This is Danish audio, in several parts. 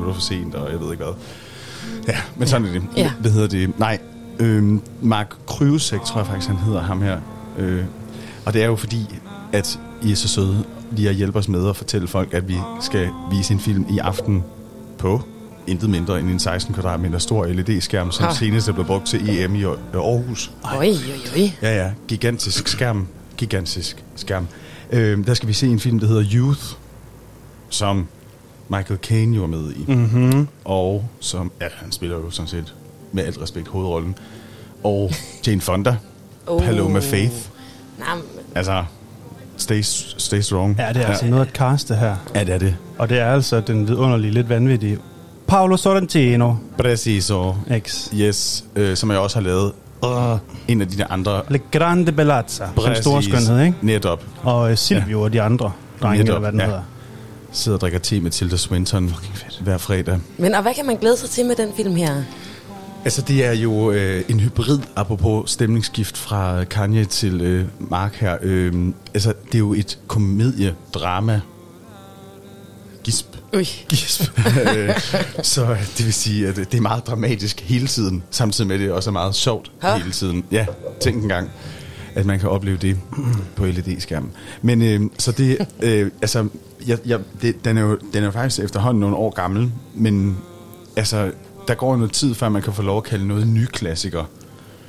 minutter for sent, og jeg ved ikke hvad. Ja, men sådan er det. Ja. Hvad hedder det? Nej, øh, Mark Krysek, tror jeg faktisk, han hedder ham her. Øh, og det er jo fordi, at I er så søde lige at hjælpe os med at fortælle folk, at vi skal vise en film i aften på intet mindre end en 16 kvadratmeter stor LED-skærm, som Ha. senest er blevet brugt til EM i Aar- Aarhus. Oj, oj, oj. Ja, ja. Gigantisk skærm. Gigantisk skærm. Øh, der skal vi se en film, der hedder Youth, som Michael Caine jo er med i. Mm-hmm. Og som, ja, han spiller jo sådan set med alt respekt hovedrollen. Og Jane Fonda, Oh. Paloma Faith. Nej, men- Altså, stay, stay strong. Ja, det er altså noget at kaste her. Ja, det er det. Og det er altså den vidunderlige, lidt vanvittige Paolo Sorrentino Preciso. X. Yes, øh, som jeg også har lavet. Uh, en af de der andre. Le Grande Bellazza, den Præcis. store skønhed, ikke? Netop. Og uh, Silvio ja. og de andre drenge, Netop, eller hvad den ja. hedder. Sidder og drikker te med Tilda Swinton fedt. hver fredag. men og hvad kan man glæde sig til med den film her? Altså, det er jo øh, en hybrid, apropos stemningsskift fra Kanye til øh, Mark her. Øh, altså, det er jo et komediedrama. Gisp. Ui. Gisp. Øh, Så det vil sige, at det er meget dramatisk hele tiden, samtidig med, at det også er meget sjovt Ha? hele tiden. Ja, tænk engang, at man kan opleve det på LED-skærmen. Men øh, så det, øh, altså, jeg, jeg, det, den, er jo, den er jo faktisk efterhånden nogle år gammel, men altså, der går jo noget tid, før man kan få lov at kalde noget en ny klassiker.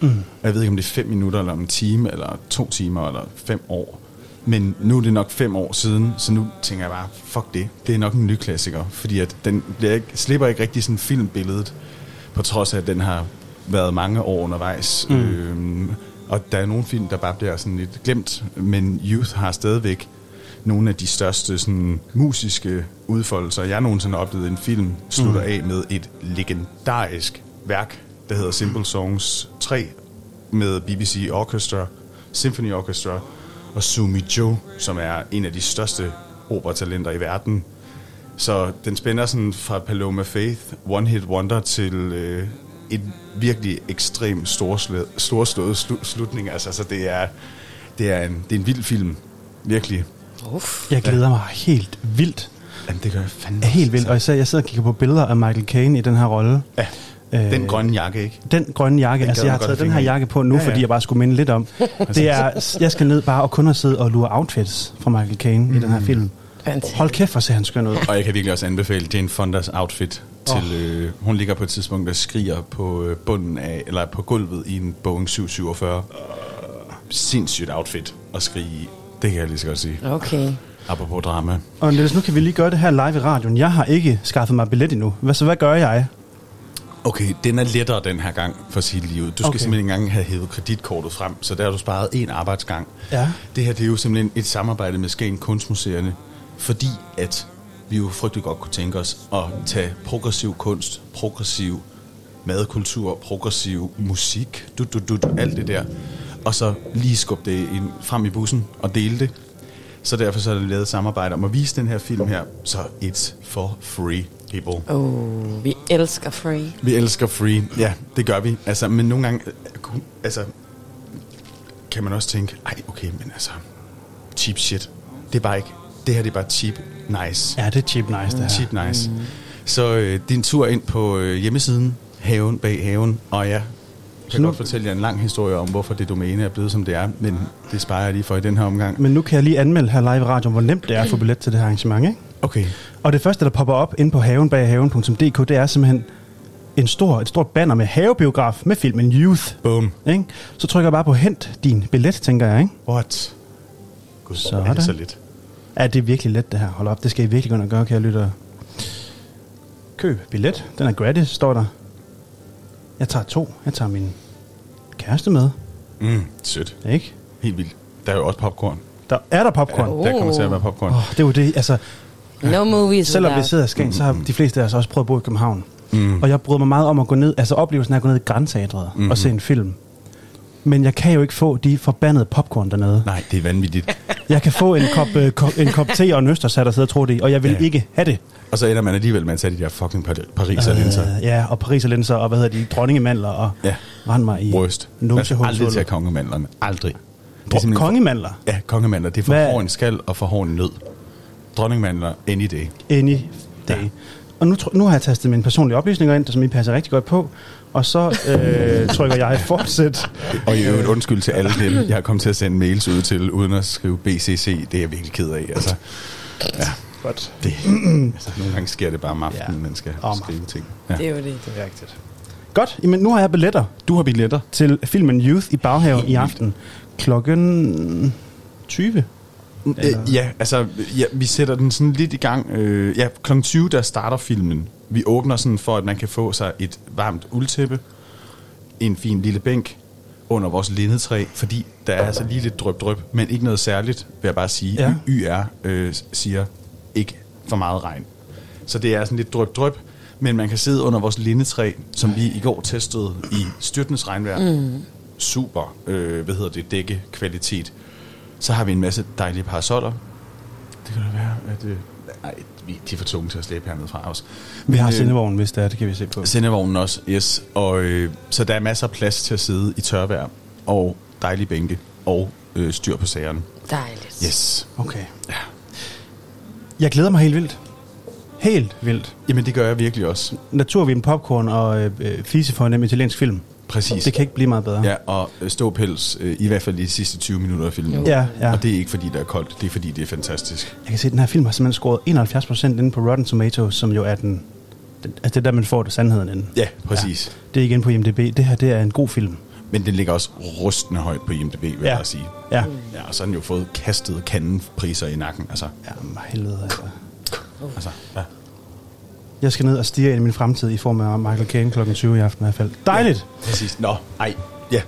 Mm. Jeg ved ikke, om det er fem minutter, eller om en time, eller to timer, eller fem år. Men nu er det nok fem år siden, så nu tænker jeg bare, fuck det, det er nok en ny klassiker. Fordi at den bliver ikke, slipper ikke rigtig sådan filmbilledet, på trods af, at den har været mange år undervejs. Mm. Øhm, og der er nogle film, der bare bliver sådan lidt glemt, men Youth har stadigvæk nogle af de største sådan, musiske udfoldelser, jeg nogensinde har oplevet i en film, slutter mm. af med et legendarisk værk, der hedder Simple Songs 3, med BBC Orchestra, Symphony Orchestra, og Sumi Jo, som er en af de største operatalenter i verden. Så den spænder sådan fra Paloma Faith, One Hit Wonder, til øh, en virkelig ekstrem storslået, storslået slu- slutning. Altså, så det er, det, er en, det er en vild film. Virkelig. Uff. Jeg glæder mig helt vildt. Jamen, det gør jeg fandme Helt også, vildt. Og især, jeg sidder og kigger på billeder af Michael Caine i den her rolle. Ja, Øh, den grønne jakke, ikke? Den grønne jakke, Den altså jeg har taget den her jakke på nu, Ja, ja, ja. fordi jeg bare skulle minde lidt om. Det er, jeg skal ned bare og kun at sidde og lure outfits fra Michael Caine mm. i den her film. Fantastisk. Hold kæft, hvor ser han skøn ud. Og jeg kan virkelig også anbefale Jane Fondas outfit til, øh, hun ligger på et tidspunkt, der skriger på øh, bunden af, eller på gulvet i en Boeing 747. Sindssygt outfit at skrige i. Det kan jeg lige så godt sige. Okay. Apropos drama. Og Niels, nu kan vi lige gøre det her live i radioen. Jeg har ikke skaffet mig billet endnu. Hvad, så hvad gør jeg? Okay, den er lettere den her gang for sit liv. Du skal okay. Simpelthen ikke engang have hævet kreditkortet frem, så der har du sparet en arbejdsgang. Ja. Det her det er jo simpelthen et samarbejde med Skagen Kunstmuseerne, fordi at vi jo frygtelig godt kunne tænke os at tage progressiv kunst, progressiv madkultur, progressiv musik, du, du, du, du, alt det der, og så lige skubbe det ind, frem i bussen og dele det. Så derfor så er der lavet et samarbejde om at vise den her film her, så it's for free, people. Oh, vi elsker free. Vi elsker free. Ja, det gør vi. Altså, men nogle gange, altså, kan man også tænke, ej, okay, men altså, cheap shit. Det er bare ikke, det her det er bare cheap nice. Ja, det er cheap nice, det her. Cheap nice. Mm. Så øh, din tur ind på øh, hjemmesiden, haven bag haven, og ja, jeg Så kan nu- godt fortælle jer en lang historie om, hvorfor det domæne er blevet, som det er, men det sparer jeg lige for i den her omgang. Men nu kan jeg lige anmelde her live i radioen, hvor nemt det er at få billet til det her arrangement, ikke? Okay. Og det første, der popper op inde på havenbaghaven.dk, det er simpelthen en stor, et stort banner med havebiograf med filmen Youth. Boom. Ikke? Så trykker jeg bare på hent din billet, tænker jeg, ikke? What? Gud, så er det så lidt. Ja, det er virkelig let det her. Hold op, det skal I virkelig gå ind og gøre, kære lytter. Køb billet. Den er gratis, står der. Jeg tager to. Jeg tager min kæreste med. Mm, sødt. Ikke? Helt vildt. Der er jo også popcorn. Der er der popcorn. Ja, der kommer til at være popcorn. Oh, det er jo det, altså, No movies selvom vi sidder i Skagen, så har de fleste af os også prøvet at bo i København. Mm. Og jeg bryder mig meget om at gå ned, altså oplevelsen af at gå ned i Grænteatret mm-hmm. og se en film. Men jeg kan jo ikke få de forbandede popcorn dernede. Nej, det er vanvittigt. Jeg kan få en kop, øh, ko- en kop te og en østersat og sidde og tro det i, og jeg vil ja. ikke have det. Og så ender man alligevel med at tage de der fucking Par- Pariser linser. Øh, ja, og pariserlinser, og hvad hedder de, dronningemandler, og Ja. rend mig i Bryst. Man skal aldrig tage kongemandlerne. Aldrig. Simpelthen Kongemandler? Ja, kongemandler. Det er for hård en skal og for hård en nød. Dronningmandler, any day. Any day. Og nu, nu har jeg tastet mine personlige oplysninger ind, som I passer rigtig godt på. Og så øh, trykker jeg fortsæt. Og i øvrigt undskyld til alle dem, jeg har kommet til at sende mails ud til, uden at skrive BCC. Det er jeg virkelig ked af. Altså, ja, Godt. det, altså, nogle gange sker det bare om aftenen, Ja. man skal Om skrive ting. Ja. Det er jo det. Det er rigtigt. Godt, jamen nu har jeg billetter Du har billetter. til filmen Youth i Baghaven i aften. Klokken 20. Eller- Øh, ja, altså, ja, vi sætter den sådan lidt i gang. Øh, ja, kl. 20, der starter filmen. Vi åbner sådan for, at man kan få sig et varmt uldtæppe, en fin lille bænk under vores lindetræ, fordi der er altså lige lidt drøb-drøb, men ikke noget særligt, vil jeg bare sige. Ja. YR øh, siger ikke for meget regn. Så det er sådan lidt drøb-drøb, men man kan sidde under vores lindetræ, som vi i går testede i styrtens regnvejr. Mm. Super, øh, hvad hedder det, dækkekvalitet. Så har vi en masse dejlige parasoller. Det kan da være, at... Øh, nej, vi de er for tunge til at slæbe hernede fra os. Vi har øh, sendevognen, hvis det er, det kan vi se på. Sendevognen også, yes. Og, øh, så der er masser af plads til at sidde i tørvejr, og dejlige bænke, og øh, styr på sagerne. Dejligt. Yes. Okay. Ja. Jeg glæder mig helt vildt. Helt vildt. Jamen, det gør jeg virkelig også. Naturvin, popcorn og øh, øh, fise for en italiensk film. Præcis. Det kan ikke blive meget bedre. Ja, og øh, ståpels, øh, i hvert fald i de sidste 20 minutter af filmen. Ja, ja. Og det er ikke fordi, det er koldt, det er fordi, det er fantastisk. Jeg kan se, at den her film har simpelthen scoret 71% inde på Rotten Tomatoes, som jo er den... den altså det er der, man får det sandheden inde. Ja, præcis. Ja. Det er inde på IMDb. Det her, det er en god film. Men den ligger også rustende højt på IMDb, vil Ja. jeg sige. Ja. Ja, og så har den jo fået kastet kandenpriser i nakken. Altså, Ja, men helvede altså. altså ja. Jeg skal ned og stige ind i min fremtid i form af Michael Caine kl. 20 i aften i hvert fald. Dejligt! Præcis. Nå, ej. Ja,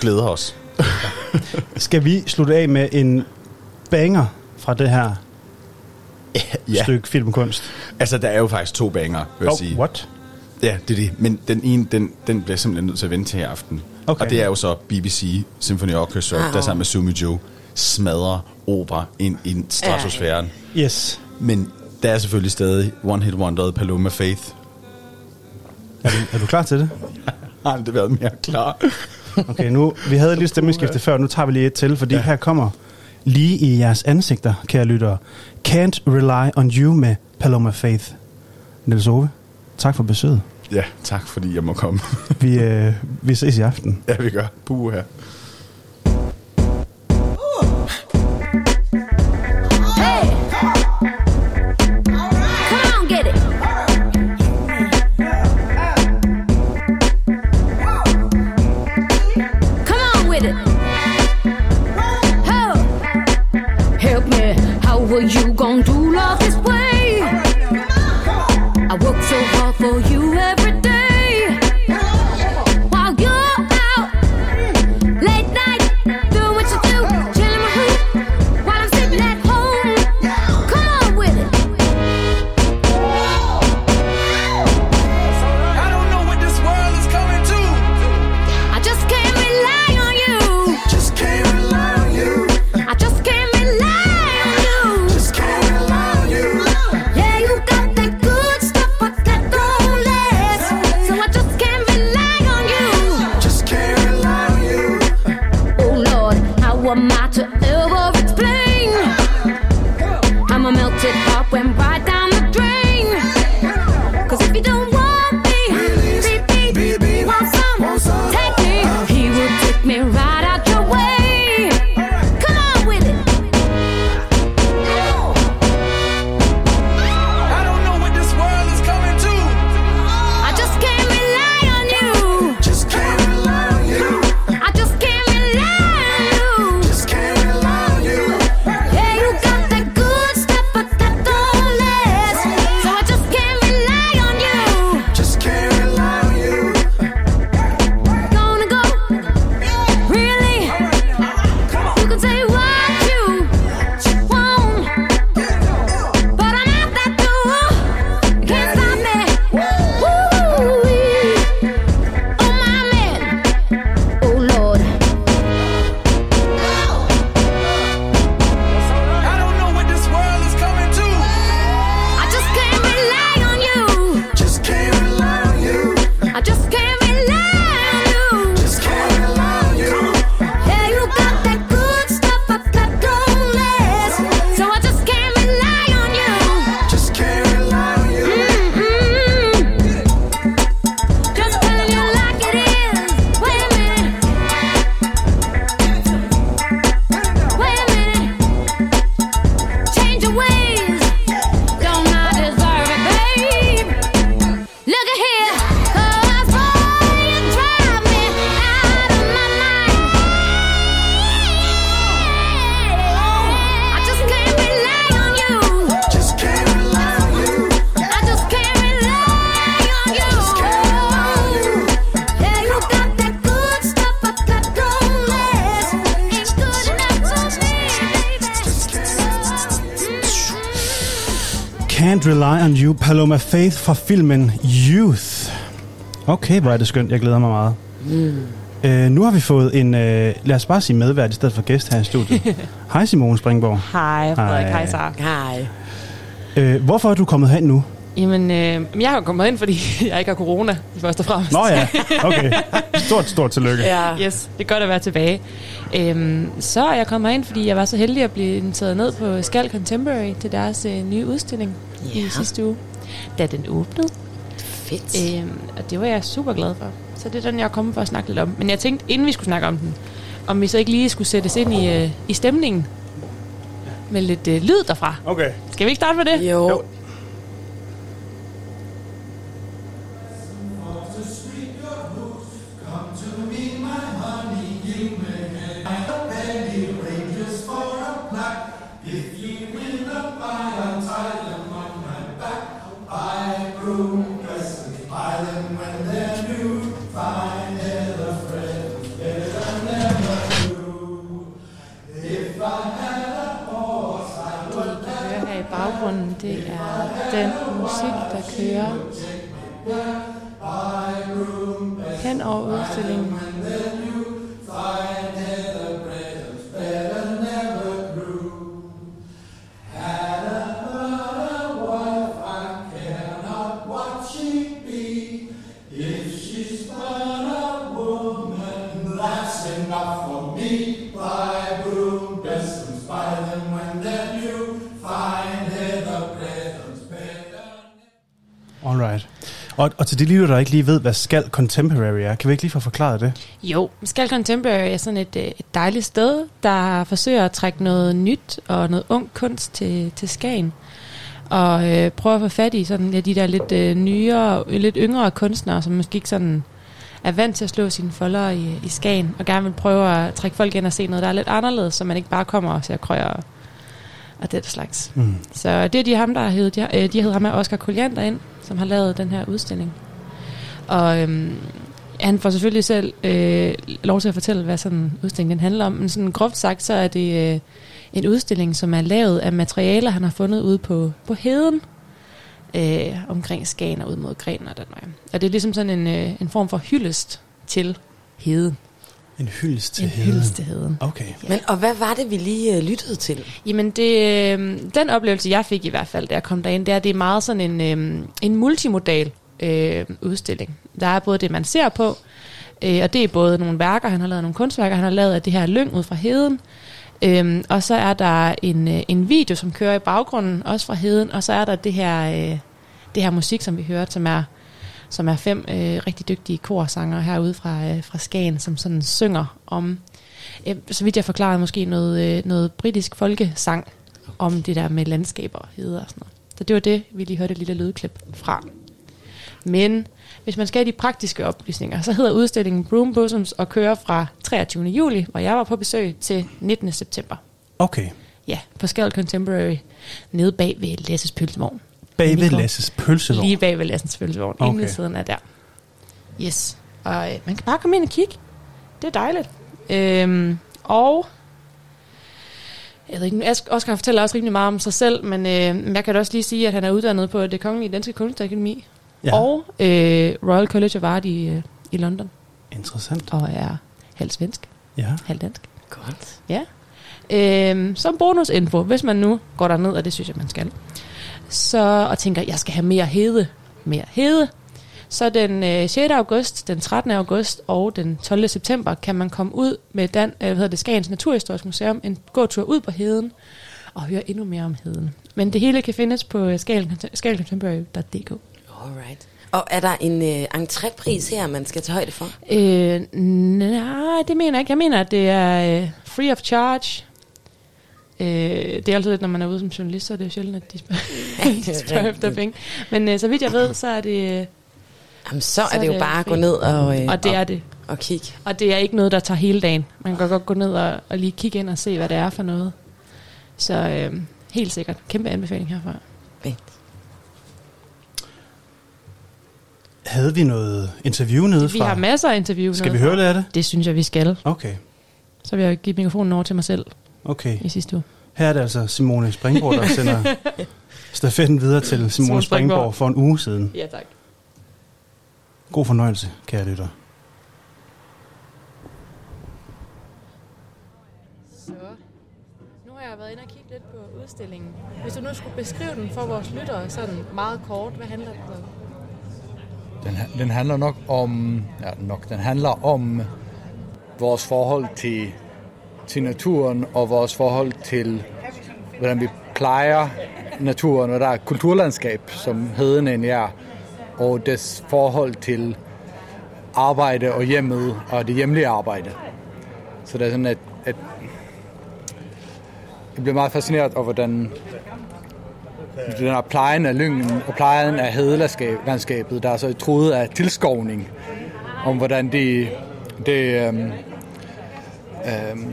glæder os. Skal vi slutte af med en banger fra det her Ja, stykke filmkunst? altså der er jo faktisk to banger, vil jeg Oh, sige. what? Ja, det er det. Men den ene, den, den bliver simpelthen nødt til at vente til i aften. Okay. Og det er jo så BBC Symphony Orchestra, Ah. der sammen med Sumi Joe smadrer opera ind i stratosfæren. Yes. Men der er selvfølgelig stadig One Hit Wonderet Paloma Faith. Er du, er du klar til det? Har aldrig været mere klar. Okay, nu, vi havde lige stemmeskifte før, nu tager vi lige et til, fordi ja. her kommer lige i jeres ansigter, kære lyttere. Can't Rely on You med Paloma Faith. Niels Ove, tak for besøget. Ja, tak fordi jeg må komme. Vi, øh, vi ses i aften. ja, vi gør. Puh her. Paloma Faith fra filmen Youth. Okay, hvor er det skønt. Jeg glæder mig meget. Mm. Øh, nu har vi fået en, øh, lad os bare sige medvært i stedet for gæst her i studiet. Hej Simone Springborg. Hej, Frederik. Hej. Hej, Sara. Hej. Øh, hvorfor er du kommet hen nu? Jamen, øh, jeg har jo kommet ind, fordi jeg ikke har corona, først og fremmest. Nå ja, okay. Stort, stort tillykke. Ja. Yes, det er godt at være tilbage. Øhm, så er jeg kommet ind, fordi jeg var så heldig at blive inviteret ned på Skal Contemporary til deres øh, nye udstilling Ja. i sidste uge, da den åbnede. Fedt. Øhm, og det var jeg super glad for. Så det er den, jeg er kommet for at snakke lidt om. Men jeg tænkte, inden vi skulle snakke om den, om vi så ikke lige skulle sættes ind i, øh, i stemningen med lidt øh, lyd derfra. Okay. Skal vi ikke starte med det? Jo. Jo. Musik, hen over udstillingen. Og, og til de lytter, der ikke lige ved, hvad Skal Contemporary er, kan vi ikke lige få forklaret det? Jo, Skal Contemporary er sådan et, øh, et dejligt sted, der forsøger at trække noget nyt og noget ung kunst til, til Skagen. Og øh, prøver at få fat i sådan, ja, de der lidt øh, nyere, lidt yngre kunstnere, som måske ikke sådan er vant til at slå sine folder i, i Skagen, og gerne vil prøve at trække folk ind og se noget, der er lidt anderledes, så man ikke bare kommer og ser krøjer og, det slags. Mm. Så det er de ham, der heddet, de, øh, de heddet ham her Oscar Koliander ind, som har lavet den her udstilling. Og øhm, han får selvfølgelig selv øh, lov til at fortælle, hvad sådan en udstilling den handler om. Men sådan groft sagt, så er det øh, en udstilling, som er lavet af materialer, han har fundet ude på, på heden. Øh, omkring Skagen og ud mod Gren og den vej. Og det er ligesom sådan en, øh, en form for hyldest til heden. En hyldest til En heden. hyldest til heden. Okay. Men, og hvad var det, vi lige øh, lyttede til? Jamen, det, øh, den oplevelse, jeg fik i hvert fald, da jeg kom derind, det er, det er meget sådan en, øh, en multimodal øh, udstilling. Der er både det, man ser på, øh, og det er både nogle værker, han har lavet nogle kunstværker, han har lavet af det her lyng ud fra heden, Øhm, og så er der en, øh, en video, som kører i baggrunden, også fra heden, og så er der det her, øh, det her musik, som vi hørte, som er, som er fem øh, rigtig dygtige korsanger herude fra, øh, fra Skagen, som sådan synger om, øh, så vidt jeg forklarede, måske noget, øh, noget britisk folkesang om det der med landskaber og heder og sådan noget. Så det var det, vi lige hørte et lille lydklip fra. Men hvis man skal have de praktiske oplysninger, så hedder udstillingen Broom Bosoms og kører fra 23. juli, hvor jeg var på besøg, til 19. september. Okay. Ja, på Skal Contemporary, nede bag ved Lasses pølsevogn. Bag ved. Lasses pølsevogn. Lige bag ved Lassens pølsevogn. Okay. Inde ved Okay. siden af der. Yes. Og øh, man kan bare komme ind og kigge. Det er dejligt. Øhm, og jeg ved ikke, Oscar fortæller også rimelig meget om sig selv, men øh, jeg kan da også lige sige, at han er uddannet på det Kongelige Danske Kunstakademi Ja. ja. og øh, Royal College of Art i, øh, i London, Interessant. og er halvt svensk, Ja. halvt dansk. Godt. Ja. Øhm, som bonusinfo, hvis man nu går derned, og det synes jeg, man skal, så, og tænker, jeg skal have mere hede, mere hede, så den øh, 6. august, den 13. august og den 12. september kan man komme ud med den, øh, hvad hedder det, Skagens Naturhistorisk Museum, en gåtur ud på heden, og høre endnu mere om heden. Men det hele kan findes på øh, skagencontemporary.dk. Alright. Og er der en øh, entrépris her, man skal tage højde for? Øh, nej, det mener jeg ikke. Jeg mener, at det er øh, free of charge. Øh, det er altid lidt, når man er ude som journalist, så er det jo sjældent, at de spørger, de spørger efter penge. Men øh, så vidt jeg ved, så er det... Øh, Jamen, så, Så er det jo det bare at gå ned og, øh, og det og, er det. og kigge. Og det er ikke noget, der tager hele dagen. Man kan godt gå ned og, og lige kigge ind og se, hvad det er for noget. Så øh, helt sikkert. Kæmpe anbefaling herfra. Fedt. Havde vi noget interview nede Vi fra? har masser af interview. Skal vi høre lidt af det? Det synes jeg, vi skal. Okay. Så vil jeg give mikrofonen over til mig selv Okay. i sidste uge. Her er det altså Simone Springborg, der sender stafetten videre til Simone Simone Springborg. Springborg for en uge siden. Ja, tak. God fornøjelse, kære lytter. Så, nu har jeg været inde og kigge lidt på udstillingen. Hvis du nu skulle beskrive den for vores lyttere sådan meget kort, hvad handler den om? Den, den handler nok om, ja, nok, den handler om vores forhold til, til naturen og vores forhold til, hvordan vi plejer naturen, og der er kulturlandskab, som heden end er, og dets forhold til arbejde og hjemmet og det hjemlige arbejde. Så det er sådan, at, at jeg bliver meget fascineret over, hvordan den her plejen af lyngen og plejen af hedelandskabet, der er så truet af tilskovning, om hvordan det, det, øhm, øhm,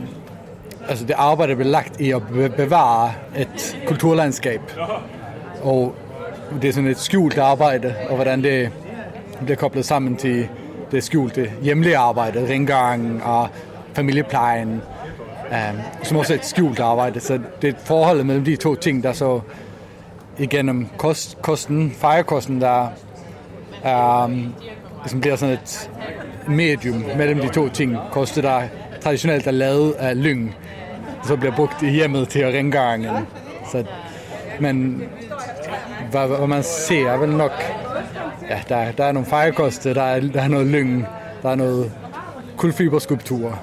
altså det arbejde blev lagt i at bevare et kulturlandskab. Og det er sådan et skjult arbejde, og hvordan det bliver koblet sammen til det skjulte hjemlige arbejde, rengøringen og familieplejen, øh, som også er et skjult arbejde. Så det er forholdet mellem de to ting, der så igennem kost, kosten, fejrekosten, der er, som bliver sådan et medium mellem de to ting. Koste, der traditionelt er lavet af lyng, så bliver brugt i hjemmet til at rengøringen. Så, men hvad, hvad man ser er vel nok, ja, der, der er nogle fejrekoste, der er, der er noget lyng, der er noget kulfiberskulptur,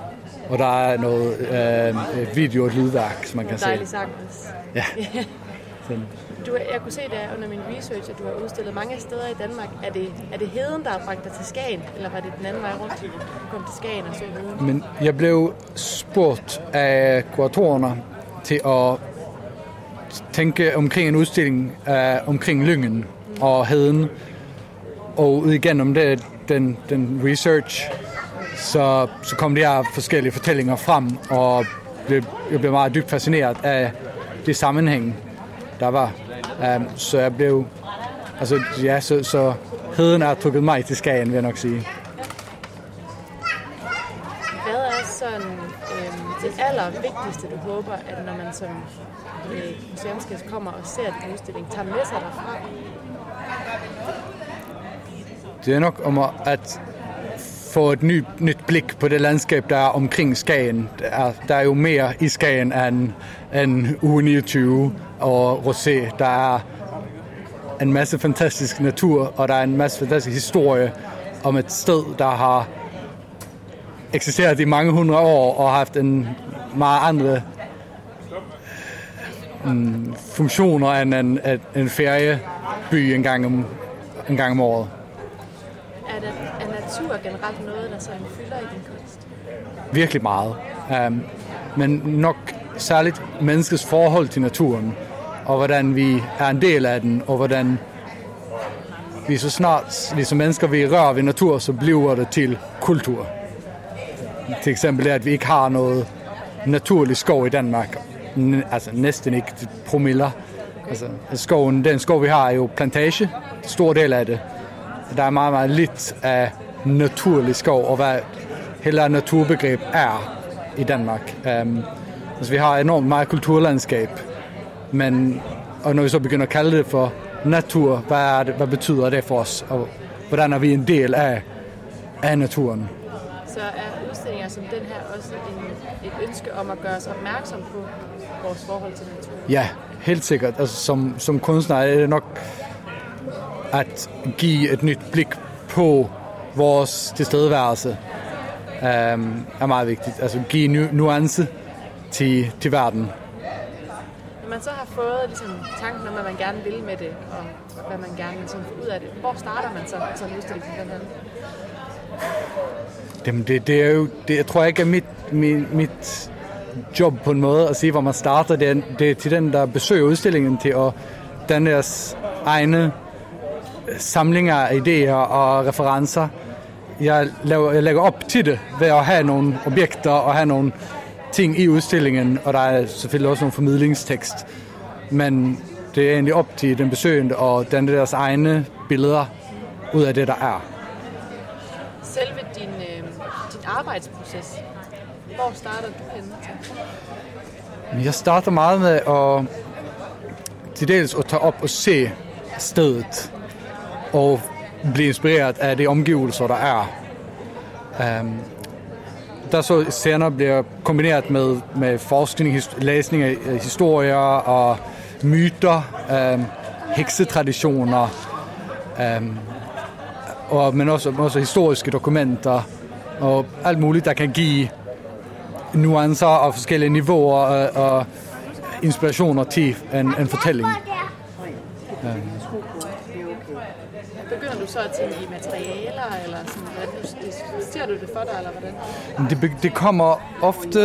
og der er noget øh, video og lydværk, som man kan se. Dejligt sagtens. Ja. Sådan. Du, jeg kunne se der under min research, at du har udstillet mange steder i Danmark. Er det, er det heden, der har bragt dig til Skagen, eller var det den anden vej rundt? Du kom til Skagen og så heden. Men jeg blev spurgt af kuratorerne til at tænke omkring en udstilling uh, omkring Lyngen og Heden. Og igennem det, den, den research, så, så kom de her forskellige fortællinger frem, og blev, jeg blev meget dybt fascineret af det sammenhæng, der var. Um, så jeg blev, altså ja, så, så Heden er trukket mig til Skagen, vil jeg nok sige. Hvad er sådan øh, det allervigtigste, du håber, at når man som øh, museumsgæst kommer og ser din udstilling, tager med sig derfra? Det er nok om at få et nyt, nyt blik på det landskab, der er omkring Skagen. Der er, der er jo mere i Skagen end, end uge 29 og Rosé. Der er en masse fantastisk natur, og der er en masse fantastisk historie om et sted, der har eksisteret i mange hundrede år og har haft en meget andre mm, funktioner end en, en, en ferieby en gang om, en gang om året. Er, det, er natur generelt noget, der sådan fylder i din kunst? virkelig meget. Um, men nok særligt menneskets forhold til naturen, og hvordan vi er en del af den, og hvordan vi så snart, vi som mennesker, vi rører ved natur, så bliver det til kultur. Til eksempel det, at vi ikke har noget naturlig skov i Danmark. N- altså næsten ikke promiller. Altså, skoven, den skov, vi har, er jo plantage. Stor del af det. Der er meget, meget lidt af naturlig skov, og hvad hele naturbegreb er i Danmark. Um, altså, vi har enormt meget kulturlandskab, men og når vi så begynder at kalde det for natur, hvad, er det, hvad betyder det for os, og hvordan er vi en del af, af naturen? Så er udstillinger som den her også en, et ønske om at gøre os opmærksom på vores forhold til naturen? Ja, helt sikkert. Altså, som, som kunstner er det nok at give et nyt blik på vores tilstedeværelse um, er meget vigtigt. Altså give nu, nuance til, til verden. Når man så har fået ligesom, tanken om, hvad man gerne vil med det, og hvad man gerne vil få ud af det, hvor starter man så sådan en udstilling som den her? Jamen, det, det er jo, det, jeg tror ikke er mit, mit, mit job på en måde at sige, hvor man starter. Det er, det er til den, der besøger udstillingen til at danne deres egne samlinger af idéer og referencer. Jeg, laver, jeg lægger op til det ved at have nogle objekter og have nogle ting i udstillingen, og der er selvfølgelig også nogle formidlingstekst. Men det er egentlig op til den besøgende og danne deres egne billeder ud af det, der er. Selve din, øh, din arbejdsproces, hvor starter du henne? Jeg starter meget med at til dels at tage op og se stedet og blive inspireret af de omgivelser, der er. Um, der så senere bliver kombineret med, med forskning, his, læsning af historier og myter, um, heksetraditioner, um, og, men også, også historiske dokumenter og alt muligt, der kan give nuancer og forskellige niveauer og, og inspirationer til en, en fortælling. Begynder du så at tænke i materialer, eller sådan, hvordan, ser du det for dig, eller hvordan? Det, det kommer ofte...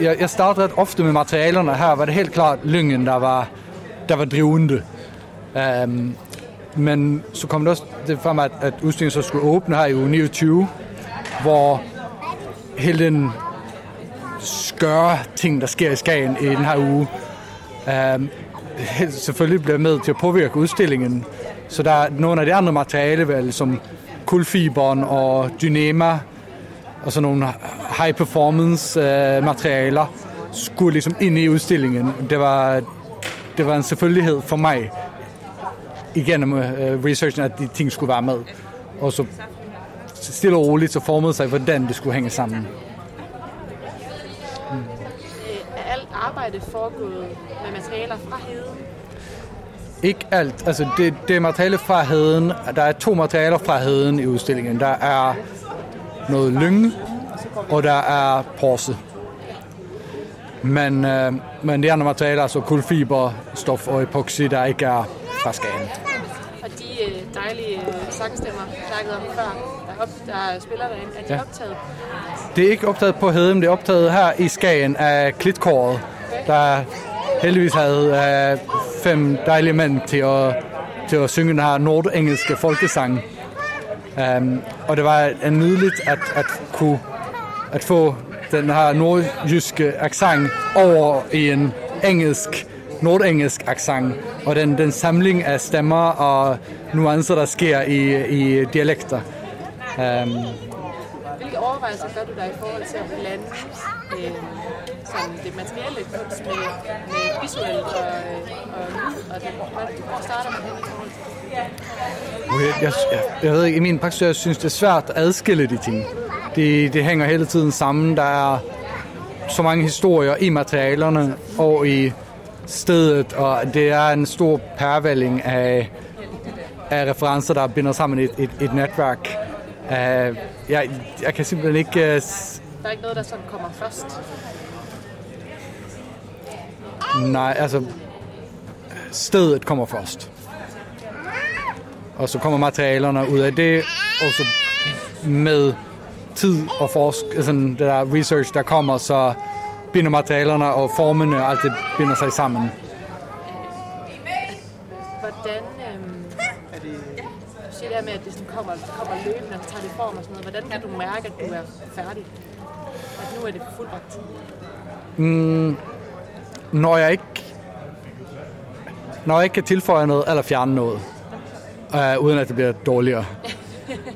Jeg, jeg starter ret ofte med materialerne. Her var det helt klart lyngen, der var, der var drivende. Um, men så kom det også det frem, at, at udstillingen så skulle åbne her i uge 29, hvor hele den skøre ting, der sker i Skagen i den her uge, um, selvfølgelig bliver med til at påvirke udstillingen. Så der er nogle af de andre materialevalg, som kulfiberen og dynema, og sådan nogle high performance øh, materialer, skulle ligesom ind i udstillingen. Det var, det var en selvfølgelighed for mig, igennem øh, researchen, at de ting skulle være med. Og så stille og roligt, så formede sig, hvordan det skulle hænge sammen. Øh, er alt arbejde foregået med materialer fra heden? Ikke alt. Altså, det, det er materiale fra heden. Der er to materialer fra heden i udstillingen. Der er noget lynge, og der er porse. Men, øh, men de andre materialer, altså kulfiber, stof og epoxy, der ikke er fra Skagen. Og de øh, dejlige øh, sangstemmer, jeg snakkede om før, der, op, der spiller derinde, er de Ja. optaget? Det er ikke optaget på heden, det er optaget her i Skagen af klitkåret, der heldigvis havde øh, fem dejlige mænd til at, til at synge den her nordengelske folkesang. Um, og det var en nydeligt at, at kunne at få den her nordjyske accent over i en engelsk, nordengelsk accent, og den, den samling af stemmer og nuancer, der sker i, i dialekter. Um, overvejelser gør du der i forhold til at blande øh, sådan det materielle kunst med, med visuelt og, øh, og lyd? Og det, hvor- hvor starter man hen i forhold til det? Jeg, jeg, jeg, jeg ved ikke, i min praksis, jeg synes, det er svært at adskille de ting. Det, det hænger hele tiden sammen. Der er så mange historier i materialerne og i stedet, og det er en stor pærvælling af, af referencer, der binder sammen et, et, et netværk. Uh, jeg, jeg kan simpelthen ikke... S- Der er ikke noget, der sådan kommer først. nej, altså... Stedet kommer først. Og så kommer materialerne ud af det, og så med tid og forsk, sådan det der research, der kommer, så binder materialerne og formene og alt det binder sig sammen. Hvordan, øhm, du siger det her med, at det sådan kommer, kommer løbende, og tager det form og sådan noget. Hvordan kan du mærke, at du er færdig? At nu er det fuldbragt tid? Når jeg ikke når jeg ikke kan tilføje noget eller fjerne noget, øh, uden at det bliver dårligere.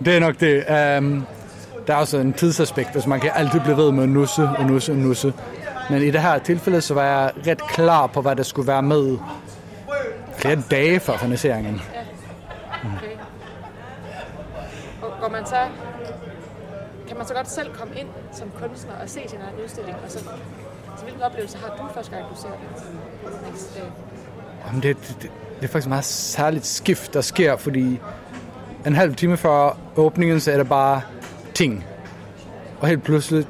Det er nok det. Um, der er også en tidsaspekt, altså man kan altid blive ved med at nusse og nusse og nusse. Men i det her tilfælde, så var jeg ret klar på, hvad der skulle være med flere dage før finaliseringen. Okay. Man så, kan man så godt selv komme ind som kunstner og se sin egen udstilling? Og så, så hvilken oplevelse har du første gang, du ser det? Jamen, det, det, det, er faktisk et meget særligt skift, der sker, fordi en halv time før åbningen, så er det bare ting. Og helt pludselig,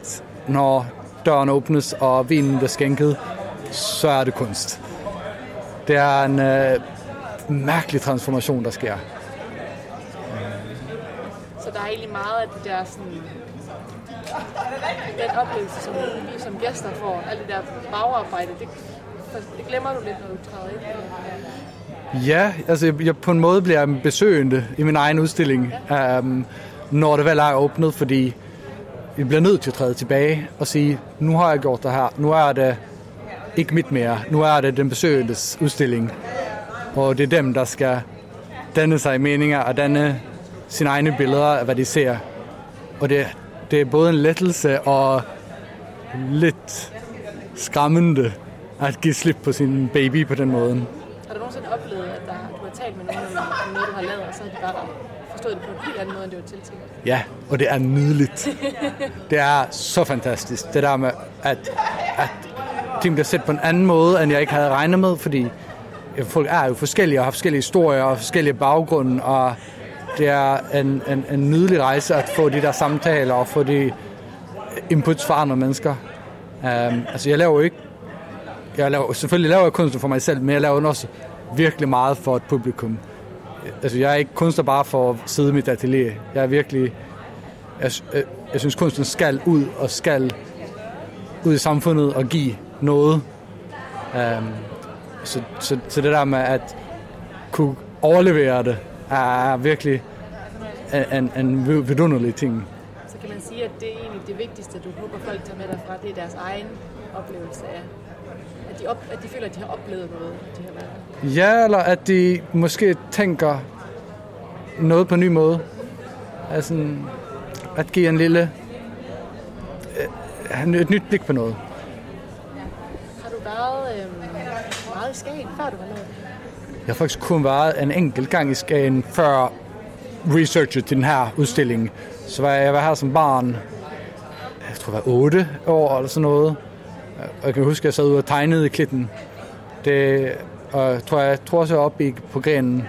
når døren åbnes, og vinen bliver skænket, så er det kunst. Det er en øh, mærkelig transformation, der sker. Der er egentlig meget af det der sådan, den oplevelse, som vi som gæster får, alt det der bagarbejde, det, det glemmer du lidt, når du træder ind. Ja, altså jeg, jeg på en måde bliver besøgende i min egen udstilling, um, når det vel er åbnet, fordi vi bliver nødt til at træde tilbage og sige, nu har jeg gjort det her, nu er det ikke mit mere, nu er det den besøgendes udstilling, og det er dem, der skal danne sig meninger og danne sine egne billeder af, hvad de ser. Og det, det er både en lettelse og lidt skræmmende at give slip på sin baby på den måde. Har du nogensinde oplevet, at der, du har talt med nogen om noget, du har lavet, og så har de bare forstået det på en helt anden måde, end det var tiltænkt? Ja, og det er nydeligt. det er så fantastisk. Det der med, at, at ting bliver set på en anden måde, end jeg ikke havde regnet med, fordi folk er jo forskellige og har forskellige historier og forskellige baggrunde, og det er en, en, en nydelig rejse at få de der samtaler og få de inputs fra andre mennesker. Um, altså jeg laver jo ikke, jeg laver, selvfølgelig laver jeg kunst for mig selv, men jeg laver også virkelig meget for et publikum. Altså jeg er ikke kunstner bare for at sidde i mit atelier. Jeg er virkelig, jeg, jeg, øh, jeg synes kunsten skal ud og skal ud i samfundet og give noget. Um, så, så, så det der med at kunne overlevere det, er virkelig en, en vidunderlig ting. Så kan man sige, at det er egentlig det vigtigste, du håber folk tager med derfra, det er deres egen oplevelse af, at de, op, at de føler, at de har oplevet noget, de har været. Ja, eller at de måske tænker noget på en ny måde. Altså at give en lille øh, et nyt blik på noget. Har du været øh, meget i Skagen, før du lavet det? Jeg har faktisk kun været en enkelt gang i Skagen før researchet til den her udstilling. Så var jeg, jeg var her som barn, jeg tror jeg var 8 år eller sådan noget. Og jeg kan huske, at jeg sad ude og tegnede i klitten. Det, og jeg tror, jeg tror også, jeg op i, på grenen.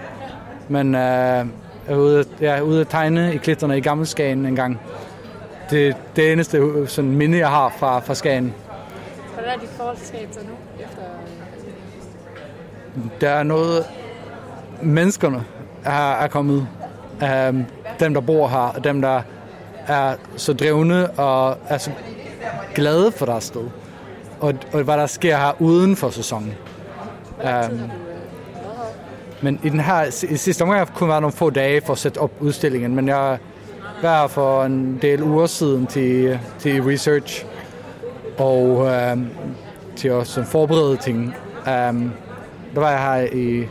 Men øh, jeg var ude, jeg er ude at tegne i klitterne i Gammelskagen en gang. Det er det eneste sådan, minde, jeg har fra, fra Skagen. Hvad er dit forhold til Skagen så nu? Der er noget... Menneskerne er, er kommet. Um, dem, der bor her, og dem, der er så drevne og er så glade for deres sted. Og, og hvad der sker her uden for sæsonen. Um, men i den her i sidste omgang har kun været nogle få dage for at sætte op udstillingen, men jeg var her for en del uger siden til, til research og um, til at forberede ting. Um, der var jeg her i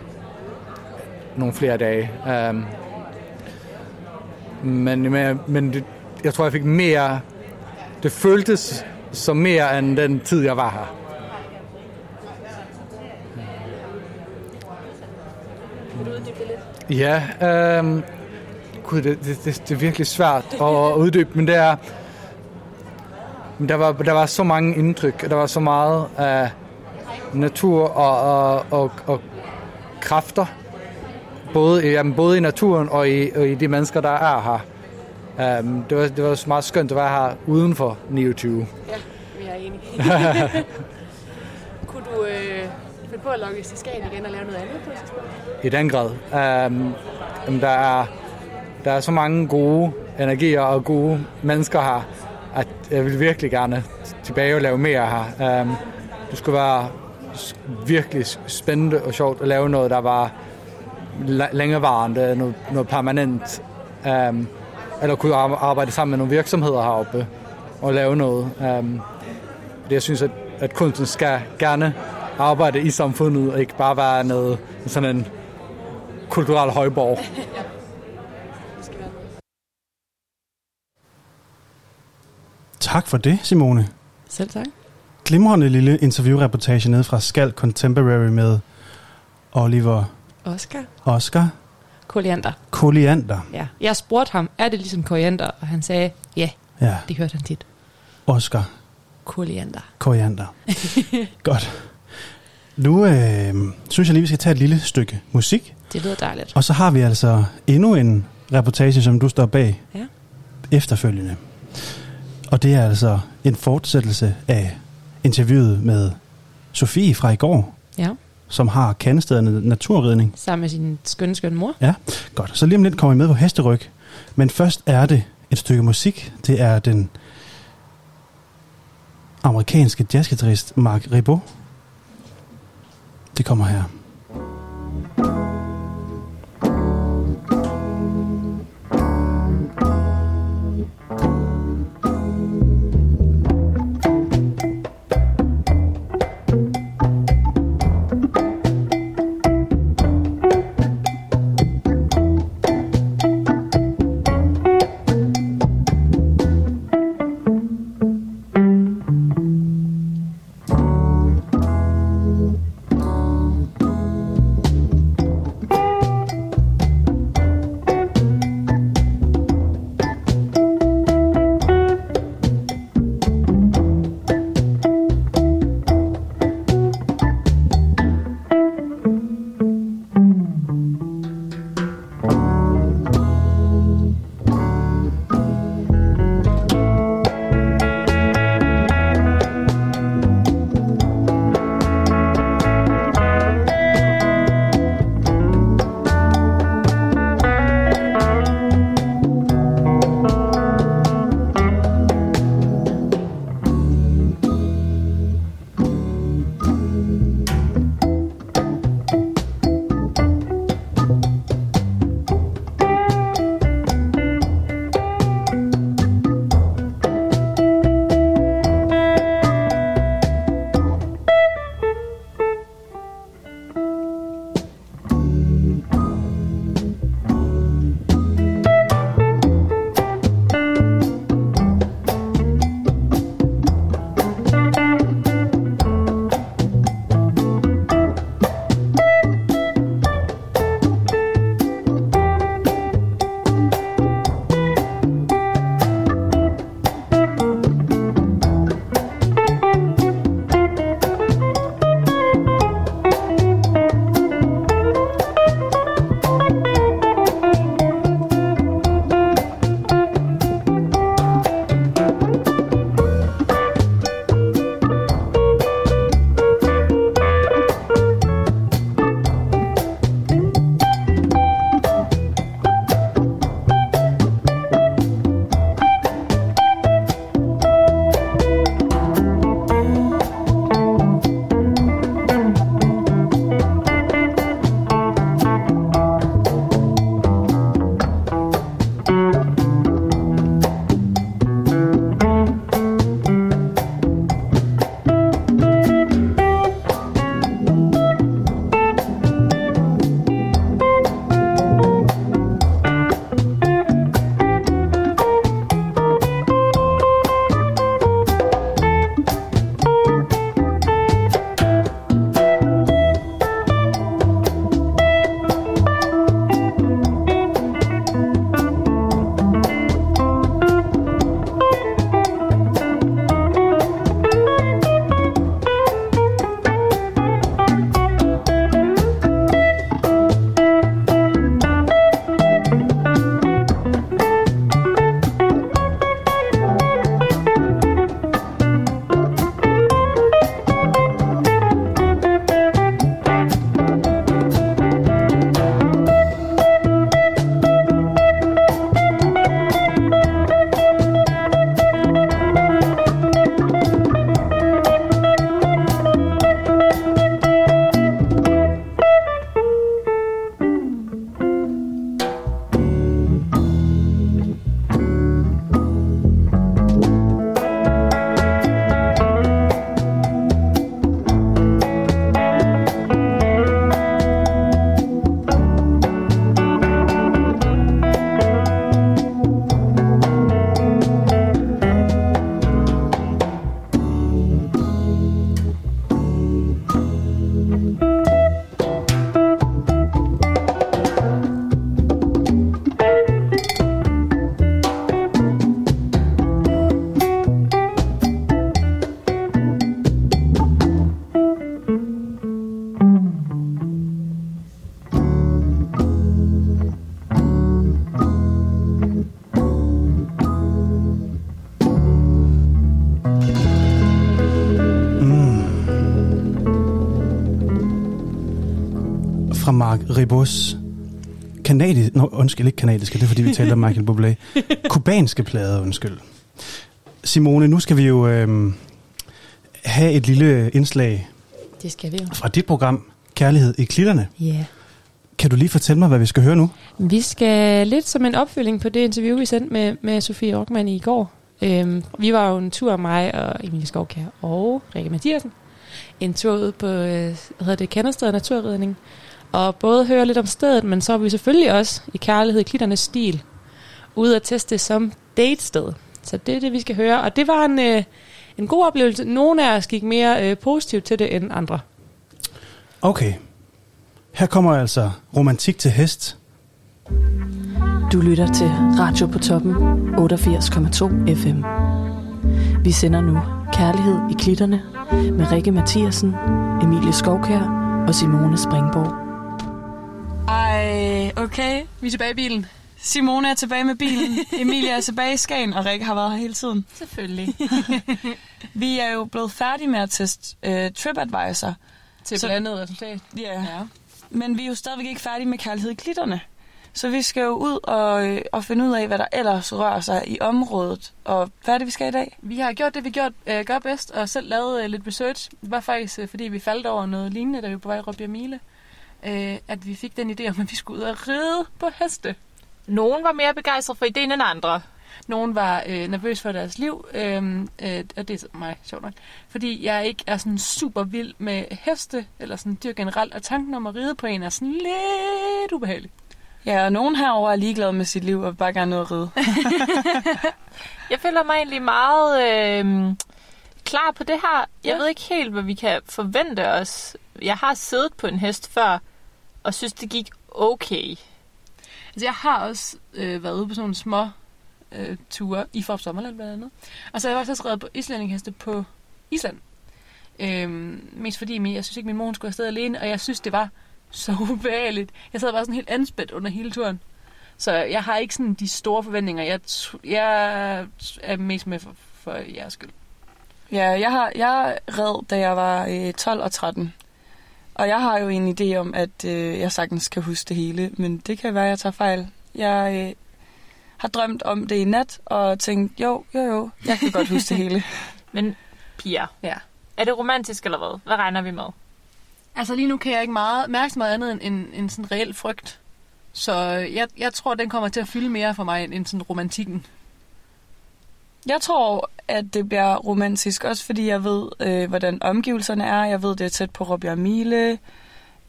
nogle flere dage. Um, men men, men det, jeg tror, jeg fik mere... Det føltes som mere end den tid, jeg var her. Ja, um, gud, det, det, det, det er virkelig svært at uddybe, men det er... Men der var, der var så mange indtryk, og der var så meget af natur og, og, og, og kræfter, både, i- jamen, både i naturen og i, og i de mennesker, der er her. Um, det, var, det var så meget skønt at være her uden for 29. Ja, vi er enige. Kunne du øh, finde på at logge til Skagen igen og lave noget andet på et tidspunkt? I den grad. Um, jamen, der, er, der er så mange gode energier og gode mennesker her, at jeg vil virkelig gerne tilbage og lave mere her. Um, det skulle være virkelig spændende og sjovt at lave noget, der var længerevarende, noget, noget permanent. Um, eller kunne ar- arbejde sammen med nogle virksomheder heroppe og lave noget. Um, jeg synes, at, at kunsten skal gerne arbejde i samfundet, og ikke bare være noget, sådan en kulturel højborg. Tak for det, Simone. Selv tak. Glimrende lille interviewreportage nede fra Skal Contemporary med Oliver Oscar. Oscar Koliander. Koliander. Ja. Jeg spurgte ham, er det ligesom koriander? Og han sagde, ja, Ja, det hørte han tit. Oscar Koliander. Koriander. Godt. Nu øh, synes jeg lige, vi skal tage et lille stykke musik. Det lyder dejligt. Og så har vi altså endnu en reportage, som du står bag Ja. efterfølgende. Og det er altså en fortsættelse af interviewet med Sofie fra i går, Ja. som har kandestederne naturridning. Sammen med sin skønne, skønne mor. Ja, godt. Så lige om lidt kommer I med på hesteryg. Men først er det et stykke musik. Det er den amerikanske jazzgitarrist Mark Ribot. Det kommer her. Mark Ribos kanadisk, nå, undskyld, ikke kanadiske, det er fordi vi taler om Michael Bublé. Kubanske plade, undskyld. Simone, nu skal vi jo øhm, have et lille indslag Det skal vi jo. fra dit program, Kærlighed i klitterne. Ja. Yeah. Kan du lige fortælle mig, hvad vi skal høre nu? Vi skal lidt som en opfølging på det interview, vi sendte med, med Sofie Rockmann i går. Øhm, vi var jo en tur, mig og Emilie Skovkær og Rikke Mathiasen. En tur ud på, øh, hvad hedder det, Kendersted Naturredning. Og både høre lidt om stedet, men så var vi selvfølgelig også i kærlighed i klitternes stil ude at teste som datested. Så det er det, vi skal høre. Og det var en, øh, en god oplevelse. Nogle af os gik mere øh, positivt til det end andre. Okay. Her kommer altså romantik til hest. Du lytter til Radio på toppen 88,2 FM. Vi sender nu Kærlighed i klitterne med Rikke Mathiasen, Emilie Skovkær og Simone Springborg. Ej, okay. Vi er tilbage i bilen. Simone er tilbage med bilen. Emilie er tilbage i Skagen, og Rikke har været her hele tiden. Selvfølgelig. Vi er jo blevet færdige med at teste uh, TripAdvisor. til Så- blandet resultat. Ja. ja. Men vi er jo stadigvæk ikke færdige med kærlighed i klitterne. Så vi skal jo ud og, øh, og finde ud af, hvad der ellers rører sig i området. Og hvad er det, vi skal i dag? Vi har gjort det, vi gjort, øh, gør bedst, og selv lavet øh, lidt research. Det var faktisk, øh, fordi vi faldt over noget lignende, da vi var på vej Råbjerg Mile, øh, at vi fik den idé om, at vi skulle ud og ride på heste. Nogen var mere begejstret for ideen end andre. Nogen var øh, nervøs for deres liv, øh, øh, og det er så mig, sjovt nok. Fordi jeg ikke er sådan super vild med heste, eller sådan dyr generelt, og tanken om at ride på en er sådan lidt ubehagelig. Ja, og nogen herover er ligeglad med sit liv og vil bare gerne ud at ride. Jeg føler mig egentlig meget øh, klar på det her. Jeg Ja. ved ikke helt, hvad vi kan forvente os. Jeg har siddet på en hest før, og synes, det gik okay. Altså, jeg har også øh, været ude på sådan nogle små øh, ture i Forop Sommerland blandt andet. Og så har jeg faktisk også reddet på islændingheste på Island. Øhm, mest fordi min, jeg synes ikke, min mor skulle afsted alene, og jeg synes, det var så ubehageligt. Jeg sad bare sådan helt anspændt under hele turen. Så jeg har ikke sådan de store forventninger. Jeg, jeg er mest med for, for jeres skyld. Ja, jeg har jeg red, da jeg var øh, 12 og 13. Og jeg har jo en idé om, at øh, jeg sagtens kan huske det hele, men det kan være, at jeg tager fejl. Jeg øh, har drømt om det i nat, og tænkt, jo, jo, jo, jeg kan godt huske det hele. Men Pia, Ja. er det romantisk eller hvad? Hvad regner vi med? Altså lige nu kan jeg ikke meget, mærke så meget andet end, end, end sådan reel frygt. Så jeg, jeg tror, den kommer til at fylde mere for mig end, end sådan romantikken. Jeg tror, at det bliver romantisk, også fordi jeg ved, øh, hvordan omgivelserne er. Jeg ved, det er tæt på Råbjerg Mile.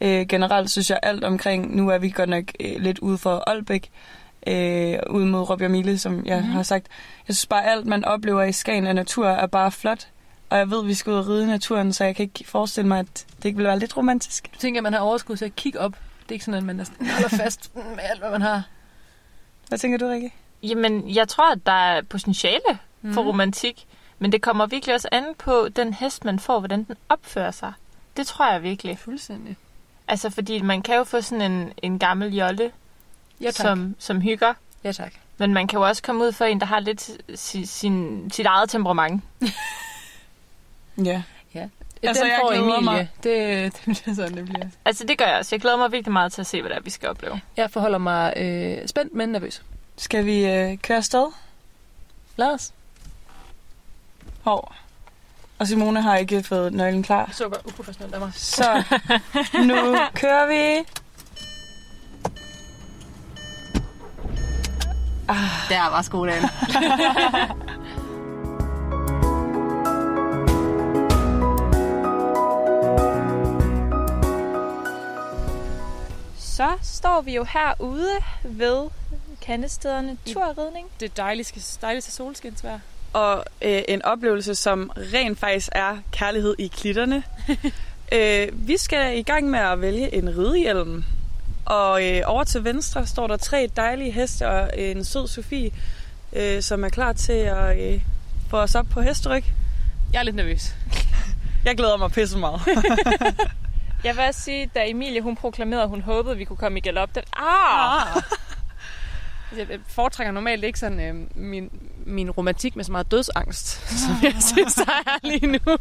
Øh, generelt synes jeg alt omkring, nu er vi godt nok øh, lidt ude for Aalbæk, øh, ud mod Råbjerg Mile, som jeg mm-hmm. har sagt. Jeg synes bare, alt man oplever i Skagen af natur er bare flot. Og jeg ved, at vi skal ud og ride i naturen, så jeg kan ikke forestille mig, at det ikke vil være lidt romantisk. Du tænker, at man har overskud til at kigge op. Det er ikke sådan, at man holder fast med alt, hvad man har. Hvad tænker du, Rikke? Jamen, jeg tror, at der er potentiale Mhm. for romantik. Men det kommer virkelig også an på den hest, man får, hvordan den opfører sig. Det tror jeg virkelig. Fuldstændig. Altså, fordi man kan jo få sådan en, en gammel jolle, Ja, tak. som, som hygger. Ja, tak. Men man kan jo også komme ud for en, der har lidt si, sin, sit eget temperament. Ja. Ja. Altså, Den jeg får glæder Emilie. mig. Det, det bliver sådan, det bliver. Altså, det gør jeg også. Jeg glæder mig virkelig meget til at se, hvad det er, vi skal opleve. Jeg forholder mig øh, spændt, men nervøs. Skal vi øh, køre afsted? Lad os. Hov. Og Simone har ikke fået nøglen klar. Super uprofessionelt af mig. Så nu kører vi. Der var skolen. Så står vi jo herude ved kandestederne turridning. Det dejligste, dejligste solskinsvejr. Og øh, en oplevelse, som rent faktisk er kærlighed i klitterne. øh, vi skal i gang med at vælge en ridehjelm. Og øh, over til venstre står der tre dejlige heste og en sød Sofie, øh, som er klar til at øh, få os op på hesteryg. Jeg er lidt nervøs. Jeg glæder mig pisse meget. Jeg vil også sige, da Emilie hun proklamerede, at hun håbede, at vi kunne komme i galop, den, ah! Altså, Jeg foretrækker normalt ikke sådan øh, min, min romantik med så meget dødsangst, som jeg synes, der er lige nu.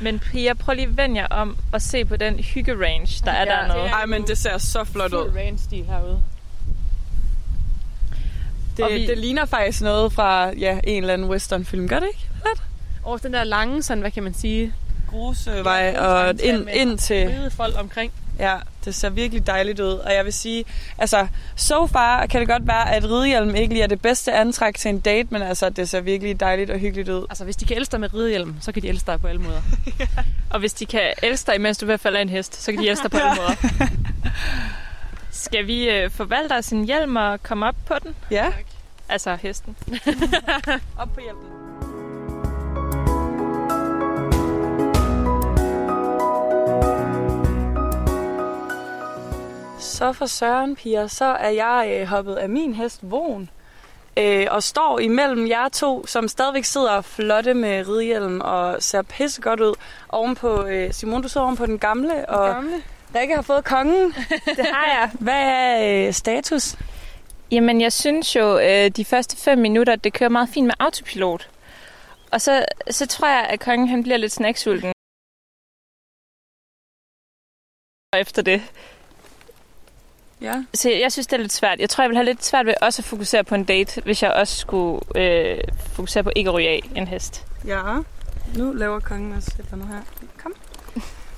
Men Pia, prøv lige at vende jer om og se på den hygge-range, der er Ja, dernede. Ej, men det ser så flot ud. Fuld range-stil herude. Det, Og vi- det ligner faktisk noget fra ja, en eller anden westernfilm, gør det ikke? Og den der lange, sådan, hvad kan man sige, Grusevej og ind, ind til... folk omkring. Ja, det ser virkelig dejligt ud. Og jeg vil sige, altså, so far kan det godt være, at ridehjelm ikke lige er det bedste antræk til en date, men altså, det ser virkelig dejligt og hyggeligt ud. Altså, hvis de kan elske med ridehjelm, så kan de elske dig på alle måder. Og hvis de kan elske dig, mens du er ved at falde af en hest, så kan de elske dig på alle måder. Skal vi øh, forvalte os en hjelm og komme op på den? Ja, Altså hesten. op på hjelmen. Så for Søren, piger, så er jeg øh, hoppet af min hest Von. Øh, og står imellem jer to, som stadigvæk sidder flotte med ridehjelm og ser pisse godt ud. Ovenpå, øh, Simon, du sidder ovenpå den gamle, og Gamle. Rikke har fået kongen. Det har jeg. Hvad er øh, status? Jamen, jeg synes jo, øh, de første fem minutter, det kører meget fint med autopilot. Og så, så tror jeg, at kongen han bliver lidt snacksulten. Efter det. Ja. Så jeg synes, det er lidt svært. Jeg tror, jeg vil have lidt svært ved også at fokusere på en date, hvis jeg også skulle øh, fokusere på ikke at ryge af en hest. Ja. Nu laver kongen også et eller andet her. Kom.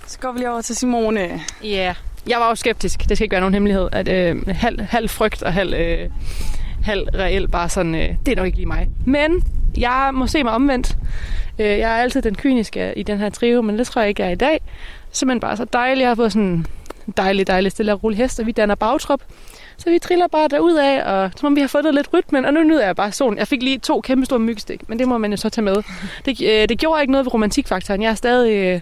Så går vi lige over til Simone. Ja, yeah. jeg var jo skeptisk. Det skal ikke være nogen hemmelighed. At, øh, halv, halv frygt og halv, øh, halv reelt bare sådan, øh, det er nok ikke lige mig. Men jeg må se mig omvendt. Øh, jeg er altid den kyniske i den her trio, men det tror jeg ikke, jeg er i dag. Simpelthen bare så dejligt. Jeg har fået sådan dejlig, dejlig stille og rolig hest, og vi danner bagtrop. Så vi triller bare derud af, og som om vi har fundet lidt rytmen, og nu nyder jeg bare solen. Jeg fik lige to kæmpe store myggestik, men det må man jo så tage med. Det, øh, det gjorde ikke noget ved romantikfaktoren. Jeg er stadig, øh,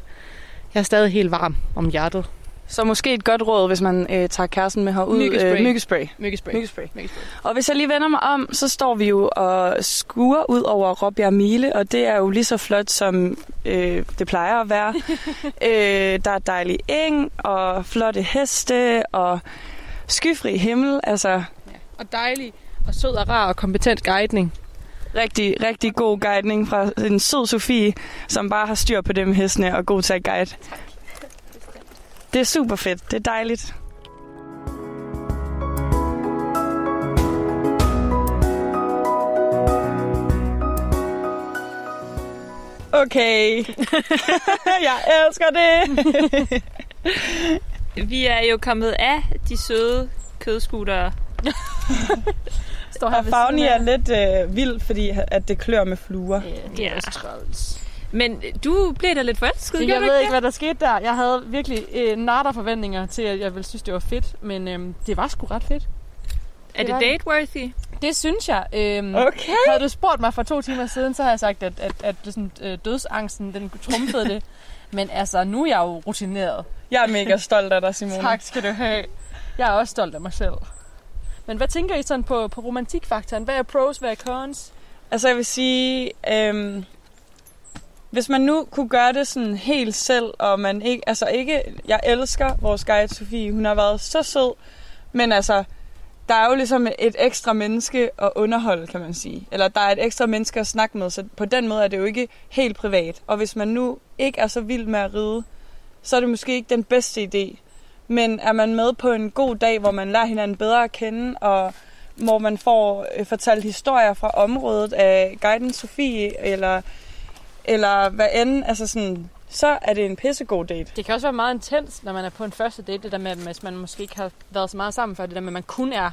jeg er stadig helt varm om hjertet. Så måske et godt råd, hvis man øh, tager kæresten med herud. Myggespray. Øh, myggespray. Myggespray. Myggespray. Myggespray. Og hvis jeg lige vender mig om, så står vi jo og skuer ud over Råbjerg Mile, og det er jo lige så flot, som øh, det plejer at være. øh, der er dejlig eng, og flotte heste, og skyfri himmel. Altså, Og dejlig, og sød og rar og kompetent guidning. rigtig, rigtig god guidning fra en sød Sofie, som bare har styr på det med hestene og god til at guide. Det er super fedt. Det er dejligt. Okay. Jeg elsker det. Vi er jo kommet af de søde kødskutere. Står Og Fagni er lidt øh, vild, fordi at det klør med fluer. det er også træls. Men du blev da lidt forelsket, Jeg ved ikke hvad der skete der. Jeg havde virkelig øh, natter forventninger til, at jeg ville synes, det var fedt. Men øhm, det var sgu ret fedt. Er det det. date-worthy? Det synes jeg. Øhm, Okay. Havde du spurgt mig for to timer siden, så havde jeg sagt, at, at, at det sådan, øh, dødsangsten, den trumfede det. Men altså, nu er jeg jo rutineret. Jeg er mega stolt af dig, Simone. Tak skal du have. Jeg er også stolt af mig selv. Men hvad tænker I sådan på, på romantikfaktoren? Hvad er pros, hvad er cons? Altså jeg vil sige, øhm, hvis man nu kunne gøre det sådan helt selv, og man ikke, altså ikke, jeg elsker vores guide Sofie, hun har været så sød, men altså, der er jo ligesom et ekstra menneske at underholde, kan man sige. Eller der er et ekstra menneske at snakke med, så på den måde er det jo ikke helt privat. Og hvis man nu ikke er så vild med at ride, så er det måske ikke den bedste idé. Men er man med på en god dag, hvor man lærer hinanden bedre at kende, og hvor man får øh, fortalt historier fra området af guiden Sofie, eller, eller hvad end, altså sådan, så er det en pissegod date. Det kan også være meget intens, når man er på en første date. Det der med, hvis man måske ikke har været så meget sammen før. Det der med, at man kun er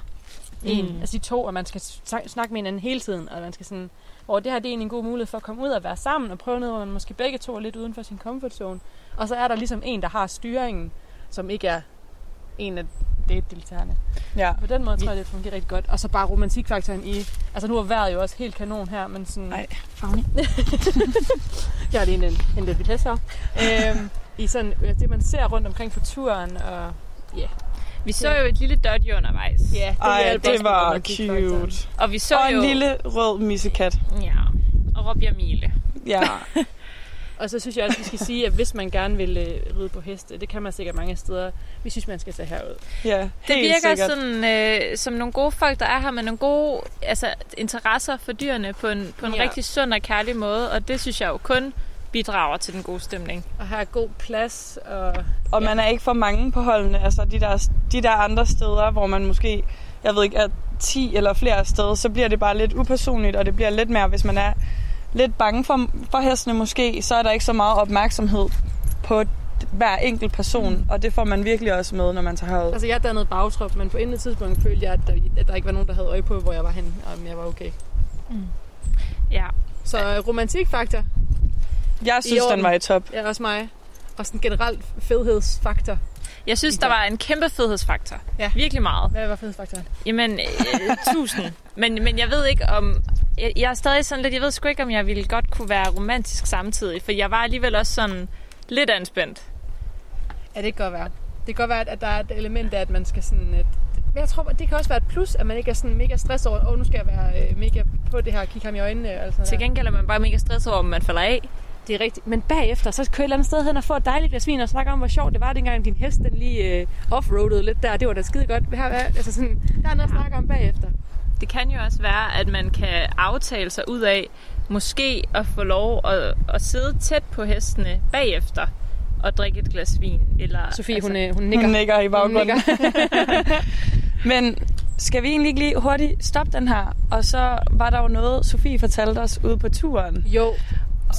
en, mm. altså de to, og man skal snak- snakke med hinanden hele tiden. Og man skal sådan, hvor det her det er egentlig en god mulighed for at komme ud og være sammen og prøve noget, hvor man måske begge to er lidt uden for sin comfort zone. Og så er der ligesom en, der har styringen, som ikke er en af date-deltagerne. Ja. På den måde tror jeg, det fungerer rigtig godt. Og så bare romantikfaktoren i... Altså nu er vejret jo også helt kanon her, men sådan... Nej, Fagni. Jeg har lige en, en lidt vitesse her. Øhm, I sådan, øh, det, man ser rundt omkring på turen, og ja. Vi så jo et lille dodgy undervejs. Ja, Ej, hjalp også det var cute. Og vi så Og jo... en lille rød missekat. Ja, og Robjerg Mile. Ja. Og så synes jeg også, vi skal sige, at hvis man gerne vil øh, ride på heste, det kan man sikkert mange steder, vi synes, man skal tage herud. ja, Det virker sikkert. sådan, øh, som nogle gode folk, der er her med nogle gode altså, interesser for dyrene på en, på en Ja. ja. rigtig sund og kærlig måde. Og det synes jeg jo kun bidrager til den gode stemning. Og her er god plads. Og, Og man er ikke for mange på holdene. Altså de der, de der andre steder, hvor man måske, jeg ved ikke, er 10 eller flere steder, så bliver det bare lidt upersonligt, og det bliver lidt mere, hvis man er lidt bange for, for hestene måske, så er der ikke så meget opmærksomhed på hver enkelt person, mm. og det får man virkelig også med, når man tager herud. Altså, jeg dannede bagtrop, men på intet tidspunkt følte jeg, at der, at der ikke var nogen, der havde øje på, hvor jeg var henne, og om jeg var okay. Ja. Så øh, romantikfaktor. Jeg synes, den var i top. Ja, også mig. Og sådan generelt fedhedsfaktor. Jeg synes, der var en kæmpe fedhedsfaktor. Ja. Virkelig meget. Hvad var fedhedsfaktoren? Jamen, øh, tusind. Men, men jeg ved ikke om... Jeg, jeg er stadig sådan lidt... Jeg ved sgu ikke, om jeg ville godt kunne være romantisk samtidig. For jeg var alligevel også sådan lidt anspændt. Ja, det kan godt være. Det kan godt være, at der er et element af, at man skal sådan... Et, men jeg tror, det kan også være et plus, at man ikke er sådan mega stresset over, åh, oh, nu skal jeg være øh, mega på det her, kigge ham i øjnene. Og sådan Til gengæld er man bare mega stresset over, om man falder af. Det er rigtigt. Men bagefter, så kører jeg et eller andet sted hen og får et dejligt glas vin og snakker om, hvor sjovt det var, dengang din hest den lige øh, offroadede lidt der. Det var da skide godt. Her, er- altså sådan, der er noget at snakke om bagefter. Det kan jo også være, at man kan aftale sig ud af måske at få lov at, at sidde tæt på hestene bagefter og drikke et glas vin. Eller, Sofie, hun, øh, hun nikker. Hun nikker i baggrunden. nikker. Men skal vi egentlig ikke lige hurtigt stoppe den her? Og så var der jo noget, Sofie fortalte os ude på turen. Jo.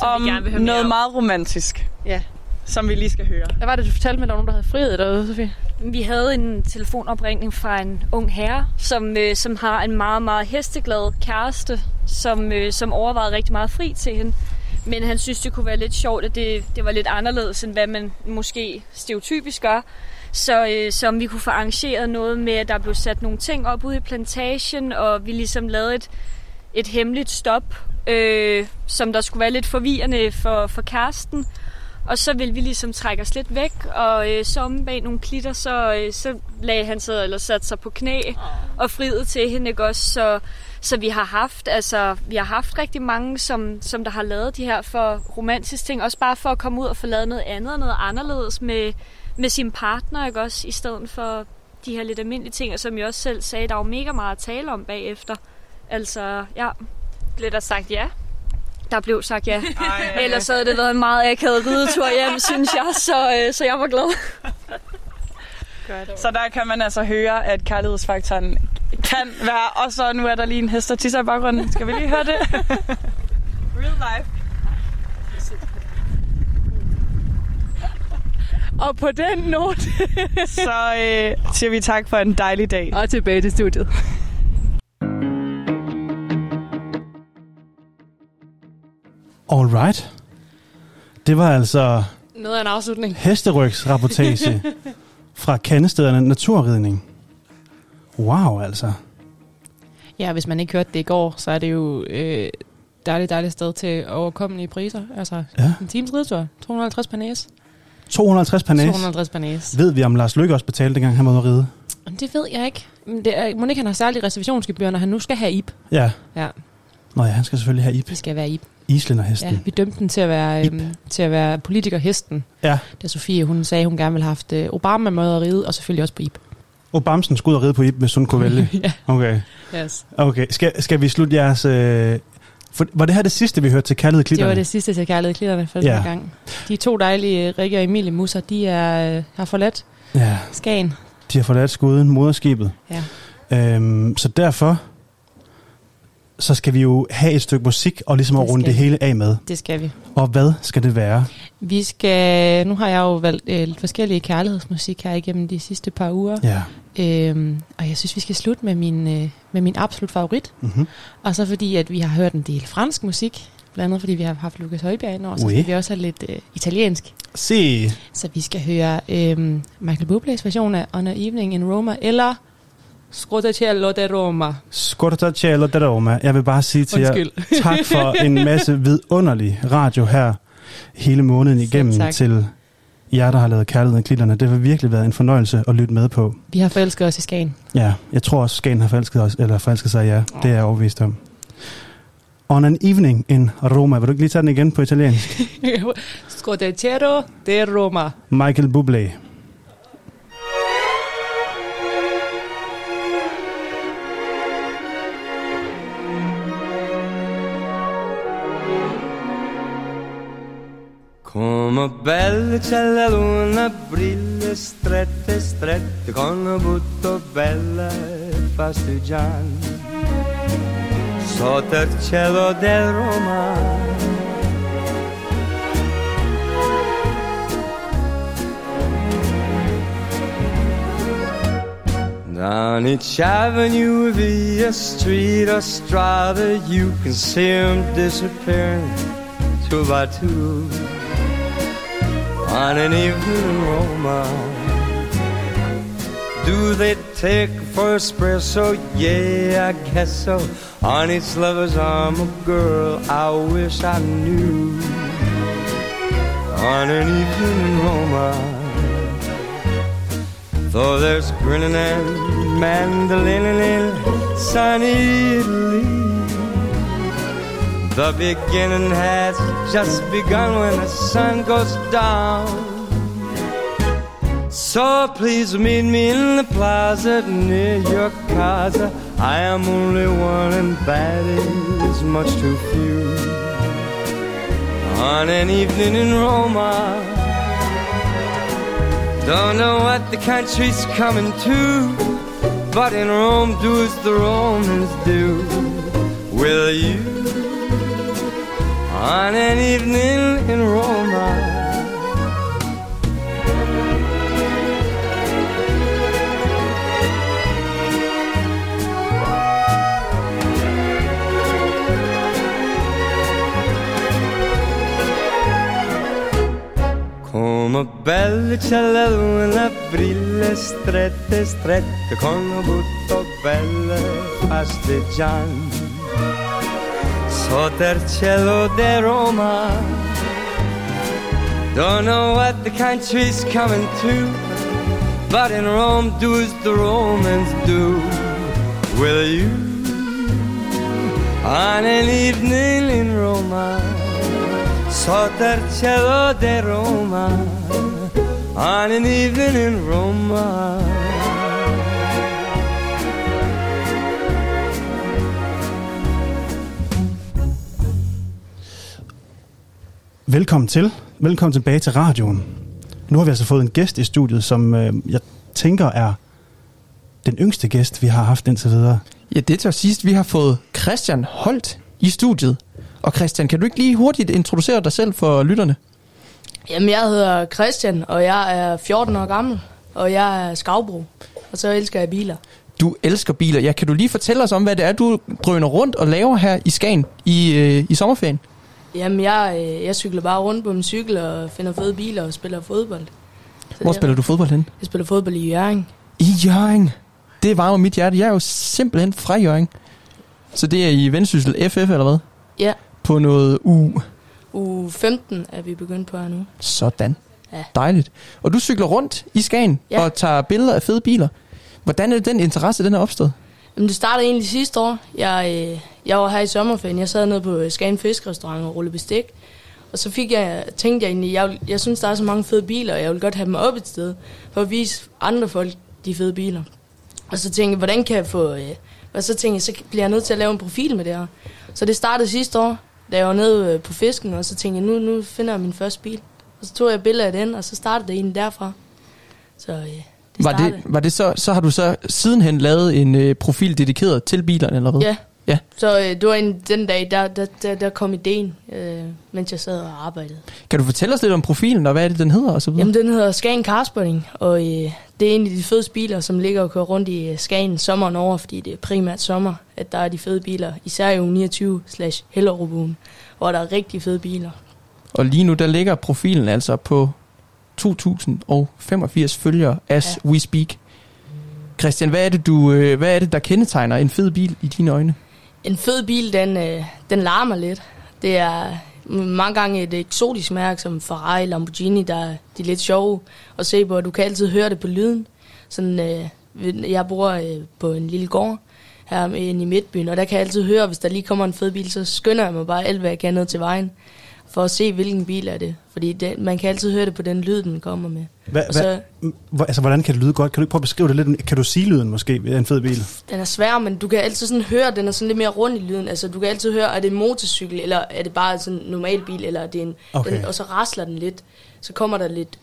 Om vi gerne vil høre mere noget om. meget romantisk, Ja. som vi lige skal høre. Hvad var det, du fortalte med, at der var nogen, der havde frihed derude, Sofie? Vi havde en telefonopringning fra en ung herre, som, øh, som har en meget, meget hesteglad kæreste, som, øh, som overvejede rigtig meget fri til hende. Men han synes, det kunne være lidt sjovt, at det, det var lidt anderledes, end hvad man måske stereotypisk gør. Så, øh, så om vi kunne få arrangeret noget med, at der blev sat nogle ting op ude i plantagen, og vi ligesom lavede et, et hemmeligt stop, øh, som der skulle være lidt forvirrende for, for kæresten. Og så ville vi ligesom trække os lidt væk, og øh, så om bag nogle klitter, så, øh, så lagde han sig, eller satte sig på knæ og friede til hende, ikke også? Så, så vi har haft, altså, vi har haft rigtig mange, som, som der har lavet de her for romantiske ting, også bare for at komme ud og få lavet noget andet, noget anderledes med, med sin partner, ikke også? I stedet for de her lidt almindelige ting, og som jeg også selv sagde, der er jo mega meget at tale om bagefter. Altså, ja, Blev der sagt ja? der blev sagt ja. Ej. Ellers så havde det været en meget akavet ridetur hjem, synes jeg, så, øh, så jeg var glad. Så der kan man altså høre, at kærlighedsfaktoren kan være. Og så nu er der lige en hest, der tisser i baggrunden. Skal vi lige høre det? Real life. Og på den note, Så øh, siger vi tak for en dejlig dag. og tilbage til studiet. All right. Det var altså Noget af en afslutning. hesterygsrapportage fra kandestederne Naturridning. Wow, altså. Ja, hvis man ikke hørte det i går, så er det jo øh, dejligt, dejligt sted til overkommelige priser. Altså Ja. en times ridetur, 250 per næse. 250 per næse. 250 per næse. Ved vi, om Lars Lykke også betalte, dengang han var ude at ride? Det ved jeg ikke. Men Det er, må ikke han har særlige reservationsgebyr, når han nu skal have IB? Ja. Ja, Nå ja, han skal selvfølgelig have Ip. det skal være IB. Islænderhesten. Ja, vi dømte den til at være, øhm, til at være politikerhesten. Ja. Da Sofie, hun sagde, hun gerne ville have haft øh, Obama med at ride, og selvfølgelig også på IB. Obamsen skulle ud og ride på Ip, hvis hun kunne vælge. ja. Okay. Yes. Okay, skal, skal vi slutte jeres... Øh, for, var det her det sidste, vi hørte til Kærlighed Det Klitterne? var det sidste til kærlighed klitterne for den Ja. her gang. De to dejlige Rikke og Emilie Musser, de er, øh, har forladt Ja, Skagen. de har forladt skuden, moderskibet. Ja. Øhm, så derfor, så skal vi jo have et stykke musik, og ligesom at Det runde skal det hele af med. Det skal vi. Og hvad skal det være? Vi skal, nu har jeg jo valgt øh, lidt forskellige kærlighedsmusik her igennem de sidste par uger. Ja. Øhm, og jeg synes, vi skal slutte med min, øh, med min absolut favorit. Mm-hmm. Og så fordi, at vi har hørt en del fransk musik, blandt andet fordi vi har haft Lukas Højbjerg ind over, så Oui. skal vi også have lidt øh, italiensk. Se. Så vi skal høre øh, Michael Bublé's version af On a Evening in Roma, eller Scrotacello de Roma. Skorta cielo da Roma. Jeg vil bare sige til Undskyld. jer, tak for en masse vidunderlig radio her hele måneden Selv igennem tak. til jer, der har lavet Kærlighed og Klitterne. Det har virkelig været en fornøjelse at lytte med på. Vi har forelsket os i Skagen. Ja, jeg tror også, Skagen har forelsket, os, eller forelsket sig i jer. Det er jeg overbevist om. On an evening in Roma. Vil du ikke lige tage den igen på italiensk? Scrotacello de Roma. Michael Bublé. Come belle c'è la luna, brilla strette, strette, con un butto bella e fastigiante. Sotto il cielo del Roma. Down each avenue, via street or strada, you can see 'em disappearing two by two on an evening in Roma. Do they take for espresso? Yeah, I guess so. On each lover's arm, a girl I wish I knew. On an evening in Roma. Though there's grinning and mandolining in sunny Italy. The beginning has just begun when the sun goes down. So please meet me in the plaza near your casa. I am only one and that is much too few. On an evening in Roma. Don't know what the country's coming to, but in Rome do as the Romans do. Will you, on an evening in Roma? Come belle c'è la luna, brille strette, strette, con butto belle fasteggiando. Il cielo di Roma, don't know what the country's coming to, but in Rome do as the Romans do. Will you, on an evening in Roma? il cielo di Roma, on an evening in Roma. Velkommen til. Velkommen tilbage til radioen. Nu har vi altså fået en gæst i studiet, som øh, jeg tænker er den yngste gæst, vi har haft indtil videre. Ja, det til sidst. Vi har fået Christian Holt i studiet. Og Christian, kan du ikke lige hurtigt introducere dig selv for lytterne? Jamen, jeg hedder Christian, og jeg er 14 år gammel, og jeg er skavbro, og så elsker jeg biler. Du elsker biler. Ja, kan du lige fortælle os om, hvad det er, du drøner rundt og laver her i Skagen i, øh, i sommerferien? Jamen, jeg, øh, jeg cykler bare rundt på min cykel og finder fede biler og spiller fodbold. Så Hvor jeg, spiller du fodbold hen? Jeg spiller fodbold i Jørgen. I Jørgen. Det varmer mit hjerte. Jeg er jo simpelthen fra Jørgen. Så det er i Vendsyssel FF, eller hvad? Ja, På noget U. uge 15 er vi begyndt på her nu. Sådan. Ja. Dejligt. Og du cykler rundt i Skagen Ja. og tager billeder af fede biler. Hvordan er den interesse, den er opstået? Jamen, det startede egentlig sidste år. Jeg, øh, jeg var her i sommerferien. Jeg sad nede på Skagen Fiskrestaurant og rullede bestik. Og så fik jeg, tænkte jeg egentlig, jeg, jeg synes, der er så mange fede biler, og jeg vil godt have dem op et sted, for at vise andre folk de fede biler. Og så tænkte jeg, hvordan kan jeg få... Øh, og så tænkte jeg, så bliver jeg nødt til at lave en profil med det her. Så det startede sidste år, da jeg var nede øh, på fisken, og så tænkte jeg, nu, nu finder jeg min første bil. Og så tog jeg billeder af den, og så startede det egentlig derfra. Så øh, det Var det, var det så, så har du så sidenhen lavet en øh, profil dedikeret til bilerne, eller hvad? Ja. Ja. Så øh, det var en, den dag, der, der, der, der kom ideen, øh, mens jeg sad og arbejdede. Kan du fortælle os lidt om profilen, og hvad er det, den hedder, og så videre? Jamen, den hedder Skagen Carspotting, og øh, det er en af de fedeste biler, som ligger og kører rundt i øh, Skagen sommeren over, fordi det er primært sommer, at der er de fede biler, især i uge 29 slash hvor der er rigtig fede biler. Og lige nu, der ligger profilen altså på 2085 følgere, as ja. we speak. Christian, hvad er, det, du, øh, hvad er det, der kendetegner en fed bil i dine øjne? En fed bil, den, øh, den larmer lidt. Det er mange gange et eksotisk mærke, som Ferrari, Lamborghini, der er, de er lidt sjove at se på, du kan altid høre det på lyden. Sådan, øh, jeg bor øh, på en lille gård her i Midtbyen, og der kan jeg altid høre, hvis der lige kommer en fed bil, så skynder jeg mig bare alt, hvad jeg kan ned til vejen. For at se, hvilken bil er det. Fordi det, man kan altid høre det på den lyd, den kommer med. Hva, Og så, hva, altså, hvordan kan det lyde godt? Kan du ikke prøve at beskrive det lidt? Kan du sige lyden måske ved en fed bil? den er svær, men du kan altid sådan høre, at den er sådan lidt mere rund i lyden. Altså, du kan altid høre, er det en motorcykel, eller er det bare sådan en normal bil, eller er det en... Okay. Den, og så rasler den lidt. Så kommer der lidt...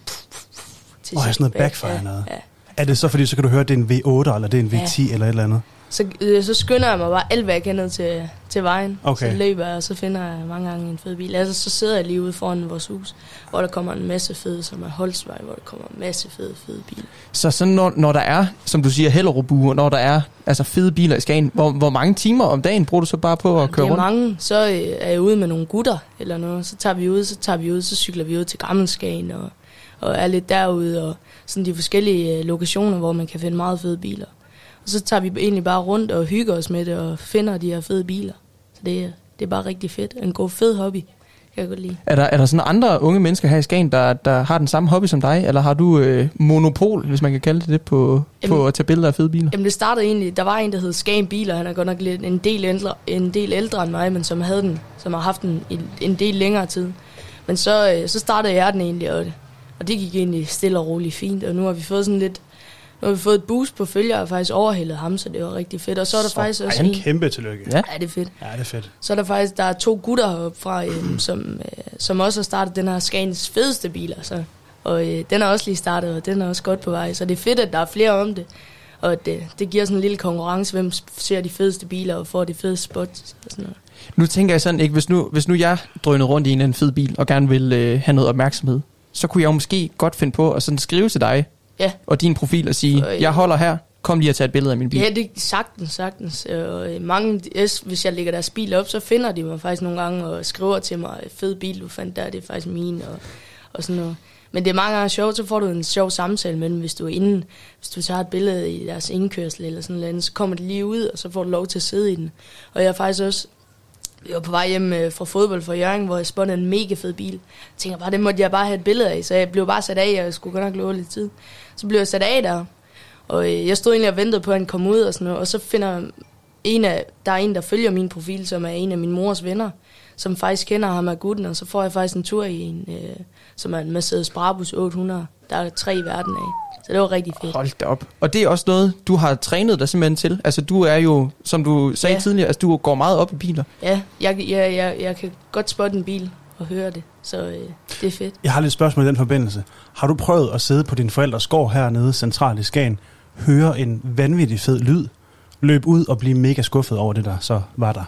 Til Åh, oh, sidst sådan noget bag. backfire ja, noget. Ja. Er det så, fordi så kan du høre, at det er en V8, eller det er en V10, Ja. eller et eller andet? Så, øh, så skynder jeg mig bare alt, hvad jeg kender til, til vejen. Okay. Så løber jeg, og så finder jeg mange gange en fed bil. Altså, så sidder jeg lige ude foran vores hus, hvor der kommer en masse fede, som er Holsvej, hvor der kommer en masse fede, fede biler. Så sådan, når, når der er, som du siger, Hellerup når der er altså fede biler i Skagen, hvor, hvor mange timer om dagen bruger du så bare på at køre det er rundt? mange. Så øh, er jeg ude med nogle gutter eller noget. Så tager vi ud, så tager vi ud, så cykler vi ud til Gammelskagen og, og er lidt derude. Og sådan de forskellige øh, lokationer, hvor man kan finde meget fede biler. Og så tager vi egentlig bare rundt og hygger os med det og finder de her fede biler. Så det, er- det er bare rigtig fedt. En god fed hobby. Kan jeg godt lide. Er der, er der sådan andre unge mennesker her i Skagen, der, der har den samme hobby som dig? Eller har du øh, monopol, hvis man kan kalde det det, på, på Jamen- at tage billeder af fede biler? Jamen det startede egentlig, der var en, der hed Skagen Biler, han er godt nok lidt en del, ældre, en del ældre end mig, men som havde den, som har haft den en del længere tid. Men så, øh, så startede jeg den egentlig, og, og det gik egentlig stille og roligt fint, og nu har vi fået sådan lidt, nu har vi fået et boost på følgere, og faktisk overhældet ham, så det var rigtig fedt. Og så er der faktisk også Ej, en en, kæmpe tillykke. Ja. ja, det er fedt. Ja, det er fedt. Så er der faktisk, der er to gutter heroppe fra, øhm, som, øh, som også har startet den her Skagens fedeste biler, så. Og øh, den er også lige startet, og den er også godt på vej. Så det er fedt, at der er flere om det. Og det, det giver sådan en lille konkurrence, hvem ser de fedeste biler og får de fedeste spots og sådan noget. Nu tænker jeg sådan, ikke, hvis nu, hvis nu jeg drønede rundt i en, anden fed bil, og gerne vil øh, have noget opmærksomhed, så kunne jeg jo måske godt finde på at sådan skrive til dig Ja. og din profil og sige, Øh, jeg holder her, kom lige og tag et billede af min bil. Ja, det er sagtens, sagtens. Og øh, mange, hvis jeg lægger deres bil op, så finder de mig faktisk nogle gange og skriver til mig, fed bil, du fandt der, det er faktisk min, og, og sådan noget. Men det er mange gange sjovt, så får du en sjov samtale med dem, hvis du er inde, hvis du tager et billede i deres indkørsel eller sådan noget, så kommer det lige ud, og så får du lov til at sidde i den. Og jeg er faktisk også, jeg var på vej hjem øh, fra fodbold fra Jørgen, hvor jeg spottede en mega fed bil. Jeg tænker bare, det måtte jeg bare have et billede af, så jeg blev bare sat af, og jeg skulle godt nok løbe lidt tid. Så blev jeg sat af der, og øh, jeg stod egentlig og ventede på, at han kom ud og sådan noget, og så finder en af, der er en, der følger min profil, som er en af min mors venner, som faktisk kender ham af gutten, og så får jeg faktisk en tur i en, øh, som er en Mercedes Brabus 800. Der er tre i verden af. Så det var rigtig fedt. Hold da op. Og det er også noget, du har trænet dig simpelthen til. Altså du er jo, som du sagde Ja. tidligere, altså du går meget op i biler. Ja, jeg, jeg, jeg, jeg kan godt spotte en bil og høre det, så øh, det er fedt. Jeg har lidt spørgsmål i den forbindelse. Har du prøvet at sidde på din forældres gård hernede centralt i Skagen, høre en vanvittig fed lyd, løbe ud og blive mega skuffet over det, der så var der?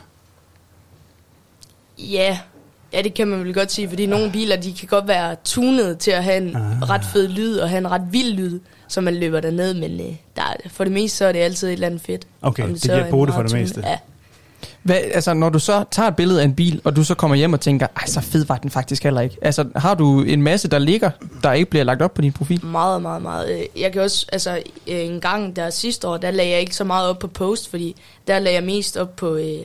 Ja, ja, det kan man vel godt sige, fordi nogle biler, de kan godt være tunet til at have en Ah. ret fed lyd, og have en ret vild lyd, så man løber derned, men øh, der, er- for det meste, så er det altid et eller andet fedt. Okay, Om det så giver er både for det meste. Ja, hvad, altså når du så tager et billede af en bil, og du så kommer hjem og tænker, ej så fed var den faktisk heller ikke. Altså har du en masse, der ligger, der ikke bliver lagt op på din profil? meget, meget, meget. Øh, jeg kan også, altså øh, en gang der sidste år, der lagde jeg ikke så meget op på post, fordi der lagde jeg mest op på, øh,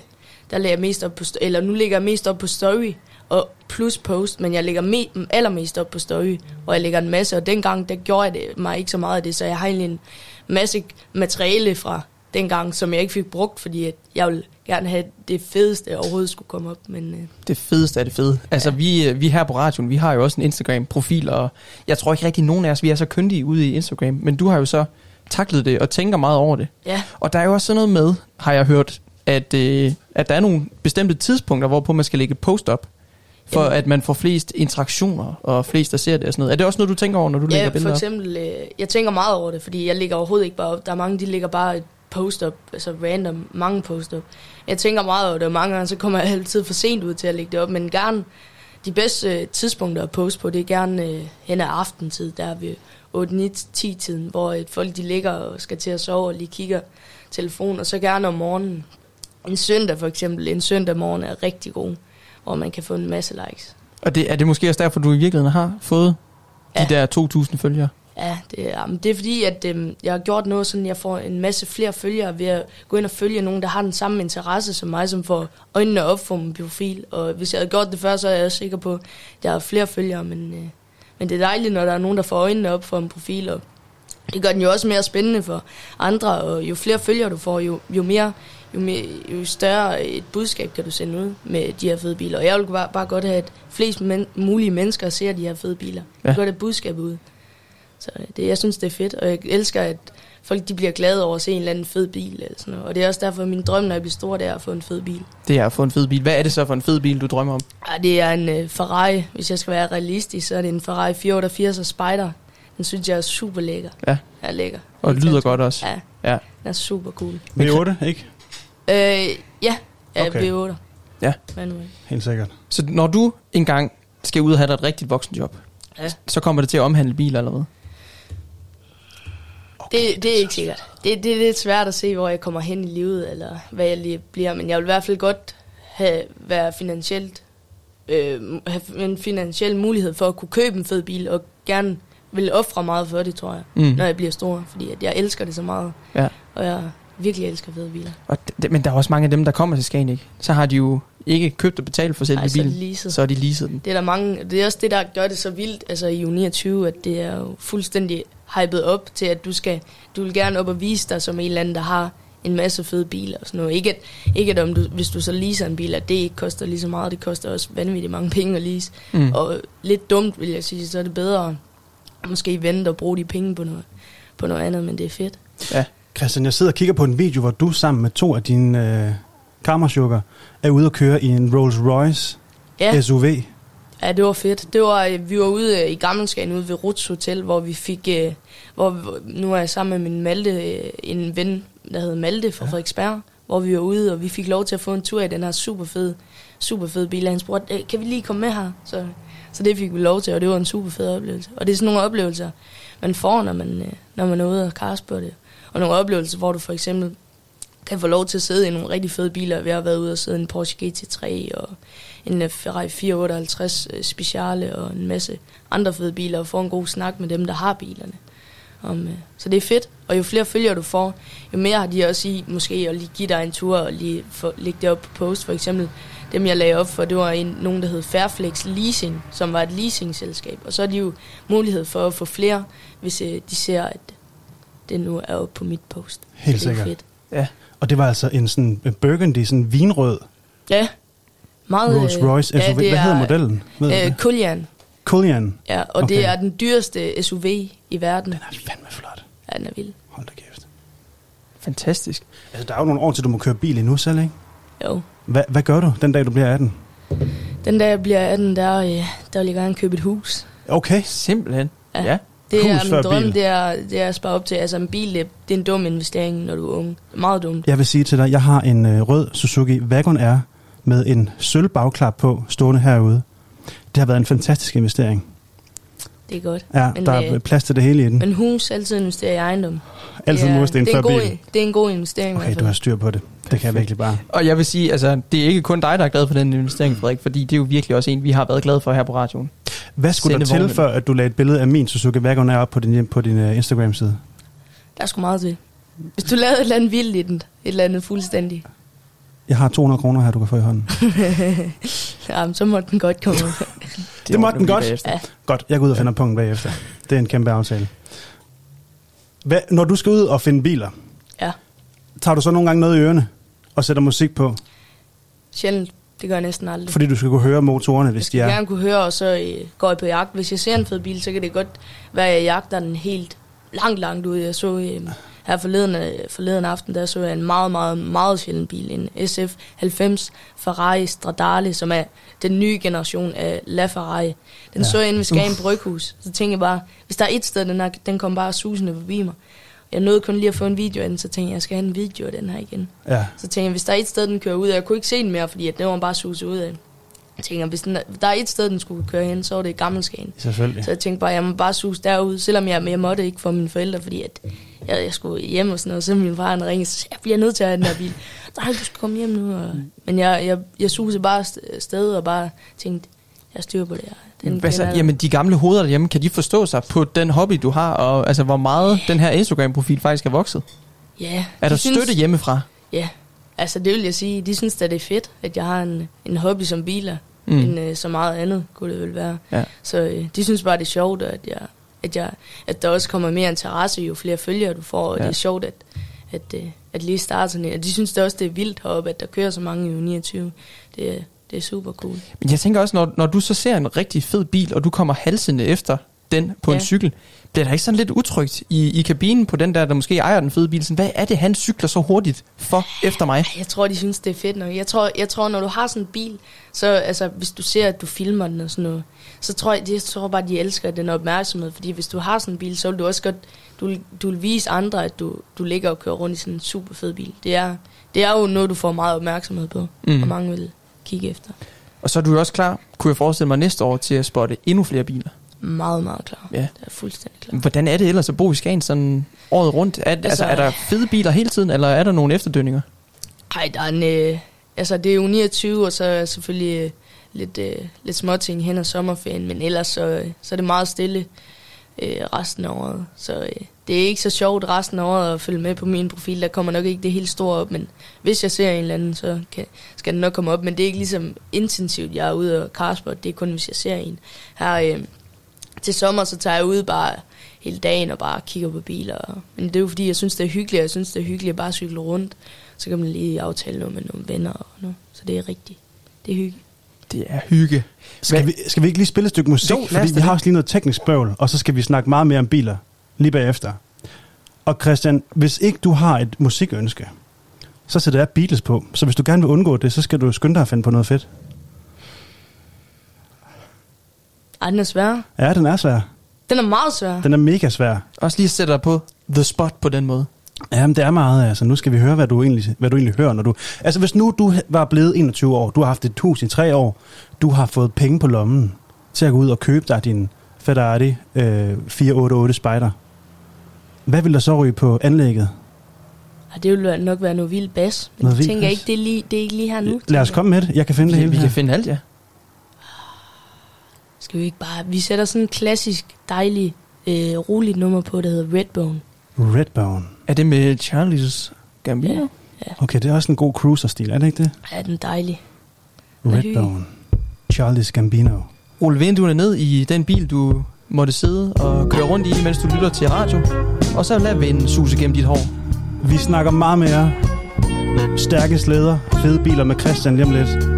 der lagde jeg mest op på, eller nu lægger jeg mest op på story, og plus post, men jeg lægger me- allermest op på story, og jeg lægger en masse, og dengang, der gjorde jeg det, mig ikke så meget af det, så jeg har egentlig en masse materiale fra dengang, som jeg ikke fik brugt, fordi at jeg ville gerne have det fedeste jeg overhovedet skulle komme op, men øh, Det fedeste er det fede. Altså ja. vi, øh, vi her på radioen, vi har jo også en Instagram-profil, og jeg tror ikke rigtig nogen af os, vi er så kyndige ude i Instagram, men du har jo så taklet det og tænker meget over det. ja, Og der er jo også sådan noget med, har jeg hørt, at, øh, at der er nogle bestemte tidspunkter, hvorpå man skal lægge et post op, for Jamen. at man får flest interaktioner, og flest, der ser det og sådan noget. Er det også noget, du tænker over, når du lægger Ja, for billeder op? eksempel, øh, jeg tænker meget over det, fordi jeg lægger overhovedet ikke bare op. Der er mange, de lægger bare et post op, altså random, mange post op. Jeg tænker meget over det, og mange gange, så kommer jeg altid for sent ud til at lægge det op, men gerne, de bedste tidspunkter at poste på, det er gerne øh, hen ad aftentid, der er ved 8-9-10-tiden, hvor øh, folk de ligger og skal til at sove og lige kigger telefon, og så gerne om morgenen. En søndag for eksempel, en søndag morgen er rigtig god, hvor man kan få en masse likes. Og det, er det måske også derfor, du i virkeligheden har fået Ja. de der 2.000 følgere? Ja, det er, men det er fordi, at øhm, jeg har gjort noget sådan, jeg får en masse flere følgere ved at gå ind og følge nogen, der har den samme interesse som mig, som får øjnene op for min profil. Og hvis jeg havde gjort det før, så er jeg også sikker på, at jeg har flere følgere, men, øh, men det er dejligt, når der er nogen, der får øjnene op for en profil, og det gør den jo også mere spændende for andre, og jo flere følgere du får, jo, jo mere jo, mere, jo større et budskab kan du sende ud med de her fede biler. Og jeg vil bare, bare godt have, at flest men, mulige mennesker ser de her fede biler. Ja. godt have budskabet ud. Så det, jeg synes, det er fedt, og jeg elsker, at folk de bliver glade over at se en eller anden fed bil. Eller sådan noget. Og det er også derfor, at min drøm, når jeg bliver stor, det er at få en fed bil. Det er at få en fed bil. Hvad er det så for en fed bil, du drømmer om? Ja, det er en uh, Ferrari. Hvis jeg skal være realistisk, så er det en Ferrari 488 Spider. Den synes jeg er super lækker. Ja. Er lækker. Og det lyder godt også. Ja, Ja. den er super cool. V8, ikke? Øh, ja, ja Okay. V8. Ja. Manuel. Helt sikkert. Så når du engang skal ud og have dig et rigtigt voksenjob, Ja. så kommer det til at omhandle biler eller hvad? Det, det er ikke sikkert. Det, det er lidt svært at se, hvor jeg kommer hen i livet, eller hvad jeg lige bliver. Men jeg vil i hvert fald godt have, være finansielt, øh, have en finansiel mulighed for at kunne købe en fed bil, og gerne vil ofre meget for det, tror jeg, Mm. når jeg bliver stor. Fordi at jeg elsker det så meget, Ja. og jeg virkelig elsker fede biler. Og det, men der er også mange af dem, der kommer til Skagen, ikke? Så har de jo ikke købt og betalt for selve Ej, så er bilen. det leaset. Så er de leaset den. Det er der mange, det er også det, der gør det så vildt, altså i U29, at det er jo fuldstændig hypet op til, at du skal, du vil gerne op og vise dig som en eller anden, der har en masse fede biler og sådan noget. Ikke at, ikke at om du, hvis du så leaser en bil, at det ikke koster lige så meget, det koster også vanvittigt mange penge at lease. Mm. Og lidt dumt, vil jeg sige, så er det bedre at måske vente og bruge de penge på noget, på noget andet, men det er fedt. Ja. Christian, jeg sidder og kigger på en video, hvor du sammen med to af dine øh, kammersugar er ude og køre i en Rolls Royce Ja. SUV. Ja, det var fedt. Det var, øh, vi var ude øh, i Gammelskagen ude ved Ruts Hotel, hvor vi fik, øh, hvor, nu er jeg sammen med min Malte, en ven, der hedder Malte fra ja. Frederiksberg, hvor vi var ude, og vi fik lov til at få en tur i den her super fed, super fed bil. Han spurgte, "Øh, kan vi lige komme med her? Så, så det fik vi lov til, og det var en super fed oplevelse. Og det er sådan nogle oplevelser, man får, når man, når man er ude og karse på det. Og nogle oplevelser, hvor du for eksempel kan få lov til at sidde i nogle rigtig fede biler. Vi har været ude og sidde i en Porsche GT3 og en øh, Ferrari 458 øh, Speciale og en masse andre fede biler og få en god snak med dem, der har bilerne. Om, øh, så det er fedt, og jo flere følgere du får, jo mere har de også i måske at lige give dig en tur og lige få, lægge det op på post. For eksempel dem, jeg lagde op for, det var en, nogen, der hed Fairflex Leasing, som var et leasingselskab. Og så er de jo mulighed for at få flere, hvis øh, de ser, at det nu er oppe på mit post. Helt er sikkert. fedt. Ja. Og det var altså en sådan en burgundy, sådan vinrød Ja. Meget, Rolls øh, Royce SUV. det Hvad er, hedder modellen? Ved Øh? Kuljan. Kuljan. Ja, og okay. det er den dyreste SUV i verden. Den er fandme flot. Ja, den er vild. Hold da kæft. Fantastisk. Altså, der er jo nogle år til, du må køre bil endnu selv, ikke? Jo. Hvad, hvad gør du, den dag, du bliver 18? Den dag jeg bliver 18, der, øh, der vil jeg gerne købe et hus. Okay. Simpelthen. Ja. Ja. Det Hus er før min drøm, bil. det er, det er at spare op til. Altså en bil, det, det er en dum investering, når du er ung. Meget dumt. Jeg vil sige til dig, jeg har en øh, rød Suzuki Wagon R med en sølv bagklap på, stående herude. Det har været en fantastisk investering. Det er godt. Ja, men, der er øh, plads til det hele i den. Men hus, altid investere i ejendom. Altid er, mursten det er før en god, bil. Det er en god investering. Okay, du har styr på det. Det kan jeg virkelig bare. Og jeg vil sige, altså, det er ikke kun dig, der er glad for den investering, Frederik, fordi det er jo virkelig også en, vi har været glade for her på radioen. Hvad skulle der til, før at du lagde et billede af min Suzuki Wagon op på din, på din uh, Instagram-side? Der er sgu meget til. Hvis du lavede et eller andet vildt i den, et eller andet fuldstændig, Jeg har 200 kroner her, du kan få i hånden. ja, så må den godt komme. Det, det måtte den godt. Ja. Godt, jeg går ud og finder punkten bagefter. Det er en kæmpe aftale. Hvad, når du skal ud og finde biler, Ja. tager du så nogle gange noget i ørerne og sætter musik på? Sjældent. Det gør jeg næsten aldrig. Fordi du skal kunne høre motorerne, hvis de Jeg vil er... gerne kunne høre, og så øh, går jeg på jagt. Hvis jeg ser en fed bil, så kan det godt være, at jeg jagter den helt langt, langt ud. Jeg så øh, her forleden, øh, forleden aften, der så jeg en meget, meget, meget sjælden bil. En SF 90 Ferrari Stradale, som er den nye generation af La Ferrari. Den Ja. så jeg inde ved Skagen. Bryghus. Så tænkte jeg bare, hvis der er et sted, den, er, den kom bare susende forbi mig. Jeg nåede kun lige at få en video af den, så tænkte jeg, jeg skal have en video af den her igen. Ja. Så tænkte jeg, hvis der er et sted, den kører ud af, jeg kunne ikke se den mere, fordi at den var bare suset ud af. Jeg tænker, hvis den, der er et sted, den skulle køre hen, så var det i Gammelskagen. Selvfølgelig. Så jeg tænkte bare, jeg må bare suse derud, selvom jeg, jeg måtte ikke for mine forældre, fordi at jeg, jeg skulle hjem og sådan noget. Så min far han ringede, så jeg bliver nødt til at have den her bil. Nej, du skal komme hjem nu. Og, men jeg, jeg, jeg susede bare st- sted og bare tænkte, jeg styrer på det her. Den Hvad så, jamen, de gamle hoveder derhjemme, kan de forstå sig på den hobby, du har, og altså, hvor meget den her Instagram-profil faktisk er vokset? Ja. Er de der støtte hjemmefra? Ja, altså det vil jeg sige. De synes at det er fedt, at jeg har en, en hobby som biler, Mm. mm. end øh, så meget andet kunne det vel være. Ja. Så øh, de synes bare, det er sjovt, at, jeg, at, jeg, at der også kommer mere interesse, jo flere følgere du får, og Ja. det er sjovt, at, at, øh, at lige starte sådan en. Og de synes det også, det er vildt heroppe, at der kører så mange i U29. Det, det er super cool. Men jeg tænker også, når, når du så ser en rigtig fed bil, og du kommer halsende efter den på ja. en cykel, bliver der ikke sådan lidt utrygt i, i kabinen på den der, der måske ejer den fede bil? Sådan, hvad er det, han cykler så hurtigt for efter mig? Jeg tror, de synes, det er fedt nok. Jeg tror, jeg tror når du har sådan en bil, så altså, hvis du ser, at du filmer den og sådan noget, så tror jeg, jeg tror bare, de elsker den opmærksomhed. Fordi hvis du har sådan en bil, så vil du også godt, du, vil- du vil vise andre, at du, du ligger og kører rundt i sådan en super fed bil. Det er, det er jo noget, du får meget opmærksomhed på, Mm. og mange vil kigge efter. Og så er du også klar, kunne jeg forestille mig, næste år til at spotte endnu flere biler. Meget, meget klar. Ja. Det er fuldstændig klar. Hvordan er det ellers at bo i Skagen sådan året rundt? Er, altså, altså, er der fede biler hele tiden, eller er der nogle efterdønninger? Ej, der er en, øh, altså det er jo 29, og så er selvfølgelig øh, lidt, øh, lidt småting hen ad sommerferien, men ellers så, øh, så er det meget stille øh, resten af året. Så øh, det er ikke så sjovt resten af året at følge med på min profil. Der kommer nok ikke det helt store op, men hvis jeg ser en eller anden, så kan, skal den nok komme op. Men det er ikke ligesom intensivt, jeg er ude og Kasper. Det er kun, hvis jeg ser en. Her øh, til sommer, så tager jeg ud bare hele dagen og bare kigger på biler. Men det er jo fordi, jeg synes, det er hyggeligt. Jeg synes, det er hyggeligt at bare cykle rundt. Så kan man lige aftale noget med nogle venner og noget. Så det er rigtigt. Det er hygge. Det er hygge. Skal vi, skal vi ikke lige spille et stykke musik? Jo, fordi vi har også lige noget teknisk bøvl, og så skal vi snakke meget mere om biler lige bagefter. Og Christian, hvis ikke du har et musikønske, så sætter jeg Beatles på. Så hvis du gerne vil undgå det, så skal du skynde dig at finde på noget fedt. Ej, den er svær. Ja, den er svær. Den er meget svær. Den er mega svær. Også lige sætte dig på the spot på den måde. Jamen, det er meget. Altså, nu skal vi høre, hvad du egentlig, hvad du egentlig hører, når du... Altså, hvis nu du var blevet 21 år, du har haft et hus i tre år, du har fået penge på lommen til at gå ud og købe dig din Ferrari øh, 488 Spider. Hvad vil der så ryge på anlægget? Ej, det vil nok være noget vild bas. Men Noget jeg tænker bas? ikke, det er, lige, det er ikke lige her nu. Lad os komme med det. Jeg kan finde det Vi, hele vi her. kan finde alt, ja. Skal vi ikke bare... Vi sætter sådan en klassisk, dejlig, øh, roligt nummer på, der hedder Redbone. Redbone. Er det med Charlie's Gambino? Ja. Okay, det er også en god cruiser-stil, er det ikke det? Ja, den er dejlig. Redbone. Charles Gambino. Rulle vinduerne ned i den bil, du måtte sidde og køre rundt i, mens du lytter til radio. Og så lad vinden suse gennem dit hår. Vi snakker meget mere stærke slæder, fede biler med Christian lige om lidt.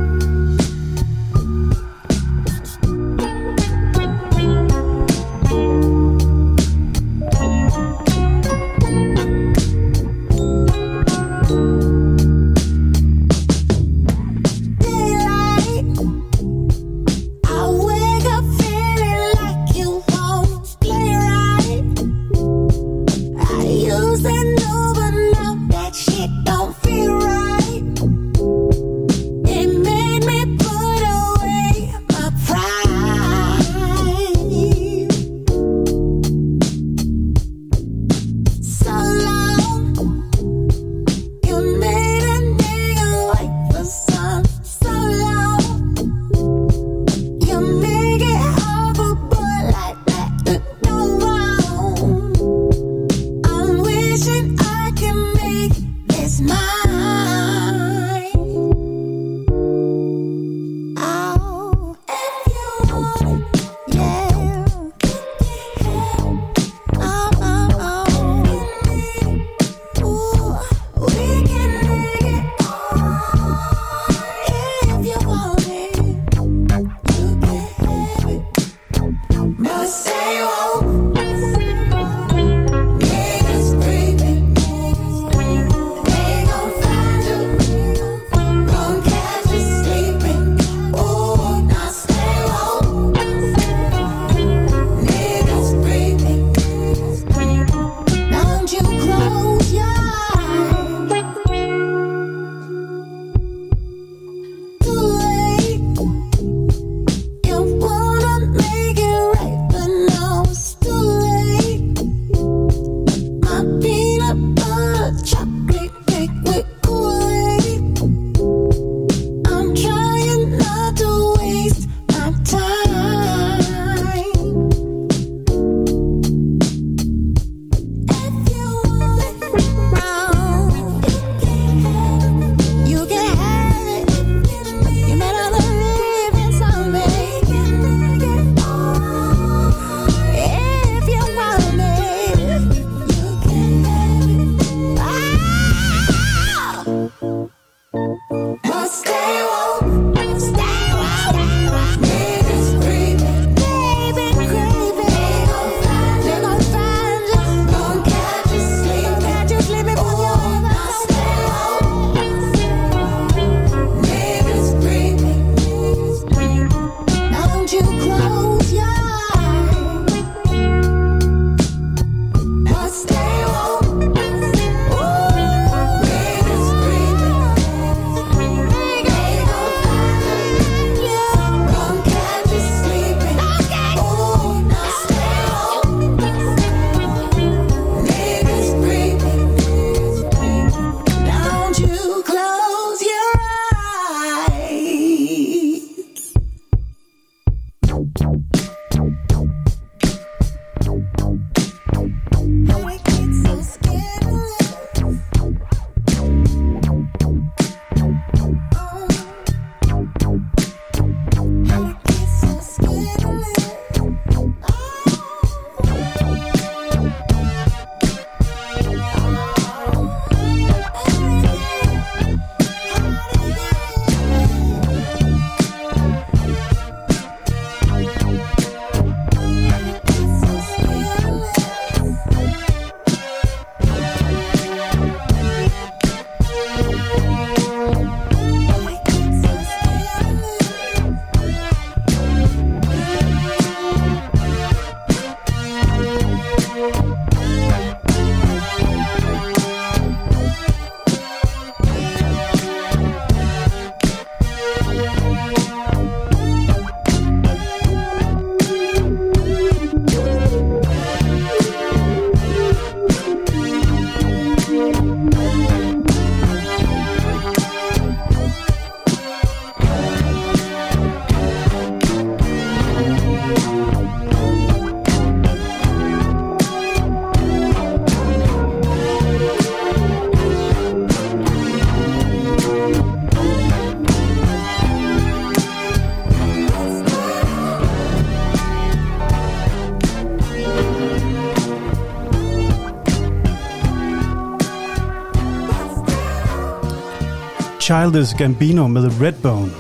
Childish Gambino med Redbone.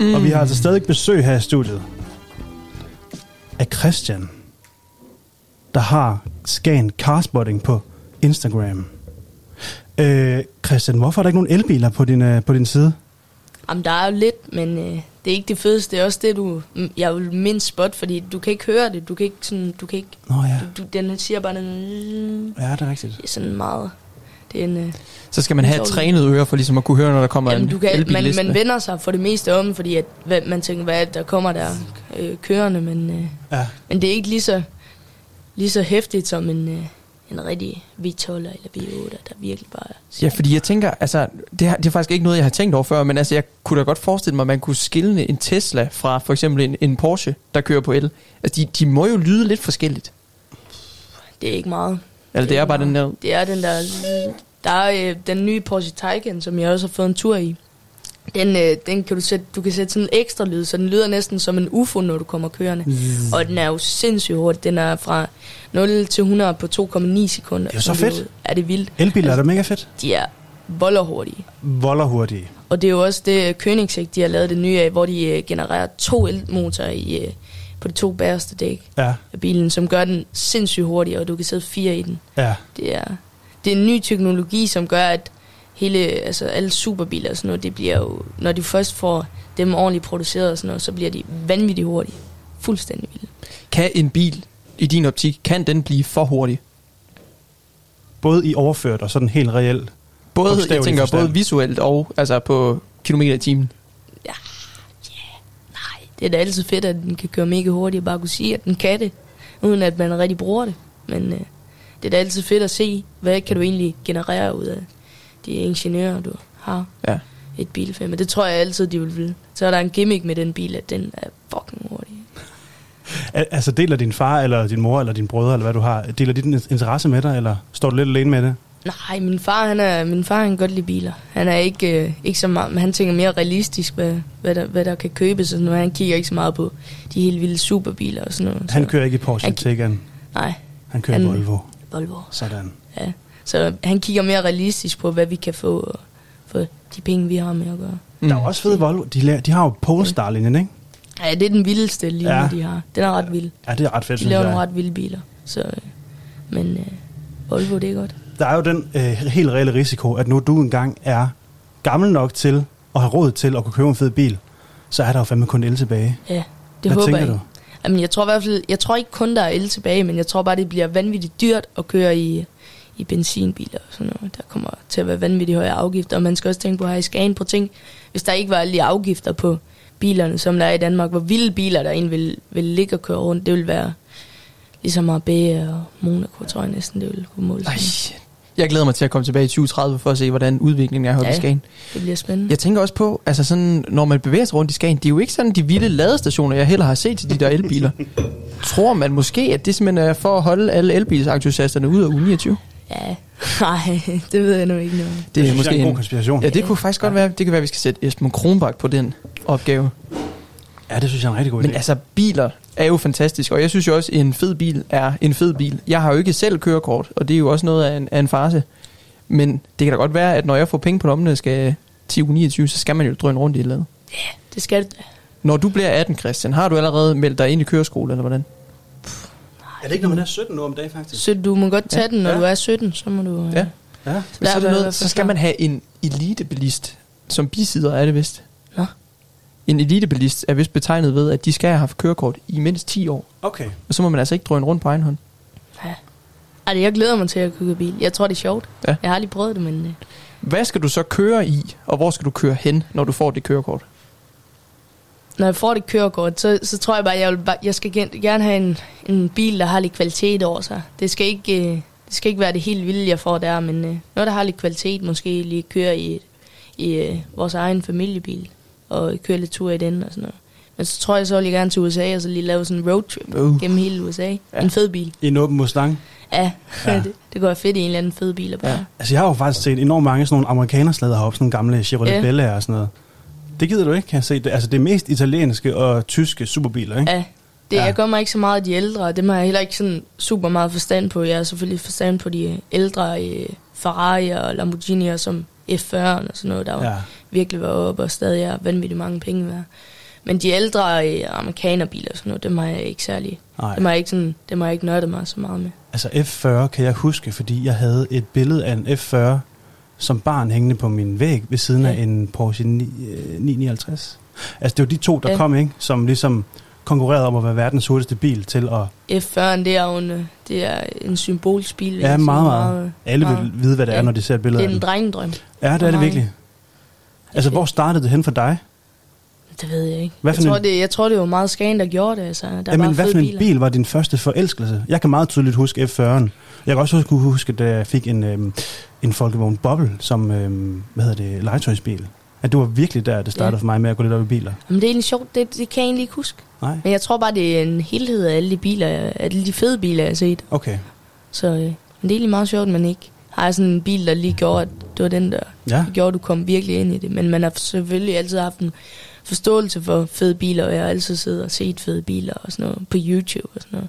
Mm. Og vi har altså stadig besøg her i studiet af Christian, der har Scan Carspotting på Instagram. Øh, Christian, hvorfor er der ikke nogen elbiler på din, øh, på din side? Jamen, der er jo lidt, men øh, det er ikke det fedeste. Det er også det, du... Jeg vil mindst spot, fordi du kan ikke høre det. Du kan ikke sådan... Du kan ikke... Nå ja. Du, du, den siger bare... Den, Ja, det er rigtigt. det er sådan meget... Det er en... Øh, Så skal man have et trænet øre for ligesom at kunne høre, når der kommer Jamen, en du kan, elbil man, man vender sig for det meste om, fordi at, hvad, man tænker, hvad er det, der kommer der øh, kørende, men, øh, Ja. men det er ikke lige så, lige så hæftigt som en, øh, en rigtig V12 eller V8, der virkelig bare Ja, fordi jeg tænker, altså, det, har, det er faktisk ikke noget, jeg har tænkt over før, men altså, jeg kunne da godt forestille mig, at man kunne skille en Tesla fra for eksempel en, en Porsche, der kører på el. Altså, de, de må jo lyde lidt forskelligt. Det er ikke meget. Eller det er bare den der... Det er den der... Der er øh, den nye Porsche Taycan, som jeg også har fået en tur i. Den, øh, den kan du sætte, du kan sætte sådan en ekstra lyd, så den lyder næsten som en UFO, når du kommer kørende. Mm. Og den er jo sindssygt hurtig. Den er fra 0 til 100 på 2,9 sekunder. Det er jo så fedt. Er det vildt? Elbiler er da mega fedt. De er volderhurtige. Voller hurtige. Og det er jo også det Koenigsegg, de har lavet det nye af, hvor de øh, genererer to elmotorer i, øh, på de to bagerste dæk Ja, af bilen, som gør den sindssygt hurtig, og du kan sidde fire i den. ja. Det er, det er en ny teknologi, som gør, at hele, altså alle superbiler og sådan noget, det bliver jo, når de først får dem ordentligt produceret og sådan noget, så bliver de vanvittigt hurtige. Fuldstændig vilde. Kan en bil, i din optik, kan den blive for hurtig? Både i overført og sådan helt reelt. Både, jeg tænker, forstand. både visuelt og altså på kilometer i timen. Det er da altid fedt, at den kan køre mega hurtigt, og bare kunne sige, at den kan det, uden at man rigtig bruger det. Men øh, det er da altid fedt at se, hvad kan du egentlig generere ud af de ingeniører, du har. Ja. Et bilfirma. Det tror jeg altid, de vil vil. Så er der en gimmick med den bil, at den er fucking hurtig. Al- Altså deler din far, eller din mor, eller din brødre, eller hvad du har, deler de din interesse med dig, eller står du lidt alene med det? Nej, min far, han er, min far han kan godt lide biler. Han er ikke, øh, ikke så meget, men han tænker mere realistisk, hvad, hvad, der, hvad der kan købes. Og sådan noget. Han kigger ikke så meget på de helt vilde superbiler og sådan noget. Han kører ikke i Porsche Han- Taycan. Nej. Han kører Han- Volvo. Volvo. Sådan. Ja. Så han kigger mere realistisk på, hvad vi kan få for de penge, vi har med at gøre. Mm. Der er også fede Volvo. De, la- de har jo Polestar-linjen, ikke? Ja, det er den vildeste lige Ja. de har. Den er ret vild. Ja, det er ret fedt, De laver jeg. nogle ret vilde biler. Så, øh, men øh, Volvo, det er godt. Der er jo den øh, helt reelle risiko, at nu du engang er gammel nok til at have råd til at kunne købe en fed bil, så er der jo fandme kun el tilbage. Ja, det Hvad håber tænker jeg. du? Jamen, jeg tror i hvert fald, jeg tror ikke kun, der er el tilbage, men jeg tror bare, det bliver vanvittigt dyrt at køre i, i benzinbiler og sådan noget. Der kommer til at være vanvittigt høje afgifter, og man skal også tænke på her i Skagen på ting. Hvis der ikke var alle de afgifter på bilerne, som der er i Danmark, hvor vilde biler, der egentlig vil, vil ligge og køre rundt, det vil være ligesom Marbella og Monaco, tror jeg næsten, det vil kunne måle sig. Jeg glæder mig til at komme tilbage i 2030 for at se, hvordan udviklingen er heroppe Ja. i Skagen. Det bliver spændende. Jeg tænker også på, altså sådan, når man bevæger sig rundt i Skagen, det er jo ikke sådan de vilde ladestationer, jeg heller har set til de der elbiler. Tror man måske, at det simpelthen er for at holde alle elbilsentusiasterne ud af uge 29? Ja, nej, det ved jeg nu ikke noget. om. Det er måske er en god konspiration. Ja, det kunne faktisk godt være. Det kan være, at vi skal sætte Esben Kronbak på den opgave. Ja, det synes jeg er en rigtig god idé. Men altså, biler er jo fantastisk, og jeg synes jo også, at en fed bil er en fed bil. Jeg har jo ikke selv kørekort, og det er jo også noget af en, af en farse. Men det kan da godt være, at når jeg får penge på lommen, og skal til uge 29, så skal man jo drøne rundt i et eller andet. Det skal det. Når du bliver 18, Christian, har du allerede meldt dig ind i køreskole, eller hvordan? Er det ikke, når man er 17 år om dagen, faktisk? Så du må godt tage Ja. den, når Ja. du er 17, så må du... øh, Ja. Ja. Men så, er det noget, så skal man have en elitebilist som bisider, er det vist? En elitebilist er vist betegnet ved, at de skal have haft kørekort i mindst 10 år. Okay. Og så må man altså ikke drøne rundt på egen hånd. Ej, jeg glæder mig til at køre bil. Jeg tror, det er sjovt. Ja. Jeg har aldrig prøvet det, men... øh, Hvad skal du så køre i, og hvor skal du køre hen, når du får det kørekort? Når jeg får det kørekort, så, så tror jeg bare, jeg, vil bare, jeg skal gerne have en, en bil, der har lidt kvalitet over sig. Det skal ikke, øh, det skal ikke være det helt vilde, jeg får der, men øh, noget, der har lidt kvalitet, måske lige køre i, i øh, vores egen familiebil, og køre lidt tur i den og sådan noget. Men så tror jeg, så vil jeg gerne til USA, og så lige lave sådan en roadtrip Uh. gennem hele USA. Ja. En fed bil. I en åben Mustang? Ja, Ja. det, det går fedt i en eller anden fed bil bare. Ja. Altså, jeg har jo faktisk set enormt mange sådan nogle amerikanerslæder heroppe, sådan nogle gamle Chevrolet Ja. Bella og sådan noget. Det gider du ikke, kan jeg se. Det, altså, det er mest italienske og tyske superbiler, ikke? Ja, det, ja. jeg gør mig ikke så meget af de ældre, og dem har jeg heller ikke sådan super meget forstand på. Jeg har selvfølgelig forstand på de ældre øh, Ferrari og Lamborghini'er, som F40'eren og sådan noget, der var Ja. virkelig var oppe og stadig er vanvittigt mange penge værd. Men de ældre øh, amerikanerbiler og sådan noget, dem har jeg ikke særlig, Nej. dem har jeg ikke, sådan, dem har jeg ikke nørdet mig så meget med. Altså F40 kan jeg huske, fordi jeg havde et billede af en F40 som barn hængende på min væg ved siden ja. af en Porsche 9, øh, 959. Altså det var de to, der. Ja. kom, ikke? Som ligesom konkurrerede om at være verdens hurtigste bil til at... F40'eren, det er jo en, det er en symbolsk bil. Ja, meget, meget. Alle vil vide, hvad det er, når de ser et billede Det af er en den. drengedrøm. Ja, det er det virkelig. Altså, hvor startede det hen for dig? Det ved jeg ikke. Hvad jeg, tror, en- det, jeg tror, det var meget Skagen, der gjorde det. Altså. Der Jamen, hvad for en biler. bil var din første forelskelse? Jeg kan meget tydeligt huske F40'eren. Jeg kan også huske, huske da jeg fik en, øhm, en Folkevogn Bobble som, øhm, hvad hedder det, legetøjsbil. At det var virkelig der, det startede Ja. for mig med at gå lidt op i biler. Jamen, det er egentlig sjovt. Det, det kan jeg egentlig ikke huske. Nej. Men jeg tror bare, det er en helhed af alle de biler, alle de fede biler, jeg har set. Okay. Så øh, men det er egentlig meget sjovt, at man ikke har sådan en bil, der lige gjorde, at det var den der, Ja. der gjorde, at du kom virkelig ind i det. Men man har selvfølgelig altid haft en forståelse for fede biler, og jeg har altid siddet og set fede biler og sådan noget på YouTube og sådan noget.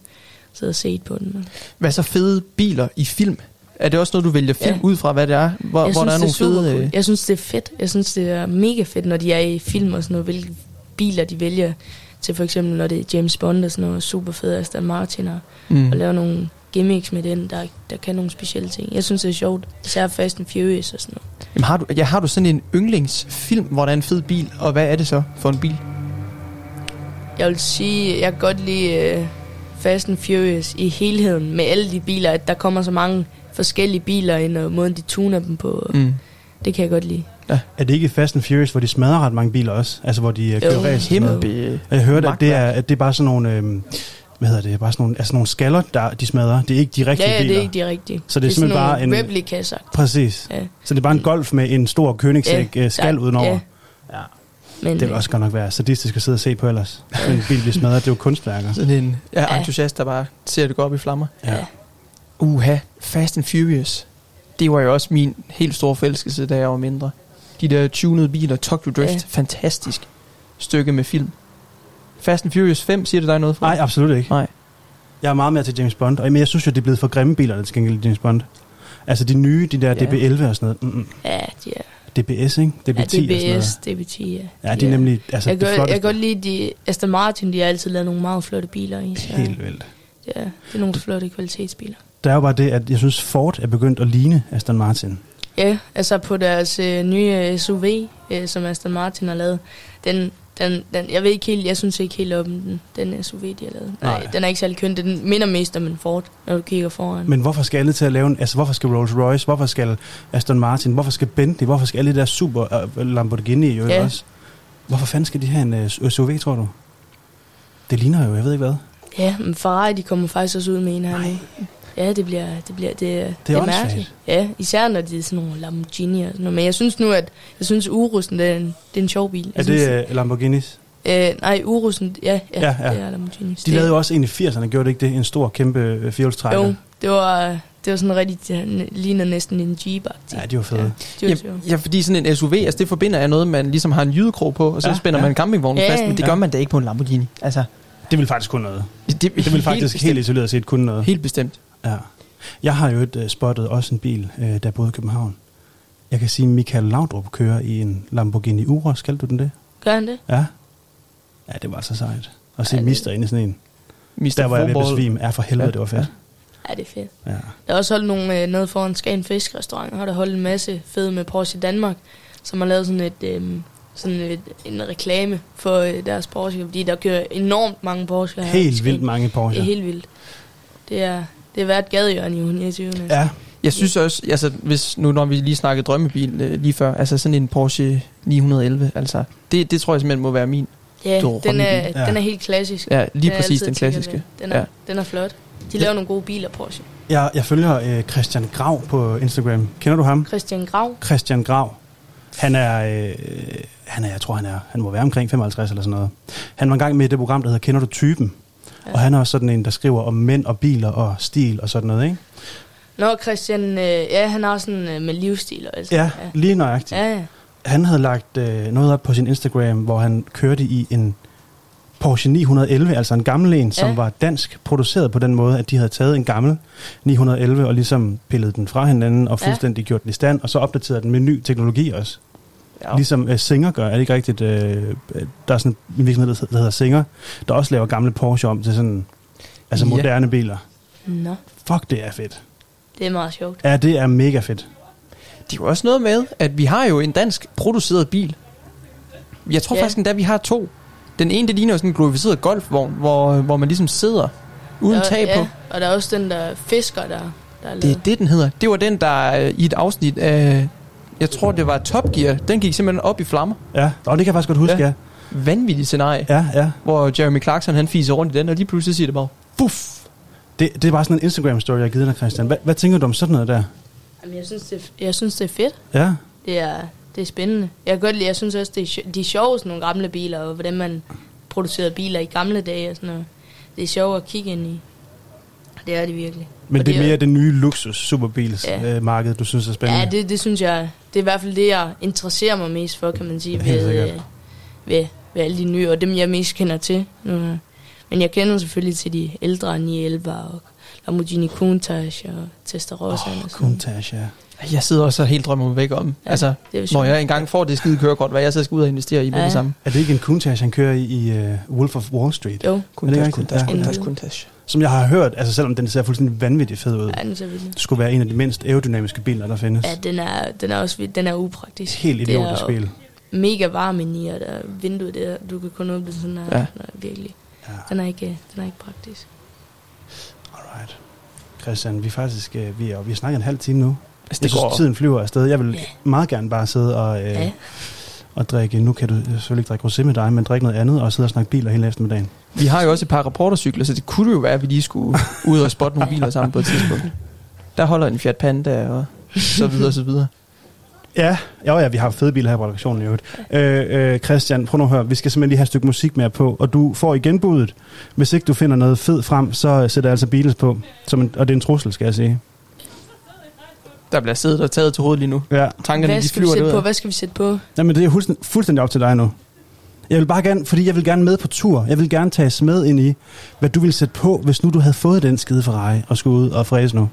Så og set på den. Hvad så fede biler i film? Er det også noget, du vælger film Ja. ud fra, hvad det er? Hvor, jeg hvor der er nogle fede... cool. øh, Jeg synes, det er fedt. Jeg synes, det er mega fedt, når de er i film og sådan noget, hvilke biler de vælger til for eksempel, når det er James Bond og sådan noget, super fed Aston Martin og, Mm. mm. og lave nogle gimmicks med den, der, der kan nogle specielle ting. Jeg synes, det er sjovt. Især Fast and Furious og sådan noget. Jamen, har, du, ja, har du sådan en yndlingsfilm, hvor der er en fed bil, og hvad er det så for en bil? Jeg vil sige, jeg kan godt lide uh, Fast and Furious i helheden med alle de biler, at der kommer så mange forskellige biler ind, og måden de tuner dem på. Mm. Det kan jeg godt lide. Ja. Er det ikke Fast and Furious, hvor de smadrer ret mange biler også? Altså, hvor de øh, kører race? og noget? Jeg hørte, at det, er, at det er bare sådan nogle... Øhm, hvad hedder det? Bare sådan nogle, altså nogle skaller, der de smadrer. Det er ikke de rigtige ja, ja, biler. det er ikke de rigtige. Så det er, sådan simpelthen bare en... nogle replica sagt. Præcis. Ja. Så det er bare en golf med en stor Koenigsegg Ja, ja, skal der- udenover. ja. Ja. Men, Det vil også godt nok være sadistisk at sidde og se på ellers. Når en bil bliver smadret, det er jo kunstværker. Sådan en ja, Ja. entusiast, der bare ser det gå op i flammer. Ja. Uha, Fast and Furious. Det var jo også min helt store forelskelse, da jeg var mindre. De der tunede biler, Tokyo Drift, Ja. fantastisk stykke med film. Fast and Furious 5, siger det dig noget? Nej, absolut ikke. Nej. Jeg er meget mere til James Bond, og men jeg synes jo, det er blevet for grimme biler, til gengæld i James Bond. Altså de nye, de der Ja. DB11 og sådan noget. Mm-mm. Ja, de er... DBS, ikke? DB10 Ja, og sådan noget. DBS, DB10, ja. Ja, de er nemlig altså, jeg, det gør, jeg kan godt lide, de, Aston Martin, de har altid lavet nogle meget flotte biler i. Så Helt vildt. Ja, det er nogle flotte kvalitetsbiler. Der er jo bare det, at jeg synes, Ford er begyndt at ligne Aston Martin. Ja, altså på deres øh, nye øh, SUV, øh, som Aston Martin har lavet, den, den, den, jeg ved ikke helt, jeg synes ikke helt om den, den SUV, de har lavet. Nej. Nej. den er ikke særlig køn, den minder mest om en Ford, når du kigger foran. Men hvorfor skal alle til at lave en... Altså, hvorfor skal Rolls Royce? Hvorfor skal Aston Martin? Hvorfor skal Bentley? Hvorfor skal alle de der super uh, Lamborghini jo Ja. også? Hvorfor fanden skal de have en uh, SUV, tror du? Det ligner jo, jeg ved ikke hvad. Ja, men Ferrari, de kommer faktisk også ud med en her nu. Ja, det bliver, det bliver, det, det, det er mærkeligt. Ja, især når det er sådan nogle Lamborghini og sådan noget. Men jeg synes nu, at jeg synes Urusen, det er en, det er en sjov bil. Er Jeg synes, det uh, Lamborghinis? øh, nej, Urusen, ja, ja, Ja, ja, det er Lamborghini. De lavede jo også en i 80'erne, gjorde det ikke det? En stor, kæmpe uh, fjolstrækker. Jo, det var, det var sådan rigtig, det ligner næsten en jeep -agtig. Ja, de var fede. Ja, de var Ja, ja, fordi sådan en SUV, altså det forbinder jeg noget, man ligesom har en jydekrog på, og så Ja, ja, spænder ja. man en campingvogn Ja, fast, men det ja. gør man da ikke på en Lamborghini. Altså, Det vil faktisk kun noget. det, Det vil faktisk helt, helt isoleret set kun noget. Helt bestemt. Ja. Jeg har jo et uh, spottet også en bil, uh, der boede i København. Jeg kan sige, at Michael Laudrup kører i en Lamborghini Urus. Skal du den det? Gør han det? Ja. Ja, det var så sejt. Og se Ja, det- Mister inde i sådan en. Mr. Der var jeg ved besvime. Ja, for helvede, Ja, det var fedt. Ja, det er fedt. Ja. Der er også holdt nogle øh, nede foran Skagen Fisk restaurant, har der holdt en masse fede med Porsche Danmark, som har lavet sådan et, øh, sådan et, en reklame for øh, deres Porsche, fordi der kører enormt mange Porsche her. Helt vildt mange Porsche. Det er helt vildt. Det er, det er hvert gadehjørne i 120. Ja, Jeg synes også, altså hvis nu når vi lige snakkede drømmebil øh, lige før, altså sådan en Porsche 911, altså det, det tror jeg simpelthen må være min. Ja, Drømmebil. den er, Ja. den er helt klassisk. Ja, lige er præcis den klassiske. Den er, Ja. den er flot. De laver nogle gode biler, Porsche. jeg, jeg følger øh, Christian Grav på Instagram. Kender du ham? Christian Grav. Christian Grav. Han er, øh, han er, jeg tror han er, han må være omkring 55 eller sådan noget. Han var engang med i det program, der hedder Kender du typen? Ja. Og han er også sådan en, der skriver om mænd og biler og stil og sådan noget, ikke? Nå, Christian, øh, ja, han har sådan øh, med livsstil og alt Ja, ja. lige nøjagtigt. Ja, ja. Han havde lagt øh, noget op på sin Instagram, hvor han kørte i en Porsche 911, altså en gammel en, som Ja. var dansk produceret på den måde, at de havde taget en gammel 911 og ligesom pillet den fra hinanden og Ja. fuldstændig gjort den i stand, og så opdateret den med ny teknologi også. Ja. Ligesom uh, Singer gør, er det ikke rigtigt? Uh, der er sådan en virksomhed, der hedder Singer, der også laver gamle Porsche om til sådan, altså Ja. moderne biler. Nå, Fuck, det er fedt. det er meget sjovt. Ja, det er mega fedt. Det er jo også noget med, at vi har jo en dansk produceret bil. Jeg tror Ja. faktisk endda, vi har to. Den ene, det ligner jo sådan en glorificeret golfvogn, hvor, hvor man ligesom sidder uden Der- tag ja, på. og der er også den der fisker, der, der er Det lavet. er det, den hedder. Det var den, der øh, i et afsnit af, jeg tror, det var Top Gear, den gik simpelthen op i flammer. Ja, og det kan jeg faktisk godt huske, ja. Ja. Vanvittigt scenarie, Ja, ja. hvor Jeremy Clarkson han fiser rundt i den, og lige pludselig siger det bare, fuff. Det, det er bare sådan en Instagram-story, jeg har givet dig, Christian. Hvad, hvad tænker du om sådan noget der? Jamen, jeg synes, det er, jeg synes, det er fedt. Ja, Det er, det er spændende. Jeg kan godt lide, jeg synes også, det er, de er sjove, sådan nogle gamle biler, og hvordan man producerede biler i gamle dage og sådan noget. Det er sjovt at kigge ind i. Det er det virkelig. men Og det er mere det nye luksus superbilsmarked, Ja. øh, marked, du synes er spændende. Ja, det, det synes jeg, det er i hvert fald det, jeg interesserer mig mest for, kan man sige, ved, øh, ved, ved alle de nye, og dem jeg mest kender til. Nu. Men jeg kender selvfølgelig til de ældre 911 og Lamborghini Countach og Testarossa. sådan noget. Countach, ja. Jeg sidder også og helt drømmer mig væk om. Ja, altså, når jeg engang får det skide kørekort, hvad jeg så skal ud og investere i med Ja. det samme. Er det ikke en Countach, han kører i, i uh, Wolf of Wall Street? Jo, Er det Countach? Countach. Countach, Countach. Som jeg har hørt, altså selvom den ser fuldstændig vanvittigt fed ud, ja, den er så vildt. det skulle være en af de mindst aerodynamiske biler, der findes. Ja, den er, den er også. Den er upraktisk. Helt Det idiotisk er bil. Mega varm indeni, og der er vinduet der. Du kan kun åbne sådan her. Ja. Ja. virkelig. Ja. Den er ikke, den er ikke praktisk. Alright. Christian, vi er faktisk, øh, vi, er, vi har snakket en halv time nu. Altså, Jeg det går, synes, tiden flyver afsted. Jeg vil Ja. meget gerne bare sidde og, øh, Ja. og drikke, nu kan du selvfølgelig ikke drikke rosé med dig, men drikke noget andet og sidde og snakke biler hele eftermiddagen. Vi har jo også et par rapportercykler, så det kunne jo være, at vi lige skulle ud og spotte nogle biler sammen på et tidspunkt. Der holder en Fiat Panda og så videre og så videre. Ja, ja, ja, vi har fede biler her på redaktionen i øvrigt. Øh, øh, Christian, prøv nu at høre, vi skal simpelthen lige have et stykke musik mere på, og du får igen budet. Hvis ikke du finder noget fed frem, så sætter jeg altså Beatles på, som en, og det er en trussel, skal jeg sige. Der bliver siddet og taget til hovedet lige nu. Ja, Tankerne, Hvad de skal vi flyver sætte på? Hvad skal vi sætte på? Jamen, det er fuldstændig op til dig nu. Jeg vil bare gerne, fordi jeg vil gerne med på tur. Jeg vil gerne tages med ind i, hvad du ville sætte på, hvis nu du havde fået den skide Ferrari og skulle ud og fræse nu.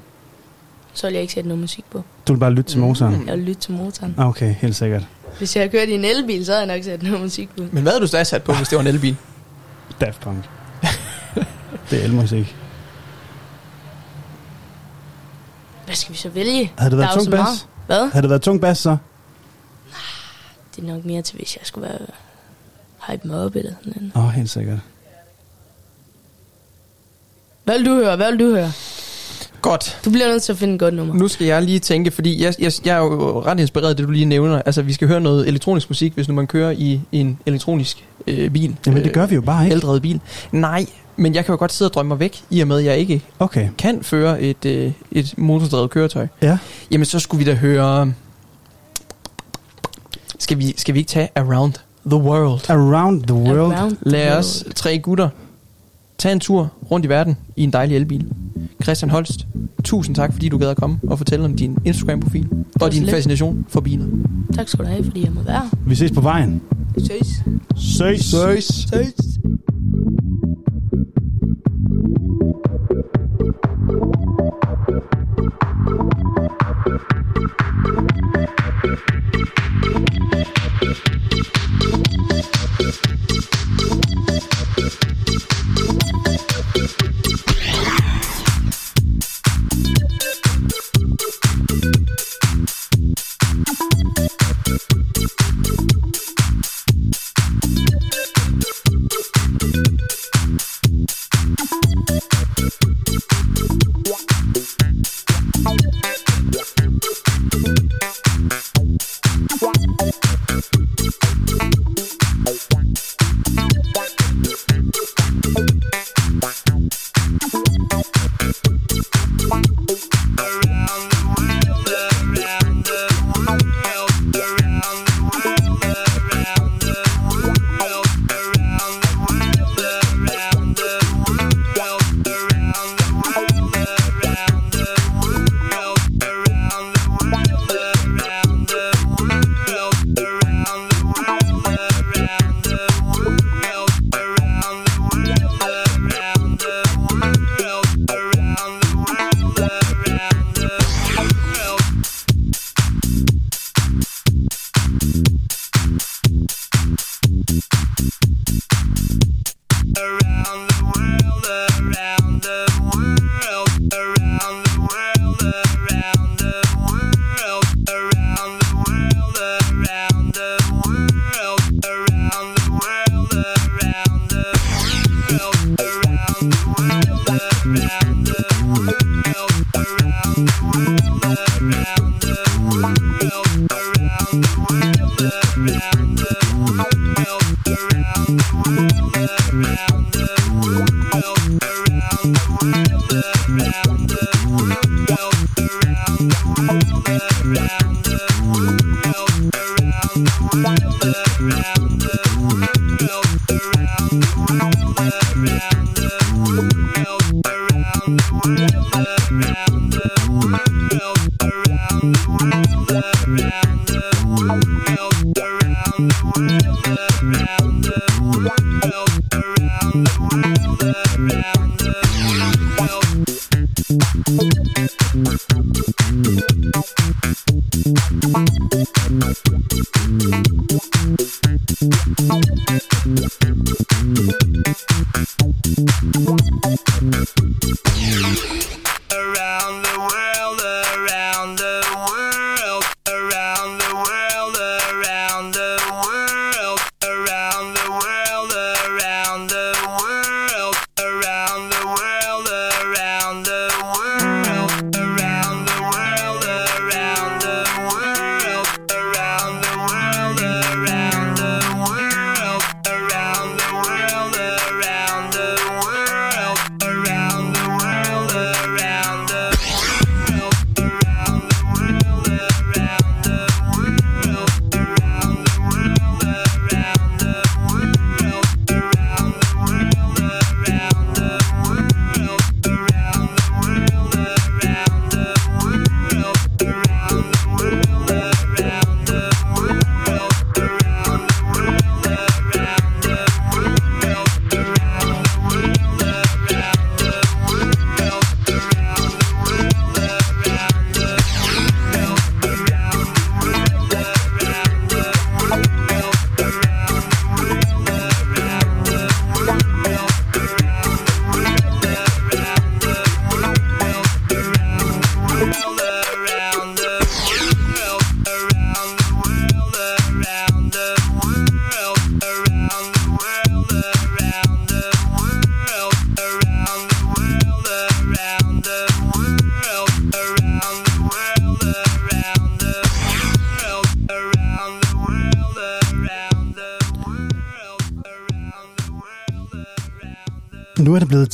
Så vil jeg ikke sætte noget musik på. Du vil bare lytte til motoren. Jeg vil lytte til motoren. Ah, Okay, helt sikkert. Hvis jeg havde kørt i en elbil, så havde jeg nok sat noget musik på. Men hvad havde du så sat på, hvis det var en elbil? Daft Punk. det er elmusik. Hvad skal vi så vælge? Havde det været tung bas? Hvad? Havde det været tung bas, så? Det er nok mere til, hvis jeg skulle være hype mig op eller sådan noget. Åh, oh, helt sikkert. Hvad vil du høre? Hvad vil du høre? Godt. Du bliver nødt til at finde et godt nummer. Nu skal jeg lige tænke, fordi jeg, jeg, jeg er jo ret inspireret af det, du lige nævner. Altså, vi skal høre noget elektronisk musik, hvis nu man kører i en elektronisk øh, bil. Jamen, det gør vi jo bare ikke. Eldrevet bil. Nej, men jeg kan jo godt sidde og drømme mig væk, i og med, at jeg ikke Okay. kan føre et, øh, et motordrevet køretøj. Ja. Jamen, så skulle vi da høre... Skal vi, skal vi ikke tage Around the world. Around the world. Around Lad os tre gutter tage en tur rundt i verden i en dejlig elbil. Christian Holst, tusind tak, fordi du gad at komme og fortælle om din Instagram-profil og din lidt. fascination for biler. Tak skal du have, fordi jeg må være. Vi ses på vejen. Ses. Ses. Ses. ses. Thank. Thank you.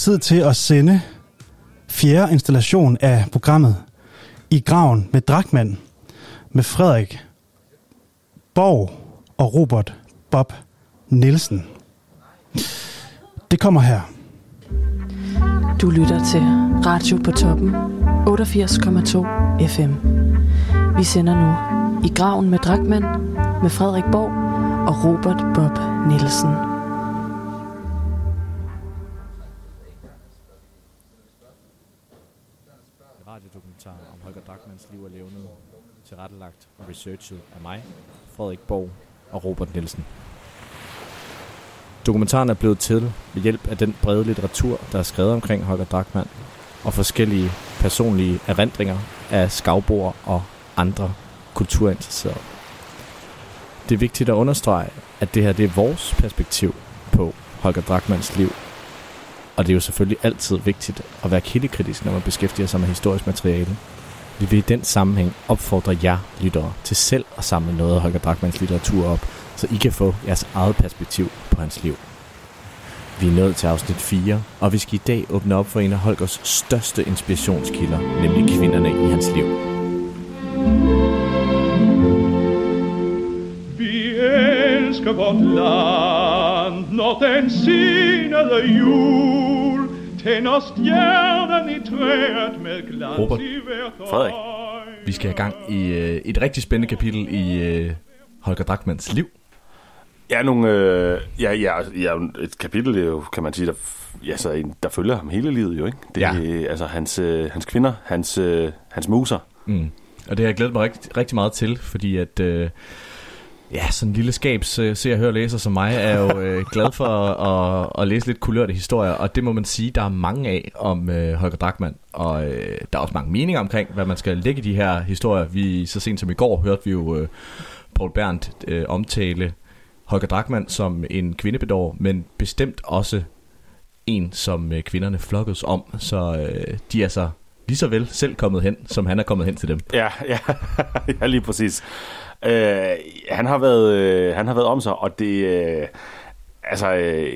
Tid til at sende fjerde installation af programmet I graven med Drakmand med Frederik Borg og Robert Bob Nielsen. Det kommer her. Du lytter til Radio på toppen 88,2 FM. Vi sender nu i graven med Drakmand med Frederik Borg og Robert Bob Nielsen. Researchet af mig, Frederik Borg og Robert Nielsen. Dokumentaren er blevet til ved hjælp af den brede litteratur, der er skrevet omkring Holger Drachmann, og forskellige personlige erindringer af skavboer og andre kulturinteresserede. Det er vigtigt at understrege, at det her det er vores perspektiv på Holger Drachmanns liv, og det er jo selvfølgelig altid vigtigt at være kildekritisk, når man beskæftiger sig med historisk materiale. Vi vil i den sammenhæng opfordre jer lyttere til selv at samle noget af Holger Drachmanns litteratur op, så I kan få jeres eget perspektiv på hans liv. Vi er nået til afsnit 4, og vi skal i dag åbne op for en af Holgers største inspirationskilder, nemlig kvinderne i hans liv. Vi elsker vort land, når den sinede jul tænder stjernen i træet med glans Robert. i Frederik. Vi skal i gang i øh, et rigtig spændende kapitel i øh, Holger Drachmanns liv. Ja, nogle, øh, ja, ja, ja, et kapitel, det er jo, kan man sige, der, ja, så en, der følger ham hele livet jo, ikke? Det er ja. altså hans, øh, hans kvinder, hans, øh, hans muser. Mm. Og det har jeg glædet mig rigtig, rigtig meget til, fordi at... Øh, Ja, sådan en lille skabs øh, ser, hører, læser som mig, er jo øh, glad for at, at, at læse lidt kulørte historier, og det må man sige, der er mange af om øh, Holger Drachmann, og øh, der er også mange meninger omkring, hvad man skal lægge i de her historier. Vi så sent som i går hørte vi jo øh, Paul Berndt øh, omtale Holger Drachmann som en kvindebedår, men bestemt også en, som øh, kvinderne flokkedes om, så øh, de er så lige så vel selv kommet hen, som han er kommet hen til dem. Ja, ja, ja lige præcis. Øh, han, har været, øh, han har været om sig, og det, øh, altså, øh,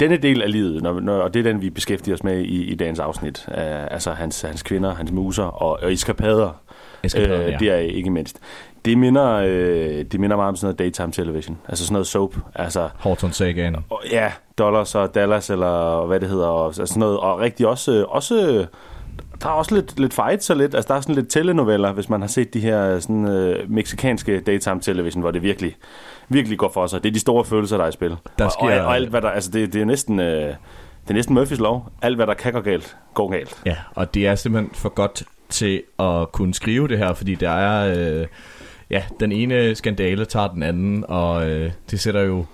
denne del af livet, når, når, og det er den, vi beskæftiger os med i, i dagens afsnit, øh, altså hans, hans kvinder, hans muser og, og eskapader, Eskapader, ja. det er ikke mindst. Det minder, øh, det minder meget om sådan noget daytime television, altså sådan noget soap. Altså, Horton Sagan. og, ja, Dollars og Dallas, eller hvad det hedder, og altså sådan noget, og rigtig også, øh, også der er også lidt, lidt fights og lidt, altså der er sådan lidt telenoveller, hvis man har set de her sådan øh, meksikanske daytime television, hvor det virkelig, virkelig går for sig. Det er de store følelser, der er i spil. Der og, sker- og, og alt hvad der, altså det, det er næsten, øh, det er næsten Murphys lov. Alt hvad der kan gå galt, går galt. Ja, og det er simpelthen for godt til at kunne skrive det her, fordi der er, øh, ja, den ene skandale tager den anden, og øh, det sætter jo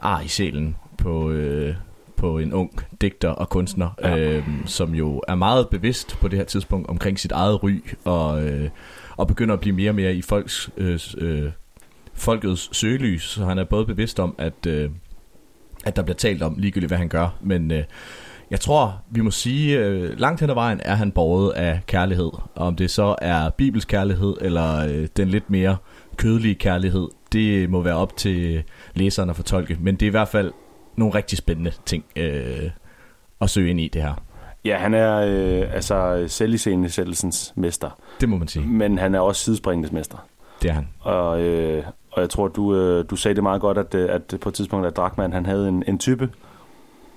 ar i sjælen på, øh, på en ung digter og kunstner, ja. øh, som jo er meget bevidst på det her tidspunkt omkring sit eget ry, og, øh, og begynder at blive mere og mere i folks, øh, øh, folkets søgelys, så han er både bevidst om, at, øh, at der bliver talt om ligegyldigt, hvad han gør, men øh, jeg tror, vi må sige, øh, langt hen ad vejen er han borget af kærlighed. Og om det så er bibelsk kærlighed, eller øh, den lidt mere kødelige kærlighed, det må være op til læseren at fortolke. Men det er i hvert fald nogle rigtig spændende ting øh, at søge ind i det her. Ja, han er øh, altså selviscenesættelsens mester. Det må man sige. Men han er også sidespringenes mester. Det er han. Og, øh, og jeg tror, du, øh, du sagde det meget godt, at, øh, at på et tidspunkt, at Drachmann, han havde en, en type.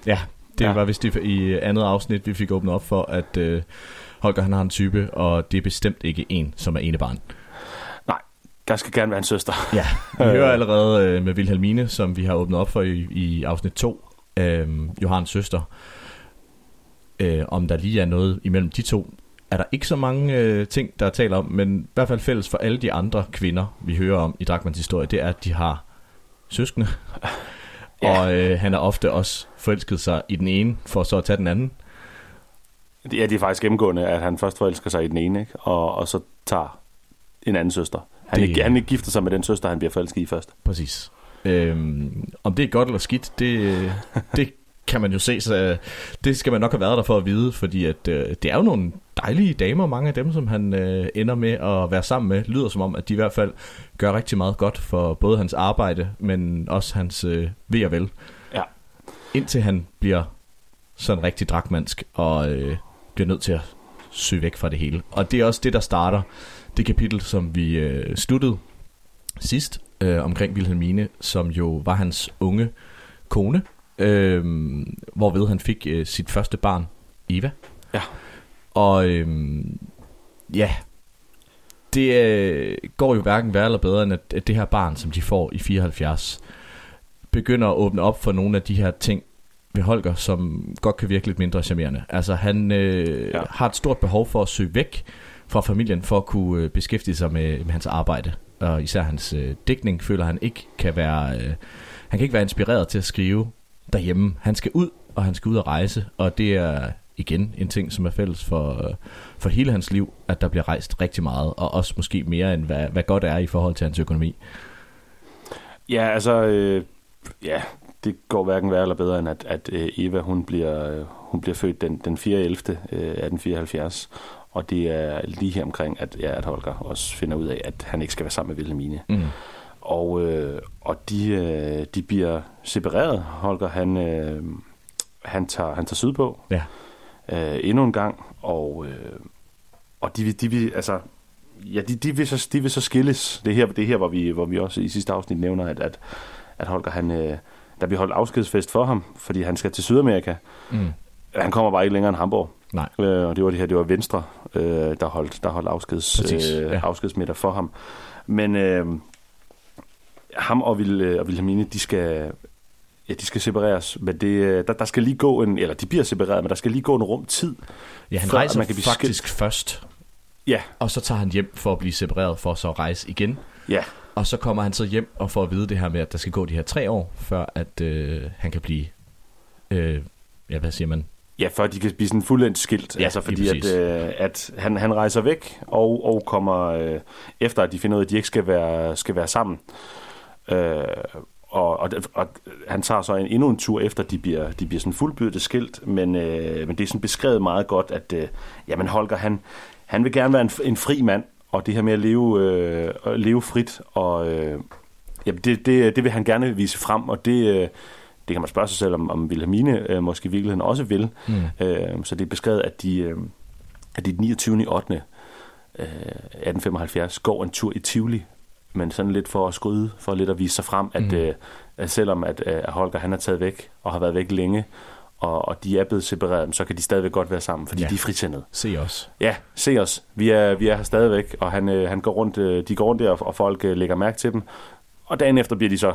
Ja, det Ja. var vist i, i andet afsnit, vi fik åbnet op for, at øh, Holger han har en type, og det er bestemt ikke en, som er ene barn. Der skal gerne være en søster. Ja, vi hører allerede øh, med Wilhelmine, som vi har åbnet op for i, i afsnit 2, øh, Johans søster, øh, om der lige er noget imellem de to. Er der ikke så mange øh, ting, der er talt om, men i hvert fald fælles for alle de andre kvinder, vi hører om i Drachmanns historie, det er, at de har søskende. Ja. Og øh, han er ofte også forelsket sig i den ene, for så at tage den anden. Ja, det er faktisk gennemgående, at han først forelsker sig i den ene, ikke? Og, og så tager en anden søster. Han, Det- ikke, han ikke gifter sig med den søster, han bliver forelsket i først. Præcis. Øhm, om det er godt eller skidt, det, det kan man jo se. Så, det skal man nok have været der for at vide, fordi at, øh, det er jo nogle dejlige damer, mange af dem, som han øh, ender med at være sammen med. Lyder som om, at de i hvert fald gør rigtig meget godt for både hans arbejde, men også hans øh, ved og vel. Ja. Indtil han bliver sådan rigtig dragmandsk og øh, bliver nødt til at søge væk fra det hele. Og det er også det, der starter det kapitel, som vi øh, sluttede sidst øh, omkring Wilhelmine, som jo var hans unge kone, øh, hvorved han fik øh, sit første barn, Eva. Ja. Og øh, ja, det øh, går jo hverken værre eller bedre, end at, at det her barn, som de får i 74, begynder at åbne op for nogle af de her ting ved Holger, som godt kan virke lidt mindre charmerende. Altså han øh, ja. har et stort behov for at søge væk fra familien, for at kunne øh, beskæftige sig med, med hans arbejde. Og især hans øh, dækning føler han ikke kan være... Øh, han kan ikke være inspireret til at skrive derhjemme. Han skal ud, og han skal ud og rejse, og det er igen en ting, som er fælles for, øh, for hele hans liv, at der bliver rejst rigtig meget, og også måske mere end hvad, hvad godt er i forhold til hans økonomi. Ja, altså, øh, ja, det går hverken værre eller bedre, end at, at øh, Eva, hun bliver, øh, hun bliver født den, den 4. 11. 1874. Og det er lige her omkring, at, ja, at Holger også finder ud af, at han ikke skal være sammen med Wilhelmine. Mm. Og, øh, og de, øh, de bliver separeret. Holger, han, øh, han, tager, han tager sydpå Ja. øh, endnu en gang, og, øh, og de, de vil, altså, ja, de, de, vil så, de vil så skilles. Det er her, det er her hvor, vi, hvor vi også i sidste afsnit nævner, at, at, at Holger, han, øh, der bliver holdt afskedsfest for ham, fordi han skal til Sydamerika. Mm. Han kommer bare ikke længere end Hamburg. Nej. Øh, og det var det her, det var Venstre, øh, der holdt, der holdt afskeds, Præcis, øh, ja. afskedsmiddag for ham. Men øh, ham og, Vil, og Wilhelmine, de skal, ja, de skal separeres, men det, øh, der, der skal lige gå en, eller de bliver separeret, men der skal lige gå en rum tid. Ja, han før, rejser man kan blive faktisk skilt. først. Ja. Og så tager han hjem for at blive separeret, for så at rejse igen. Ja. Og så kommer han så hjem og får at vide det her med, at der skal gå de her tre år, før at øh, han kan blive, øh, ja, hvad siger man? Ja, før de kan blive sådan fuldendt skilt. Ja, altså fordi, at, øh, at han, han rejser væk, og, og kommer øh, efter, at de finder ud af, at de ikke skal være, skal være sammen. Øh, og, og, og han tager så en, endnu en tur efter, de bliver, de bliver sådan fuldbyrdet skilt, men, øh, men det er sådan beskrevet meget godt, at øh, jamen Holger, han, han vil gerne være en, en fri mand, og det her med at leve, øh, leve frit, og øh, jamen det, det, det vil han gerne vise frem, og det, øh, det kan man spørge sig selv, om, om Wilhelmine øh, måske i virkeligheden også vil. Mm. Øh, så det er beskrevet, at de, øh, at de den 29. 8. Øh, 1875 går en tur i Tivoli, men sådan lidt for at skryde, for lidt at vise sig frem, at, Mm. øh, at selvom at, øh, Holger han er taget væk, og har været væk længe, og, og de er blevet separeret, så kan de stadigvæk godt være sammen, fordi ja. de er fritændede. Se os. Ja, se os. Vi er, vi er her stadigvæk, og han, øh, han går rundt, øh, de går rundt der, og, og folk øh, lægger mærke til dem. Og dagen efter bliver de så,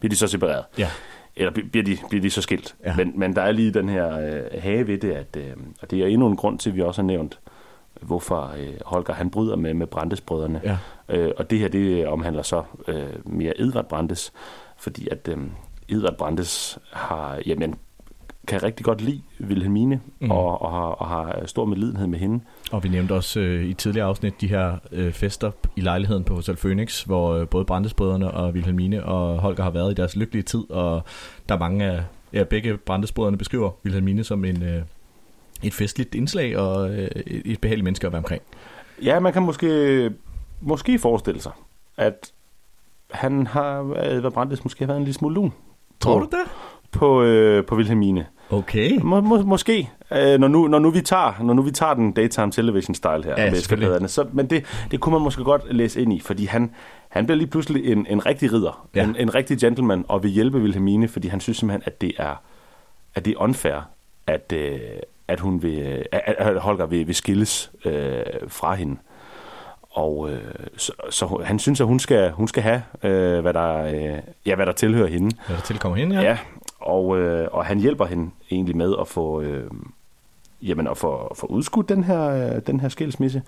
bliver de så separeret. Ja. Eller bliver de, bliver de så skilt. Ja. Men, men der er lige den her øh, hage ved det, at, øh, og det er endnu en grund til, at vi også har nævnt, hvorfor øh, Holger han bryder med, med Brandes-brødrene. Ja. Øh, og det her, det omhandler så øh, mere Edvard Brandes, fordi at øh, Edvard Brandes har, jamen, kan rigtig godt lide Wilhelmine, Mm. og, og, har, og har stor medlidenhed med hende. Og vi nævnte også øh, i tidligere afsnit de her øh, fester i lejligheden på Hotel Phoenix, hvor øh, både Brandesbrødrene og Wilhelmine og Holger har været i deres lykkelige tid, og der er mange af, ja, begge Brandesbrødrene beskriver Wilhelmine som en, øh, et festligt indslag og øh, et behageligt menneske at være omkring. Ja, man kan måske, måske forestille sig, at han har, Edvard Brandes måske har været en lille smule lun. Tror på, du det? På, øh, på Wilhelmine. Okay. Må, må, måske, øh, når, nu, når, nu vi tager, når nu vi tager den daytime television style her, Ja, med eskapladerne, så, men det, det kunne man måske godt læse ind i, fordi han, han bliver lige pludselig en, en rigtig ridder, Ja. en, en rigtig gentleman, og vil hjælpe Wilhelmine, fordi han synes simpelthen, at det er, at det er unfair, at, øh, at, hun vil, at, at Holger vil, vil skilles øh, fra hende. Og øh, så, så han synes, at hun skal, hun skal have, øh, hvad, der, øh, ja, hvad der tilhører hende. Hvad der tilkommer hende, ja. Ja, og, øh, og han hjælper hende egentlig med at få, øh, jamen at få, at få udskudt den her, øh, den her skilsmisse.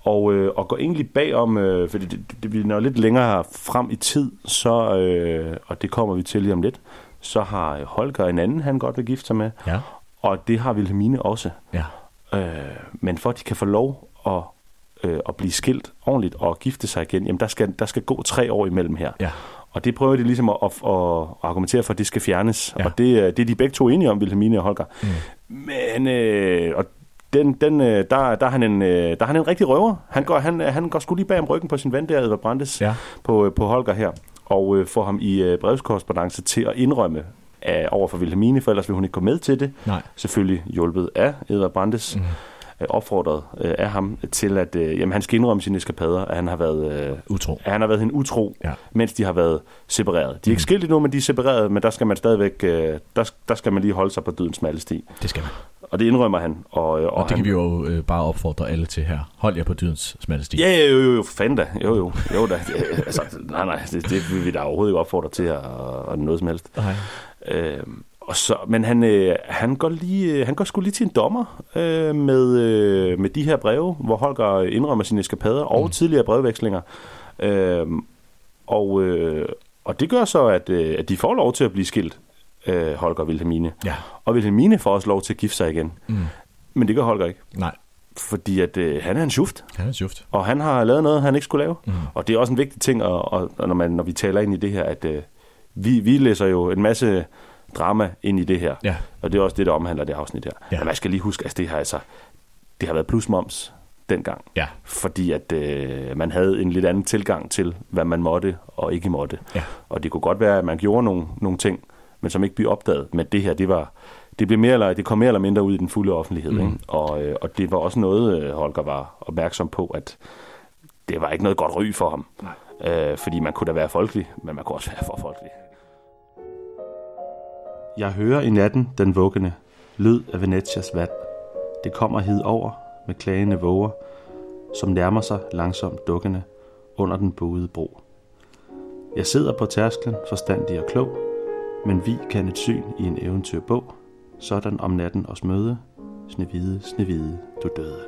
Og, øh, og går egentlig bagom, øh, fordi det, det, det når lidt længere frem i tid, så, øh, og det kommer vi til lige om lidt, så har Holger en anden, han godt vil gifte sig med. Ja. Og det har Wilhelmine også. Ja. Øh, men for at de kan få lov at, øh, at blive skilt ordentligt og gifte sig igen, jamen der skal, der skal gå tre år imellem her. Ja. Og det prøver de ligesom at, at, at argumentere for, at det skal fjernes. Ja. Og det, er- det er de begge to enige om, Wilhelmine og Holger. Mm. Men øh, og den, den, øh, der, der, er han en, øh, der er han en rigtig røver. Han går, han, han går sgu lige bag om ryggen på sin ven der, Edvard Brandes, Ja. på, øh, på Holger her. Og øh, får ham i øh, brevskorrespondence til at indrømme af, over for Wilhelmine, for ellers vil hun ikke gå med til det. Nej. Selvfølgelig hjulpet af Edvard Brandes. Mm. Øh, opfordret øh, af ham til, at øh, jamen, han skal indrømme sine eskapader, at han har været, øh, Utro. at han har været hende utro, Ja. mens de har været separeret. De er ikke skilt endnu, men de er separeret, men der skal man stadigvæk, øh, der, der skal man lige holde sig på dødens smalle sti. Det skal man. Og det indrømmer han. Og, øh, Og, og det han, kan vi jo øh, bare opfordre alle til her. Hold jer på dydens smalle sti. Ja, jo, jo, jo, fanden da. Jo, jo, jo da. Det, altså, nej, nej, det, det vil vi da overhovedet ikke opfordre til at, at noget som helst. Nej. Øh, og så, men han, øh, han, går lige, øh, han går sgu lige til en dommer øh, med, øh, med de her breve, hvor Holger indrømmer sine eskapader og Mm. tidligere brevvekslinger. Øh, og, øh, og det gør så, at, øh, at de får lov til at blive skilt, øh, Holger og Wilhelmine. Ja. Og Wilhelmine får også lov til at gifte sig igen. Mm. Men det gør Holger ikke. Nej. Fordi at, øh, han er en schuft. Han er en sjuft. Og han har lavet noget, han ikke skulle lave. Mm. Og det er også en vigtig ting, og, og, og når, man, når vi taler ind i det her, at øh, vi, vi læser jo en masse drama ind i det her. Ja. Og det er også det, der omhandler det afsnit her. Ja. Men man skal lige huske, at det har altså, det har været plusmoms dengang. Ja. Fordi at øh, man havde en lidt anden tilgang til, hvad man måtte og ikke måtte. Ja. Og det kunne godt være, at man gjorde nogle, nogle ting, men som ikke blev opdaget. Men det her, det var det, blev mere eller, det kom mere eller mindre ud i den fulde offentlighed. Mm. Ikke? Og, øh, og det var også noget, øh, Holger var opmærksom på, at det var ikke noget godt ry for ham. Øh, fordi man kunne da være folkelig, men man kunne også være for folkelig. Jeg hører i natten den vuggende lyd af Venetias vand. Det kommer hid over med klagende våger, som nærmer sig langsomt dukkende under den buede bro. Jeg sidder på tærsklen, forstandig og klog, men vi kan et syn i en eventyrbog, sådan om natten os møde, snevide, snevide, du døde.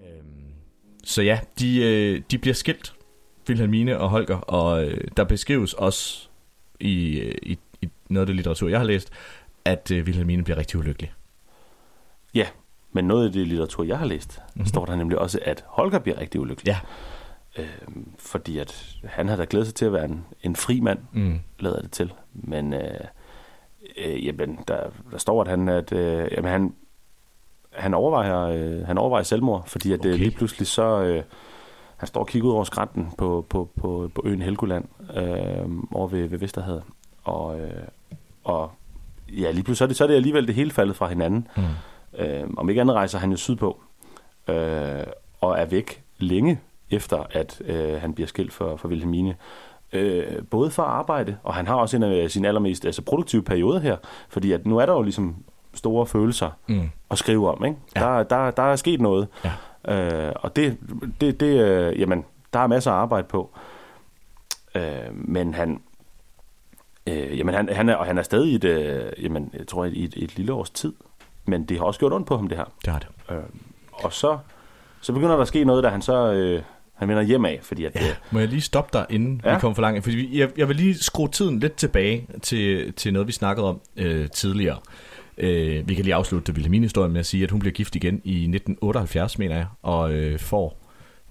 Øhm, så ja, de, øh, de bliver skilt, Wilhelmine og Holger, og øh, der beskrives også i, øh, i, i noget af det litteratur, jeg har læst, at øh, Wilhelmine bliver rigtig ulykkelig. Ja, men noget af det litteratur, jeg har læst, Mhm. mm-hmm. står der nemlig også, at Holger bliver rigtig ulykkelig. Ja. Øhm, fordi at han havde da glædet sig til at være en, en fri mand, Mm. lader det til. Men øh, øh, jamen, der, der står, at han, at, øh, jamen, han, han, overvejer, øh, han overvejer selvmord, fordi at, okay. Okay. lige pludselig så, øh, han står og kigger ud over skrænten på, på, på, på øen Helgoland øh, over ved, ved Vesterhavet. Og, øh, og ja, lige pludselig så er, det, så er det alligevel det hele faldet fra hinanden. Mm. Øh, om ikke andet rejser han jo sydpå øh, og er væk længe efter, at øh, han bliver skilt for, for Wilhelmine. Øh, både for arbejde, og han har også en af sine allermest altså, produktive perioder her, fordi at nu er der jo ligesom store følelser Mm. at skrive om. Ikke? Ja. Der, der, der er sket noget, ja. Øh, og det, det, det øh, jamen, der er masser af arbejde på. Øh, men han, øh, jamen han, han er, og han er stadig i et, øh, jamen, jeg tror, i et, et lille års tid, men det har også gjort ondt på ham, det her. Det har det. Øh, og så, så begynder der at ske noget, da han så øh, han vender hjem af, fordi at, ja. Må jeg lige stoppe dig, inden ja. Vi kommer for langt? Fordi vi- jeg, jeg vil lige skrue tiden lidt tilbage til, til noget, vi snakkede om øh, tidligere. Øh, vi kan lige afslutte det Wilhelmine historie med at sige, at hun bliver gift igen i 1978, mener jeg, og øh, får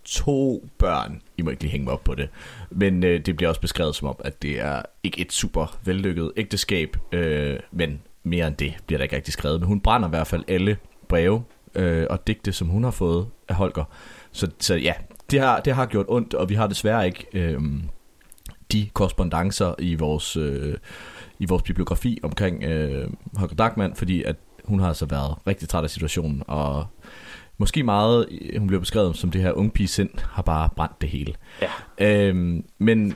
to børn. I må ikke lige hænge mig op på det. Men øh, det bliver også beskrevet som om, at det er ikke et super vellykket ægteskab, øh, men mere end det bliver der ikke rigtig skrevet. Men hun brænder i hvert fald alle breve øh, og digte, som hun har fået af Holger. Så, så ja, det har, det har gjort ondt, og vi har desværre ikke øh, de korrespondencer i vores, øh, i vores bibliografi omkring øh, Holger Dachmann, fordi at hun har altså været rigtig træt af situationen, og måske meget, øh, hun bliver beskrevet som det her unge sind, har bare brændt det hele. Ja. Øhm, men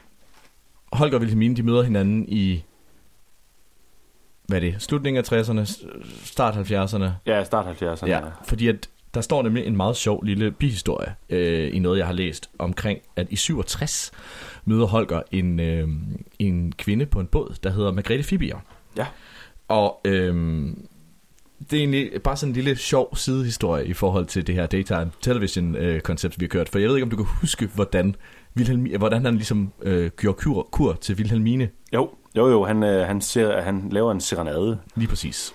Holger og Wilhelmine, de møder hinanden i, hvad er det, slutningen af 60'erne, start 70'erne. Ja, start 70'erne. Ja, fordi at der står nemlig en meget sjov lille bihistorie øh, i noget, jeg har læst omkring, at i 67 møder Holger en, øh, en kvinde på en båd, der hedder Margrethe Fibier. Ja. Og øh, det er egentlig bare sådan en lille sjov sidehistorie i forhold til det her daytime television øh, koncept, vi har kørt. For jeg ved ikke, om du kan huske, hvordan, Wilhelm, hvordan han ligesom øh, gjorde kur, kur til Wilhelmine. Jo, jo, jo, han, øh, han, ser, han laver en serenade. Lige præcis.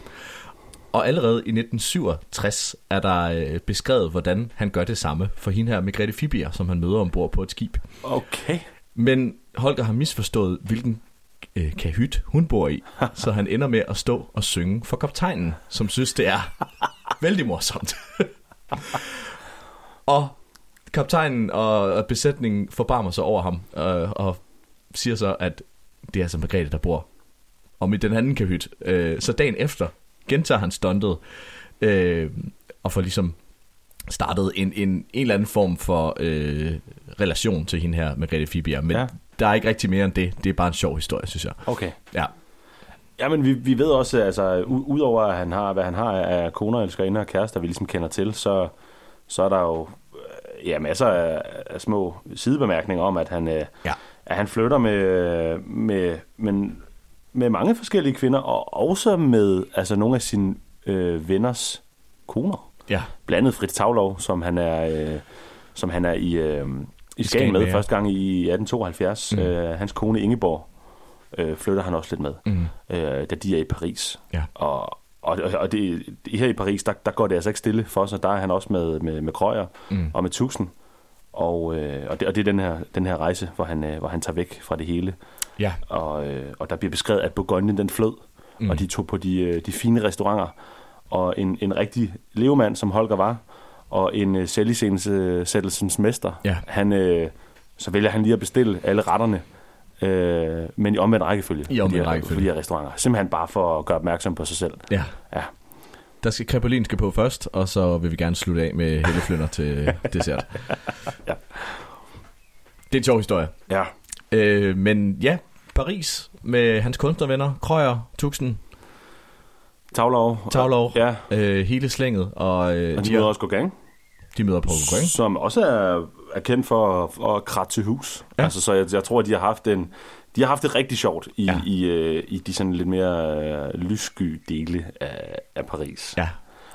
Og allerede i 1967 er der øh, beskrevet, hvordan han gør det samme for hende her Margrethe Fibier, som han møder ombord på et skib. Okay. Men Holger har misforstået, hvilken øh, kahyt hun bor i, så han ender med at stå og synge for kaptajnen, som synes, det er vældig morsomt. og kaptajnen og, og besætningen forbarmer sig over ham, øh, og siger så, at det er altså Margrethe, der bor om i den anden kahyt. Øh, så dagen efter gentager han stuntet, øh, og får ligesom startet en, en, en eller anden form for øh, relation til hende her, Margrethe Fibier. Men ja. der er ikke rigtig mere end det. Det er bare en sjov historie, synes jeg. Okay. Ja. Ja, men vi, vi ved også, altså, udover at han har, hvad han har af koner, elskerinder og kærester, vi ligesom kender til, så, så er der jo øh, ja, masser af, af små sidebemærkninger om, at han, øh, ja. at han flytter med, med, men, med mange forskellige kvinder, og også med altså, nogle af sine øh, venners koner. Ja. Blandt andet Fritz Tavlov, som han er, øh, som han er i, øh, i Skagen med ja. første gang i 1872. Mm. Mm. Øh, hans kone Ingeborg øh, flytter han også lidt med, Mm. øh, da de er i Paris. Ja. Og, og, og det, her i Paris, der, der går det altså ikke stille for sig. Der er han også med, med, med Krøyer Mm. og med Tusind. Og, øh, og, det, og det er den her, den her rejse, hvor han, øh, hvor han tager væk fra det hele. Ja. Og, øh, og der bliver beskrevet, at Bourgogne den flød, Mm. og de tog på de, øh, de fine restauranter. Og en, en rigtig levemand, som Holger var, og en øh, selvisensættelsens mester, Ja. han, øh, så vælger han lige at bestille alle retterne, øh, men i omvendt rækkefølge. I omvendt rækkefølge. På de her restauranter. Simpelthen bare for at gøre opmærksom på sig selv. Ja. Ja. Der skal Krepolin skal på først, og så vil vi gerne slutte af med helleflynder til dessert. ja. Det er en sjov historie. Ja. Øh, men ja, Paris med hans kunstnervenner, Krøyer, Tuxen, Tavlov. Tavlov, Ja. øh, hele slænget. Og, øh, Og de har- møder også Gauguin. De møder Paul Gauguin. Som også er, er kendt for, for at kratte til hus. Ja. Altså, så jeg, jeg tror, at de har haft en, de har haft det rigtig sjovt i, ja. i, øh, i de sådan lidt mere øh, lyssky dele af, af Paris. Ja,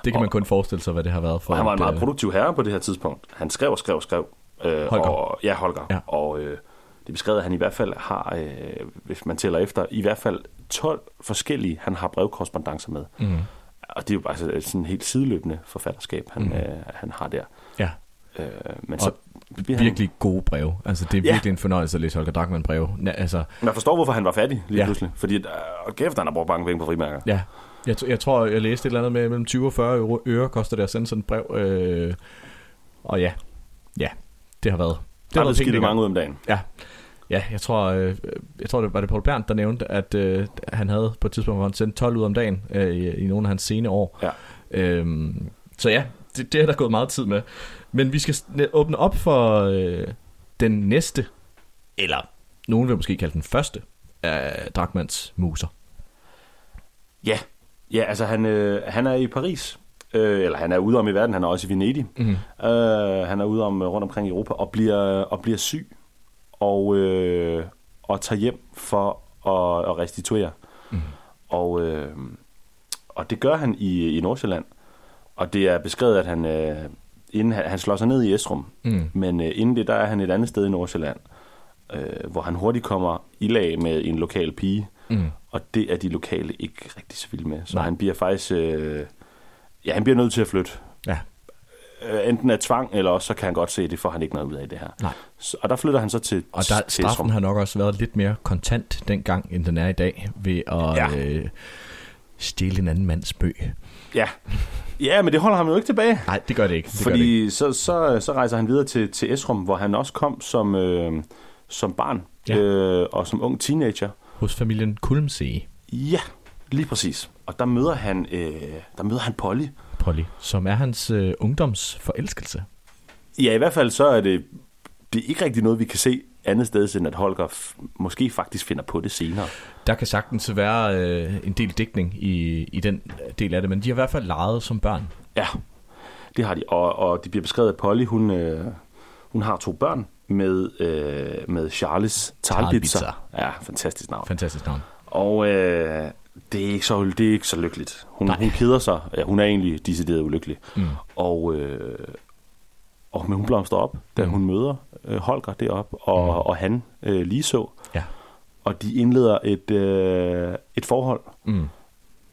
det kan man kun forestille sig, hvad det har været for. Og han var en et, meget øh, produktiv herre på det her tidspunkt. Han skrev og skrev og skrev. Øh, Holger. Og, ja, Holger. Ja. Og øh, det er beskrevet, at han i hvert fald har, øh, hvis man tæller efter, i hvert fald 12 forskellige, han har brevkorrespondencer med. Mhm. Og det er jo bare sådan et helt sideløbende forfatterskab, han, Mhm. øh, han har der. Ja. Øh, men og så bliver han- virkelig gode breve. Altså, det er Ja. virkelig en fornøjelse at læse Holger Drachmann breve. Ja, altså, Man forstår, hvorfor han var fattig lige Ja. pludselig. Fordi, øh, og kæft, han har brugt mange penge på frimærker. ja. Jeg, jeg tror, jeg læste et eller andet med mellem 20 og 40 euro, øre koster det at sende sådan et brev. Øh, og ja, ja, det har været er blevet skidt penge mange ud om dagen. Ja. Ja, jeg tror, øh, jeg tror det var det Paul Berndt, der nævnte, at øh, han havde på et tidspunkt, hvor han sendte 12 ud om dagen øh, i, i nogle af hans sene år. Ja. Øhm, så ja, det, det er der gået meget tid med. Men vi skal åbne op for øh, den næste, eller nogen vil måske kalde den første, af Drachmanns muser. Ja, ja altså han, øh, han er i Paris. Øh, eller han er ude om i verden, han er også i Venedig. Mhm. Øh, han er ude om rundt omkring i Europa og bliver, og bliver syg. Og, øh, og tager hjem for at, at restituere. Mhm. Og, øh, og det gør han i, i Nordsjælland. Og det er beskrevet, at han, øh, inden han, han slår sig ned i Esrum. Mhm. Men øh, inden det, der er han et andet sted i Nordsjælland. Øh, hvor han hurtigt kommer i lag med en lokal pige. Mhm. Og det er de lokale ikke rigtig så vilde med. Så Nej. han bliver faktisk... Øh, ja, han bliver nødt til at flytte. Ja. Øh, enten af tvang, eller også så kan han godt se, at det får han ikke noget ud af det her. Nej. Så, og der flytter han så til Og der, til straffen har nok også været lidt mere kontant dengang, end den er i dag, ved at Ja. øh, stjæle en anden mands bøg. Ja. ja, men det holder ham jo ikke tilbage. Nej, det gør det ikke. Det Fordi det ikke. Så, så, så rejser han videre til, til Esrum, hvor han også kom som, øh, som barn Ja. øh, og som ung teenager. Hos familien Kulmsee. Ja, lige præcis. Og der møder han, øh, der møder han Polly. Polly, som er hans øh, ungdomsforelskelse. Ja, i hvert fald så er det, det er ikke rigtig noget, vi kan se andet sted, end at Holger måske faktisk finder på det senere. Der kan sagtens være øh, en del dækning i, i den del af det, men de har i hvert fald leget som børn. Ja, det har de. Og, og det bliver beskrevet, at Polly, hun, øh, hun har to børn med, øh, med Charles. Talbitzer. Ja, fantastisk navn. Fantastisk navn. Og øh, det, er ikke så, det er ikke så lykkeligt. Hun, hun keder sig. Ja, hun er egentlig decideret ulykkelig. Mm. Og, øh, og men hun blomster op, da Mm. hun møder øh, Holger deroppe, og, mm. og han øh, lige så. Ja. Og de indleder et, øh, et forhold, Mm.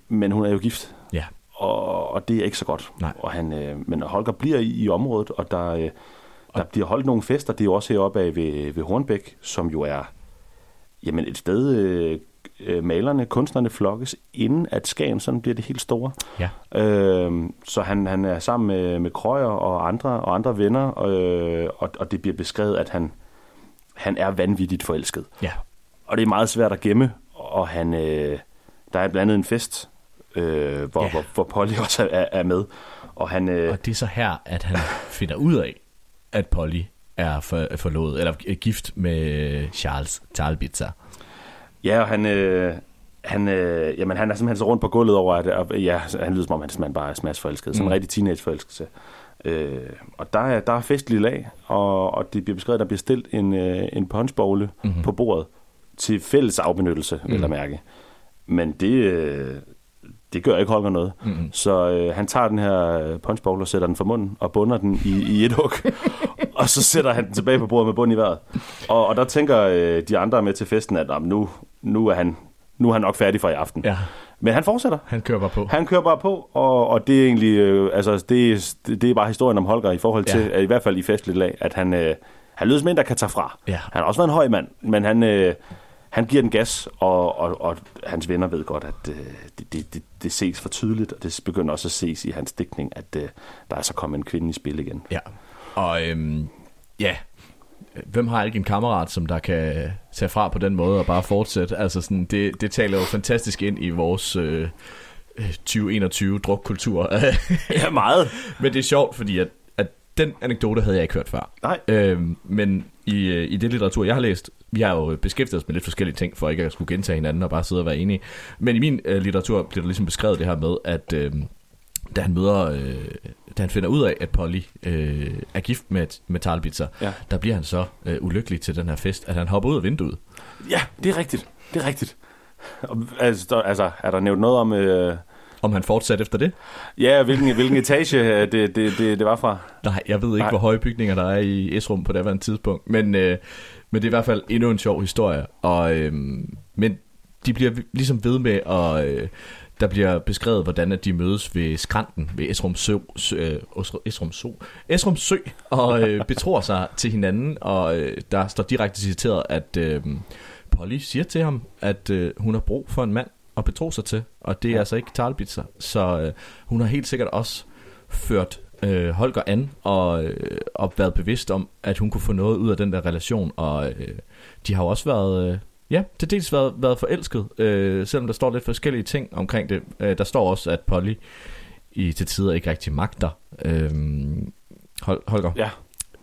men hun er jo gift. Ja. Og, og det er ikke så godt. Nej. Og han, øh, men Holger bliver i, i området, og der, øh, der bliver holdt nogle fester. Det er jo også heroppe af ved, ved Hornbæk, som jo er jamen et sted, øh, øh, malerne, kunstnerne flokkes, inden at Skagen sådan bliver det helt store. Ja. Øh, så han, han er sammen med, med Krøyer og andre, og andre venner, øh, og, og det bliver beskrevet, at han, han er vanvittigt forelsket. Ja. Og det er meget svært at gemme, og han, øh, der er blandt andet en fest, øh, hvor, Ja. hvor, hvor Polly også er, er med. Og han, øh, Og det er så her, at han finder ud af, at Polly er for, forlovet, eller er gift med Charles Talbitzer. Ja, og han, øh, han, øh, jamen, han er simpelthen så rundt på gulvet over, at og, ja, han lyder som om, han simpelthen bare er smadsforelsket. Sådan en Mm. rigtig teenageforelskelse. Øh, og der er, der er festlig lag, og, og det bliver beskrevet, at der bliver stillet en, øh, en punchbowl Mhm. mm-hmm. på bordet til fælles afbenyttelse, mm. vil jeg Mm. mærke. Men det, øh, det gør ikke Holger noget. Mhm. Så øh, han tager den her punchbowl og sætter den for munden og bunder den i, i et hug. og så sætter han den tilbage på bordet med bunden i vejret. Og, og der tænker øh, de andre med til festen, at "Nå, nu, nu, er han, nu er han nok færdig for i aften. Ja. Men han fortsætter. Han kører bare på. Han kører bare på, og, og det er egentlig, øh, altså det, det er bare historien om Holger i forhold til, Ja. at i hvert fald i festligt lag, at han, øh, han lyder som en, der kan tage fra. Ja. Han har også været en høj mand, men han, øh, han giver den gas, og, og, og hans venner ved godt, at øh, det, det, det, det ses for tydeligt, og det begynder også at ses i hans dækning, at øh, der er så kommet en kvinde i spil igen. Ja. Og øhm, ja, hvem har ikke en kammerat, som der kan tage fra på den måde og bare fortsætte? Altså sådan, det, det taler jo fantastisk ind i vores øh, øh, 2021 drukkultur. ja, meget. Men det er sjovt, fordi at, at den anekdote havde jeg ikke hørt før. Nej. Øhm, men i, øh, i det litteratur, jeg har læst, vi har jo beskæftiget os med lidt forskellige ting, for ikke at skulle gentage hinanden og bare sidde og være enige. Men i min øh, litteratur bliver der ligesom beskrevet det her med, at øh, da han møder, øh, da han finder ud af, at Polly øh, er gift med, med Talbitzer, Ja. der bliver han så øh, ulykkelig til den her fest, at han hopper ud af vinduet. Ja, det er rigtigt. Det er rigtigt. Og, altså, der, altså, er der nævnt noget om... Øh, om han fortsatte efter det? Ja, hvilken, hvilken etage øh, det, det, det, det var fra. Nej, jeg ved ikke, Nej. hvor høje bygninger der er i Esrum på det her tidspunkt. Men, øh, men det er i hvert fald endnu en sjov historie. Og, øh, men de bliver ligesom ved med at... Øh, der bliver beskrevet, hvordan at de mødes ved skrænten ved Esrum Sø, Sø, øh, Esrum Sø, Esrum Sø og øh, betror sig til hinanden. Og øh, der står direkte citeret, at øh, Polly siger til ham, at øh, hun har brug for en mand at betro sig til. Og det er Ja. altså ikke Talbitzer. Så øh, hun har helt sikkert også ført øh, Holger an og, øh, og været bevidst om, at hun kunne få noget ud af den der relation. Og øh, de har jo også været, øh, ja, til dels været, været forelsket, øh, selvom der står lidt forskellige ting omkring det. Øh, der står også, at Polly i til tider ikke rigtig magter øh, Hol- Holger. Ja.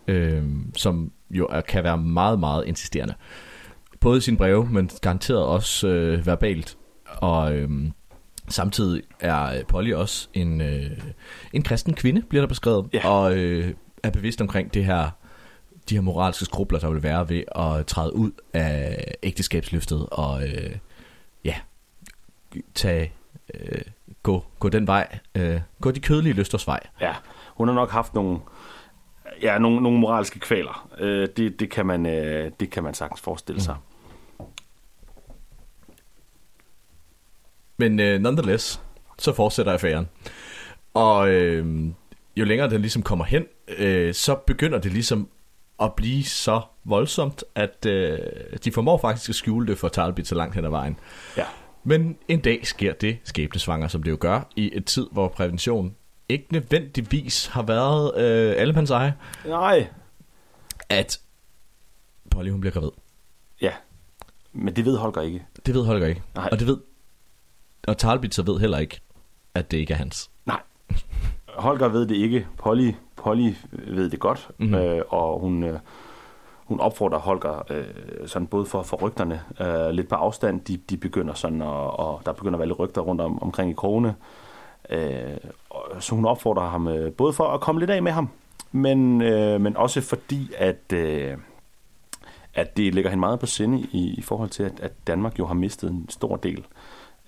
Øh, som jo er, kan være meget, meget insisterende. Både i sine breve, men garanteret også øh, verbalt. Og øh, samtidig er Polly også en, øh, en kristen kvinde, bliver der beskrevet. Ja. Og øh, er bevidst omkring det her de her moralske skrubler, der vil være ved at træde ud af ægteskabsløftet og øh, ja, tage, øh, gå, gå den vej, øh, gå de kødelige lysters vej. Ja, hun har nok haft nogle, ja, nogle, nogle moralske kvaler. Øh, det, det, kan man, øh, det kan man sagtens forestille sig. Men øh, nonetheless, så fortsætter affæren. Og øh, jo længere den ligesom kommer hen, øh, så begynder det ligesom at blive så voldsomt, at øh, de formår faktisk at skjule det for Talbot så langt hen ad vejen. Ja. Men en dag sker det skæbnesvanger, som det jo gør, i et tid, hvor prævention ikke nødvendigvis har været øh, allemands eje. Nej. At Polly, hun bliver gravid. Ja, men det ved Holger ikke. Det ved Holger ikke. Nej. Og det ved og Talbot ved heller ikke, at det ikke er hans. Holger ved det ikke. Polly, Polly ved det godt, Mhm. mm-hmm. øh, og hun, øh, hun opfordrer Holger øh, sådan både for, for rygterne øh, lidt på afstand. De, de begynder sådan, og, og der begynder at være lidt rygter rundt om, omkring i krogene. Øh, så hun opfordrer ham øh, både for at komme lidt af med ham, men, øh, men også fordi, at, øh, at det ligger hende meget på sinde i, i forhold til, at, at Danmark jo har mistet en stor del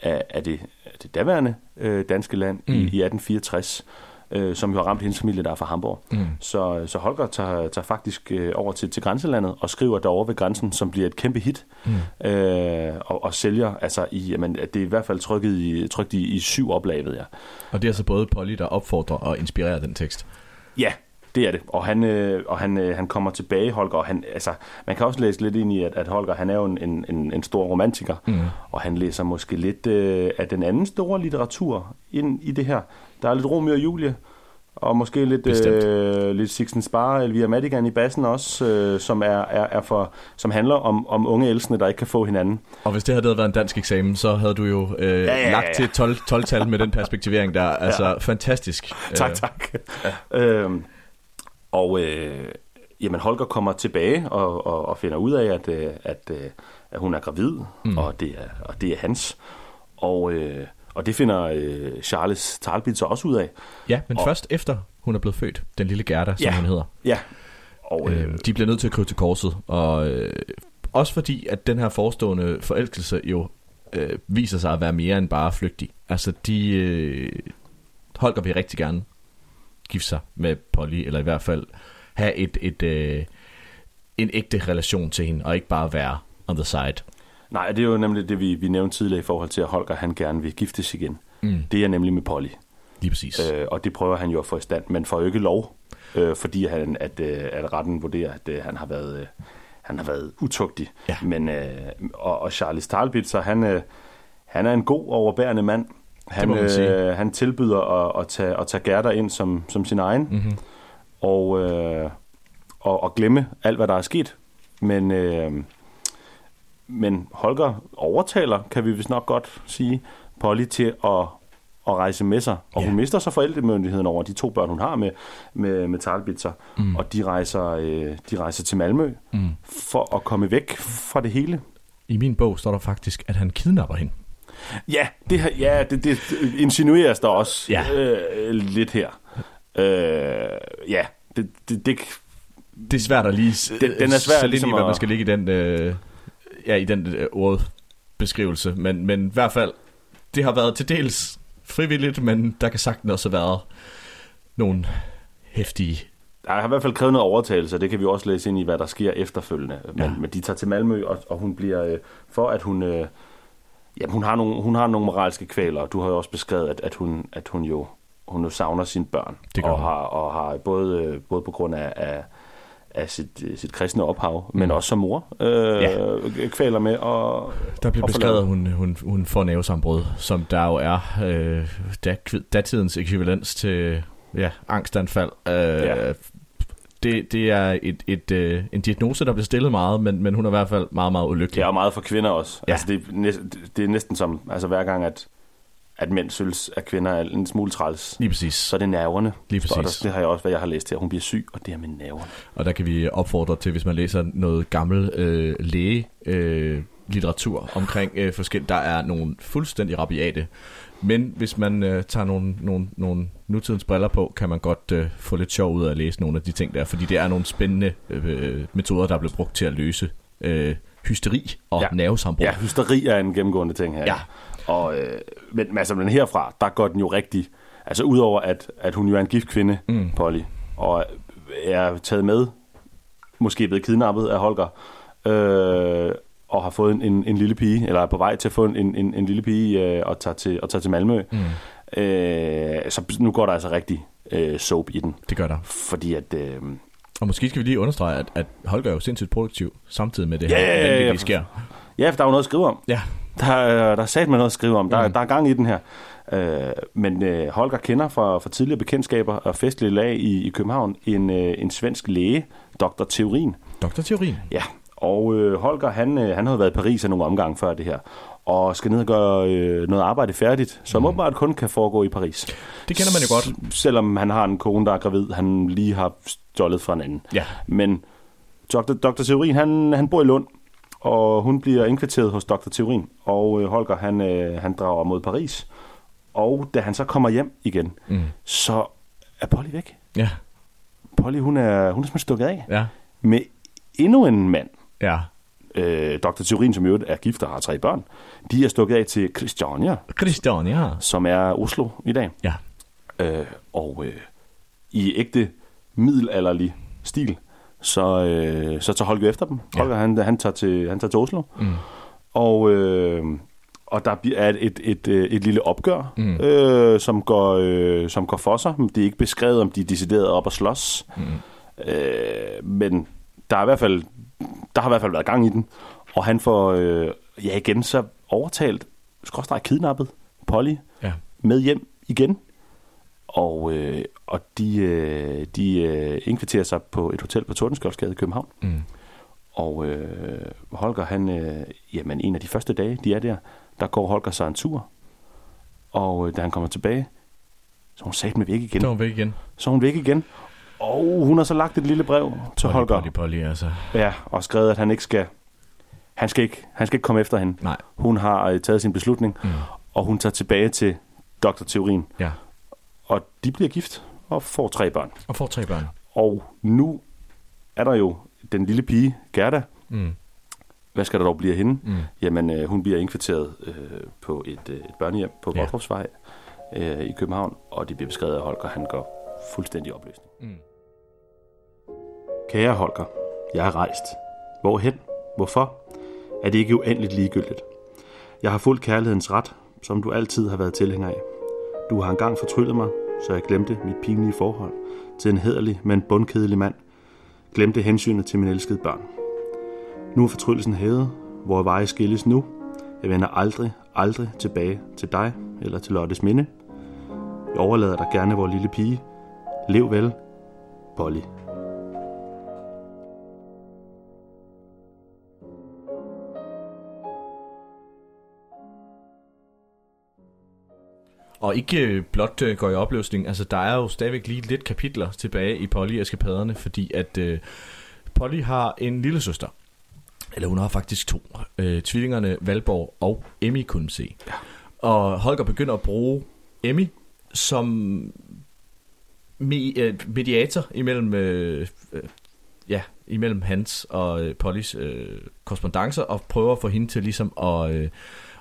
af, af, det, af det daværende øh, danske land mm. i, i 1864, øh, som jo har ramt hendes familie, der er fra Hamburg. Mm. Så, så Holger tager, tager faktisk øh, over til, til grænselandet og skriver derovre ved grænsen, som bliver et kæmpe hit, Mm. øh, og, og sælger, altså i, jamen, det er i hvert fald trykket i, trykt i, i syv oplag, ved jeg. Og det er altså både Polly, der opfordrer og inspirerer den tekst. Ja, det er det. Og han, øh, og han, øh, han kommer tilbage, Holger. Og han, altså, man kan også læse lidt ind i, at, at Holger han er jo en, en, en, stor romantiker. Mm. Og han læser måske lidt øh, af den anden store litteratur ind i det her. Der er lidt Romeo og Julie, og måske lidt, Bestemt. øh, lidt Sixten Spar, Elvira Madigan i bassen også, øh, som, er, er, er for, som handler om, om unge elskende, der ikke kan få hinanden. Og hvis det havde været en dansk eksamen, så havde du jo øh, ja, ja, ja, ja. lagt til 12, 12-tal med den perspektivering der. Altså, Ja. fantastisk. Tak, Øh, tak. Ja. Øhm, og øh, jamen Holger kommer tilbage og, og, og finder ud af, at, øh, at, øh, at hun er gravid, Mm. og, det er, og det er hans. Og, øh, og det finder øh, Charles Talbot så også ud af. Ja, men og, først efter hun er blevet født, den lille Gerda, som Ja. hun hedder. Ja. Og, øh, øh, de bliver nødt til at krybe til korset, og øh, også fordi, at den her forestående forelskelse jo øh, viser sig at være mere end bare flygtig. Altså, de... Øh, Holger vil rigtig gerne gifte sig med Polly, eller i hvert fald have et, et, øh, en ægte relation til hende, og ikke bare være on the side. Nej, det er jo nemlig det, vi, vi nævnte tidligere i forhold til, at Holger han gerne vil giftes igen. Mm. Det er nemlig med Polly. Lige præcis. Øh, og det prøver han jo at få i stand, men får jo ikke lov, øh, fordi han, at, øh, at retten vurderer, at øh, han har været... Øh, han har været utugtig. Ja. Men, øh, og, og Charles Talbot, så han, øh, han er en god overbærende mand. Han, øh, han tilbyder at, at, tage, at tage Gerda ind som, som sin egen, Mhm. og, øh, og, og glemme alt, hvad der er sket. Men, øh, men Holger overtaler, kan vi vist nok godt sige, Polly til at, at rejse med sig. Og Ja. hun mister så forældremyndigheden over de to børn, hun har med, med, med Talbitzer. Mm. Og de rejser, øh, de rejser til Malmø Mm. for at komme væk fra det hele. I min bog står der faktisk, at han kidnapper hende. Ja, det, her, ja, det, det insinueres der også Ja. øh, lidt her. Øh, ja, det, det, det, Det er svært at lige Den- den er svær sætte ligesom i, hvad at- man skal ligge i den, øh, ja, i den øh, ordbeskrivelse. Men, men i hvert fald, det har været til dels frivilligt, men der kan sagtens også have været nogle hæftige... der har i hvert fald krævet noget overtagelse, og det kan vi også læse ind i, hvad der sker efterfølgende. Men, ja. men de tager til Malmø, og, og hun bliver, øh, for at hun, øh, jamen, hun, har nogle, hun har nogle moralske kvaler, og du har jo også beskrevet, at, at, hun, at hun jo hun jo savner sine børn, Det og, hun. har, og har både, både på grund af, af, af sit, sit kristne ophav, mm. men også som mor, øh, Ja. kvaler med. Og, Der bliver og beskrevet, at hun, hun, hun får nævesambrud, som der jo er øh, dat- datidens ekvivalens til ja, angstanfald. Øh, ja. Det, det er et, et, øh, en diagnose, der bliver stillet meget, men, men hun er i hvert fald meget, meget ulykkelig. Det er meget for kvinder også. Ja. Altså, det, er næsten, det er næsten som, altså hver gang, at, at mænd synes, at kvinder er en smule træls. Lige præcis. Så er det nerverne. Lige Og præcis. der, det har jeg også, hvad jeg har læst her. Hun bliver syg, og det er med nerverne. Og der kan vi opfordre til, hvis man læser noget gammel øh, læge øh, litteratur omkring øh, forskellige, der er nogle fuldstændig rabiate. Men hvis man øh, tager nogle, nogle, nogle nutidens briller på, kan man godt øh, få lidt sjov ud af at læse nogle af de ting der, fordi det er nogle spændende øh, metoder, der er blevet brugt til at løse øh, hysteri og ja. nervesambrud. Ja, hysteri er en gennemgående ting her. Ja. Og, øh, men, altså, men herfra, der går den jo rigtig... Altså, udover at, at hun jo er en gift kvinde, mm. Polly, og er taget med, måske blevet kidnappet af Holger, øh, og har fået en, en, lille pige, eller er på vej til at få en, en, en lille pige øh, og, tager til, og tager til Malmø. Mm. Øh, så nu går der altså rigtig øh, soap i den. Det gør der. Fordi at... Øh, Og måske skal vi lige understrege, at, at Holger er jo sindssygt produktiv, samtidig med det Ja, her, ja, ja, sker. Ja, for der er jo noget at skrive om. Ja. Der, er- der er sat med noget at skrive om. Der, Mm. mm. der er gang i den her. Øh, men øh, Holger kender fra, fra tidligere bekendtskaber og festlige lag i, i København en, øh, en svensk læge, Dr. Theorin. Dr. Theorin? Ja, og øh, Holger han, øh, han havde været i Paris af nogle omgange før det her, og skal ned og gøre øh, noget arbejde færdigt, som mm. åbenbart kun kan foregå i Paris. Det kender man jo godt. S- selvom han har en kone, der er gravid, han lige har stjålet fra en anden. Ja. Men Dr. Dr. Theorin, han, han bor i Lund, og hun bliver indkvarteret hos Dr. Theorin, og øh, Holger, han, øh, han drager mod Paris. Og da han så kommer hjem igen, Mm. så er Polly væk. Ja. Polly, hun er, hun er simpelthen stukket af. Ja. Med endnu en mand. Ja. Øh, Dr. Theorin, som i øvrigt er gift og har tre børn, de er stukket af til Christiania. Christiania. Som er Oslo i dag. Ja. Øh, og øh, i ægte middelalderlig stil, så, øh, så tager Holger efter dem. Ja. Holger, han, han, tager til, han tager til Oslo. Mm. Og, øh, og der bliver et, et, et, øh, et lille opgør, mm. øh, som, går, øh, som går for sig. Det er ikke beskrevet, om de er decideret op og slås. Mm. Øh, men der, er i hvert fald, der har i hvert fald været gang i den. Og han får, øh, ja igen, så overtalt, skråstrej kidnappet Polly Ja. med hjem igen. Og, øh, og de, øh, de øh, indkvarterer sig på et hotel på Tordenskjoldsgade i København. Mm. Og øh, Holger, han, øh, jamen en af de første dage, de er der, der går Holger sig en tur. Og øh, da han kommer tilbage, så hun sat med væk igen. Så hun væk igen. Så hun væk igen. Og hun har så lagt et lille brev til Polly, Holger. Polly, Polly, altså. Ja, og skrevet, at han ikke skal, han skal ikke, han skal ikke komme efter hende. Nej. Hun har øh, taget sin beslutning, Mm. og hun tager tilbage til Dr. Theorin. Ja. Og de bliver gift og får tre børn. Og får tre børn. Og nu er der jo den lille pige, Gerda. Mm. Hvad skal der dog blive af hende? Mm. Jamen, øh, hun bliver indkvarteret øh, på et, øh, et børnehjem på Ja. Voldrupsvej øh, i København, og det bliver beskrevet af Holger, han går fuldstændig opløsning. Mm. Kære Holger, jeg er rejst. Hvorhen? Hvorfor? Er det ikke uendeligt ligegyldigt? Jeg har fuldt kærlighedens ret, som du altid har været tilhænger af. Du har engang fortryllet mig, så jeg glemte mit pinlige forhold til en hederlig, men bundkedelig mand. Glemte hensynet til mine elskede børn. Nu er fortryllelsen hævet, hvor veje skilles nu. Jeg vender aldrig, aldrig tilbage til dig eller til Lottes minde. Jeg overlader dig gerne, vor lille pige. Lev vel, Polly. Og ikke øh, blot øh, går i opløsning, altså der er jo stadigvæk lige lidt kapitler tilbage i Polly eskapaderne, fordi at øh, Polly har en lille søster. Eller hun har faktisk to. Øh, tvillingerne Valborg og Emmy kunne se. Ja. Og Holger begynder at bruge Emmy som me, øh, mediator imellem, øh, øh, ja, imellem hans og øh, Pollys øh, korrespondencer, og prøver at få hende til ligesom at, øh,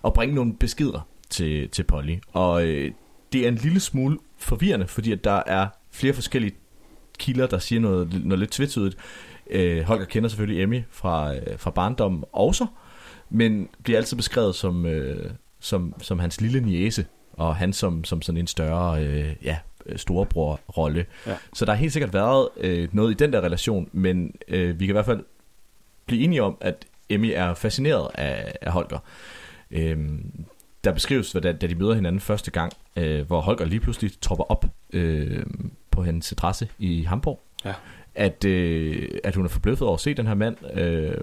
at bringe nogle beskeder til, til Polly. Og øh, det er en lille smule forvirrende, fordi at der er flere forskellige kilder, der siger noget, noget lidt tvetydigt. Øh, Holger kender selvfølgelig Emmy fra, øh, fra barndommen også, men bliver altid beskrevet som, øh, som, som hans lille niece, og han som, som sådan en større øh, ja, storebror-rolle. Ja. Så der har helt sikkert været øh, noget i den der relation, men øh, vi kan i hvert fald blive enige om, at Emmy er fascineret af, af Holger. Øhm, der beskrives, hvad da, da de møder hinanden første gang, øh, hvor Holger lige pludselig tropper op øh, på hendes adresse i Hamburg. Ja. At, øh, at hun er forbløffet over at se den her mand. Øh,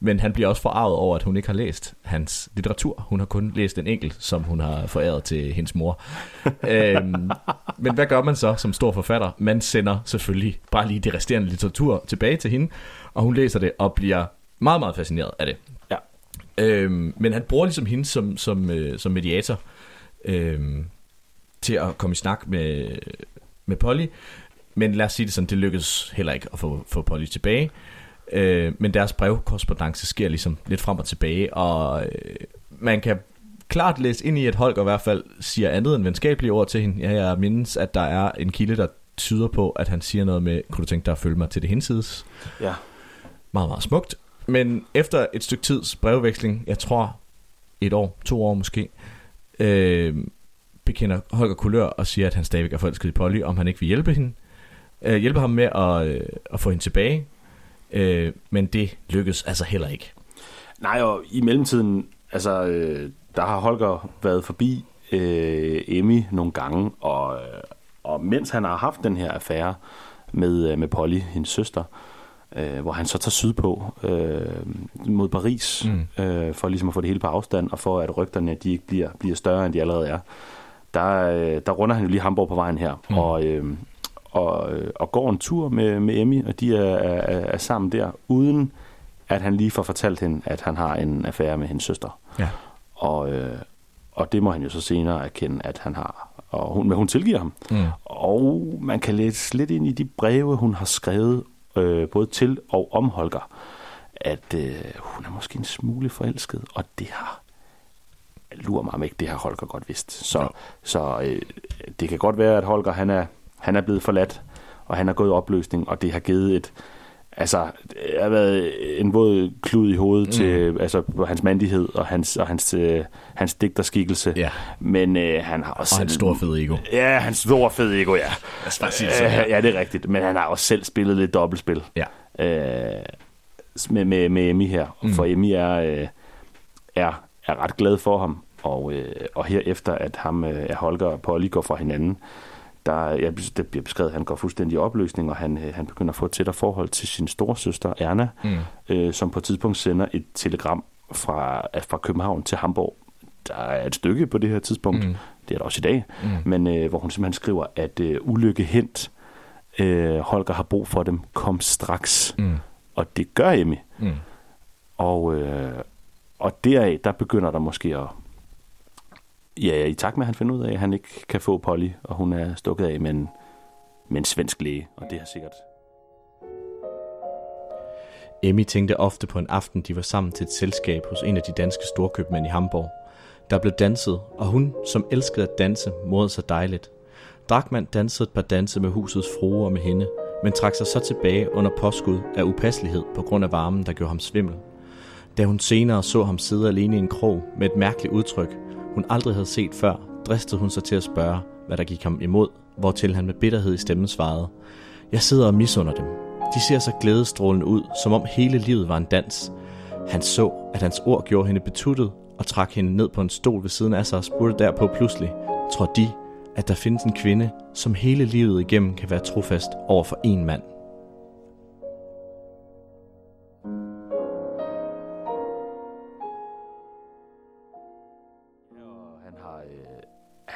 men han bliver også forarvet over, at hun ikke har læst hans litteratur. Hun har kun læst en enkelt, som hun har foræret til hendes mor. øhm, men hvad gør man så som stor forfatter? Man sender selvfølgelig bare lige det resterende litteratur tilbage til hende, og hun læser det og bliver meget, meget fascineret af det. Ja. Øhm, men han bruger ligesom hende som, som, øh, som mediator øhm, til at komme i snak med, med Polly. Men lad os sige det sådan, det lykkedes heller ikke at få, få Polly tilbage. Øh, men deres brevkorrespondence sker ligesom lidt frem og tilbage, og øh, man kan klart læse ind i, at Holger i hvert fald siger andet end venskabelige ord til hende. Ja, jeg mindes, at der er en kilde, der tyder på, at han siger noget med, kunne du tænke dig at følge mig til det hinsides? Ja. Meget, meget smukt. Men efter et stykke tids brevveksling, jeg tror et år, to år måske, øh, bekender Holger kulør og siger, at han stadigvæk er forelsket i Polly, om han ikke vil hjælpe hende. Øh, hjælpe ham med at, øh, at få hende tilbage. Øh, men det lykkes altså heller ikke. Nej, og i mellemtiden, altså, øh, der har Holger været forbi øh, Emmy nogle gange, og, øh, og mens han har haft den her affære med, øh, med Polly, hendes søster, øh, hvor han så tager sydpå øh, mod Paris, mm. øh, for ligesom at få det hele på afstand, og for at rygterne de ikke bliver, bliver større, end de allerede er. Der, øh, der runder han jo lige Hamburg på vejen her, mm. og, øh, og, øh, og går en tur med, med Emmy, og de er, er, er sammen der, uden at han lige får fortalt hende, at han har en affære med hendes søster. Ja. Og, øh, og det må han jo så senere erkende, at han har. Og hun, men hun tilgiver ham. Mm. Og man kan læse lidt ind i de breve, hun har skrevet, øh, både til og om Holger, at øh, hun er måske en smule forelsket, og det har lurer mig om ikke, det har Holger godt vidst. Så, så øh, det kan godt være, at Holger han er, han er blevet forladt, og han er gået i opløsning, og det har givet et, altså, det har været en våd klud i hovedet mm. til altså, hans mandighed og hans, og hans, øh, hans digterskikkelse. Ja. Men øh, han har også... Og hans store fede ego. Ja, hans store fede ego, ja. Lad os sige det sådan her. Øh, ja, det er rigtigt. Men han har også selv spillet lidt dobbeltspil. Ja. Øh, med, med, med Emmy her. Mm. For Emmy er, øh, er, er ret glad for ham. Og, øh, og herefter, at ham, øh, at Holger og Polly går fra hinanden, der, ja, det bliver beskrevet, at han går fuldstændig i opløsning, og han, øh, han begynder at få et tættere forhold til sin storesøster Erna, Mm. øh, som på et tidspunkt sender et telegram fra, fra København til Hamburg. Der er et stykke på det her tidspunkt, Mm. det er der også i dag, mm. men øh, hvor hun simpelthen skriver, at øh, ulykke hent, øh, Holger har brug for dem, kom straks. Mm. Og det gør Emmy. Mm. Og, øh, og deraf, der begynder der måske at... Ja, i takt med, at han finder ud af, at han ikke kan få Polly, og hun er stukket af med en, med en svensk læge, og det har sikkert... Emmy tænkte ofte på en aften, de var sammen til et selskab hos en af de danske storkøbmænd i Hamburg. Der blev danset, og hun, som elskede at danse, modede sig dejligt. Drakman dansede et par danse med husets frue og med hende, men trak sig så tilbage under påskud af upasselighed på grund af varmen, der gjorde ham svimmel. Da hun senere så ham sidde alene i en krog med et mærkeligt udtryk, hun aldrig havde set før, dristede hun sig til at spørge, hvad der gik ham imod, hvortil han med bitterhed i stemmen svarede. Jeg sidder og misunder dem. De ser så glædestrålende ud, som om hele livet var en dans. Han så, at hans ord gjorde hende betuttet og trak hende ned på en stol ved siden af sig og spurgte derpå pludselig, tror de, at der findes en kvinde, som hele livet igennem kan være trofast over for en mand?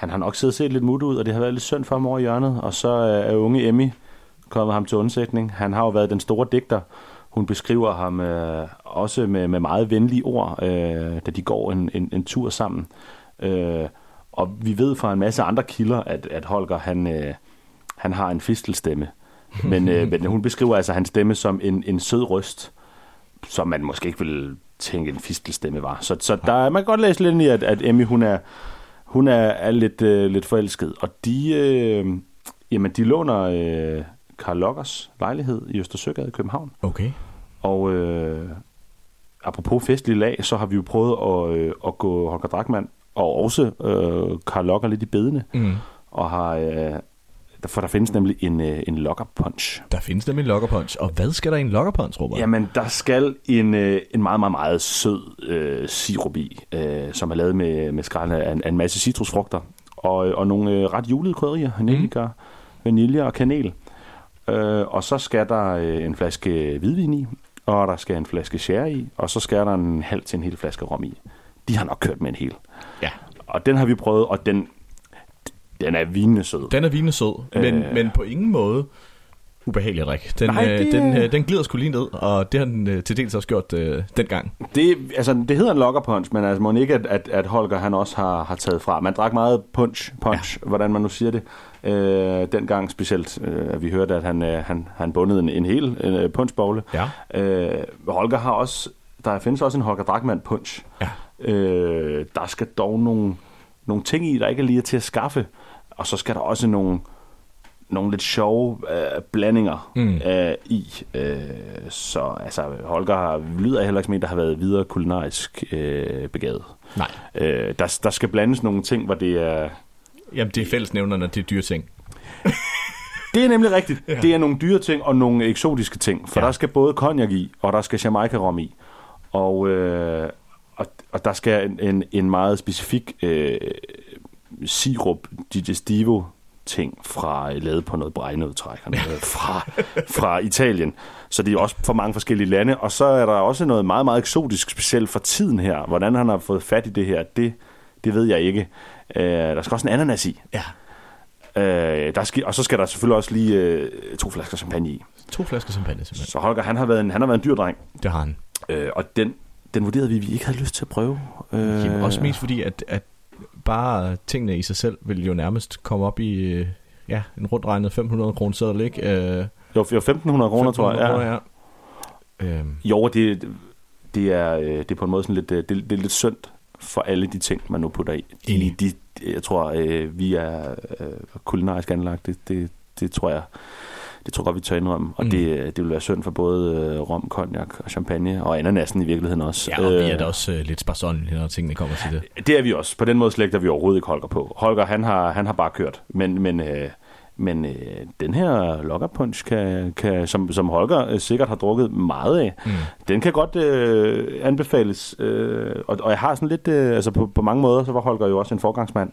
Han har nok siddet og set lidt mut ud, og det har været lidt synd for ham over i hjørnet. Og så øh, er unge Emmy kommet ham til undsætning. Han har jo været den store digter. Hun beskriver ham øh, også med, med meget venlige ord, øh, da de går en, en, en tur sammen. Øh, og vi ved fra en masse andre kilder, at, at Holger han, øh, han har en fistelstemme. Men, øh, men hun beskriver altså hans stemme som en, en sød røst, som man måske ikke ville tænke en fistelstemme var. Så, så der, er- man kan godt læse lidt i, at, at Emmy hun er, hun er, er lidt, øh, lidt forelsket. Og de, øh, jamen, de låner øh, Karl Lockers lejlighed i Østersøgade i København. Okay. Og øh, apropos festlig lag, så har vi jo prøvet at, øh, at gå Holger Drachmann og også øh, Karl Locker lidt i bedene. Mm. Og har... Øh, for der findes nemlig en, øh, en locker punch. Der findes nemlig en locker punch. Og hvad skal der i en locker punch, Robert? Jamen, der skal en, øh, en meget, meget, meget sød øh, sirup i, øh, som er lavet med, med skrald af, en- af en masse citrusfrugter. Og, øh, og nogle øh, ret julede krydderier, nellikør, vanilje og kanel. Øh, og så skal der øh, en flaske hvidvin i, og der skal en flaske sherry i, og så skal der en halv til en hel flaske rom i. De har nok kørt med en hel. Ja. Og den har vi prøvet, og den, den er vinende sød. Den er vinende sød, men, Øh. men på ingen måde ubehagelig drikke. Den, Nej, øh, det- den, øh, den glider sgu lige ned, og det har den øh, til dels også gjort øh, dengang. Det, altså, det hedder en locker punch, men altså, må ikke, at, at, at Holger han også har, har taget fra. Man drak meget punch, punch ja. hvordan man nu siger det. Øh, dengang specielt, øh, at vi hørte, at han, øh, han, han bundede en, en hel øh, punchbogle. Ja. Øh, Holger har også, der findes også en Holger Drachmann punch. Ja. Øh, der skal dog nogle, nogle ting i, der ikke er lige til at skaffe. Og så skal der også nogle, nogle lidt sjove øh, blandinger Mm. øh, i. Øh, så altså, Holger har, lyder heller ikke som en, der har været videre kulinarisk øh, begavet. Nej. Øh, der, der skal blandes nogle ting, hvor det er... Jamen, det er fællesnævnerne, det er dyre ting. Det er nemlig rigtigt. Ja. Det er nogle dyre ting og nogle eksotiske ting. For Ja. der skal både cognac i, og der skal Jamaica-rom i. Og, øh, og, og der skal en, en, en meget specifik øh, sirup digestivo ting fra lavet på noget bregnødtræk fra, fra Italien. Så det er også for mange forskellige lande. Og så er der også noget meget, meget eksotisk, specielt for tiden her. Hvordan han har fået fat i det her, det, det ved jeg ikke. Øh, der skal også en ananas i. Ja. Øh, der skal, og så skal der selvfølgelig også lige øh, to flasker champagne i. To flasker champagne, simpelthen. Så Holger, han har været en, han har været en dyr dreng. Det har han. Øh, og den, den vurderede vi, vi ikke havde lyst til at prøve. Øh, Jamen, også mest fordi, at, at bare tingene i sig selv vil jo nærmest komme op i øh, ja, en rundt regnet 500 kroner seddel, ikke? Øh, Jo, jo 1.500 kroner, tror jeg. 1500 Ja. kroner, ja. Øhm, Jo, det, det, er, øh, det er på en måde sådan lidt, øh, det, det er lidt synd for alle de ting, man nu putter i. De, de, jeg tror, øh, vi er øh, kulinarisk anlagt. Det, det, det tror jeg, det tror jeg godt, vi tør indrømme. Og Mm. det, det vil være synd for både øh, rom, cognac og champagne, og ananasen i virkeligheden også. ja, og vi er Øh, da også øh, lidt sparsonlige, når tingene kommer til det. Det er vi også. På den måde slægter vi overhovedet ikke Holger på. Holger, han har, han har bare kørt. Men, men, øh, men øh, den her Locker Punch, kan, kan, som, som Holger øh, sikkert har drukket meget af, Mm. den kan godt øh, anbefales. Øh, og, og jeg har sådan lidt, øh, altså på, på mange måder, så var Holger jo også en forgangsmand.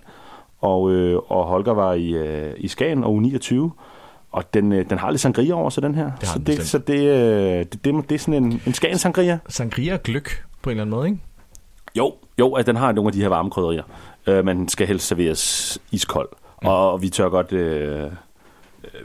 Og, øh, og Holger var i, øh, i Skagen og U29. Og den, øh, den har lidt sangria over sig, den her. Det så, den det, bestemt. så det, øh, det, det, det er sådan en, en Skagen sangria. Sangria og gløk på en eller anden måde, ikke? Jo, jo, at den har nogle af de her varme krydderier, øh, men den skal helst serveres iskold. Mm. Og vi tør godt, øh,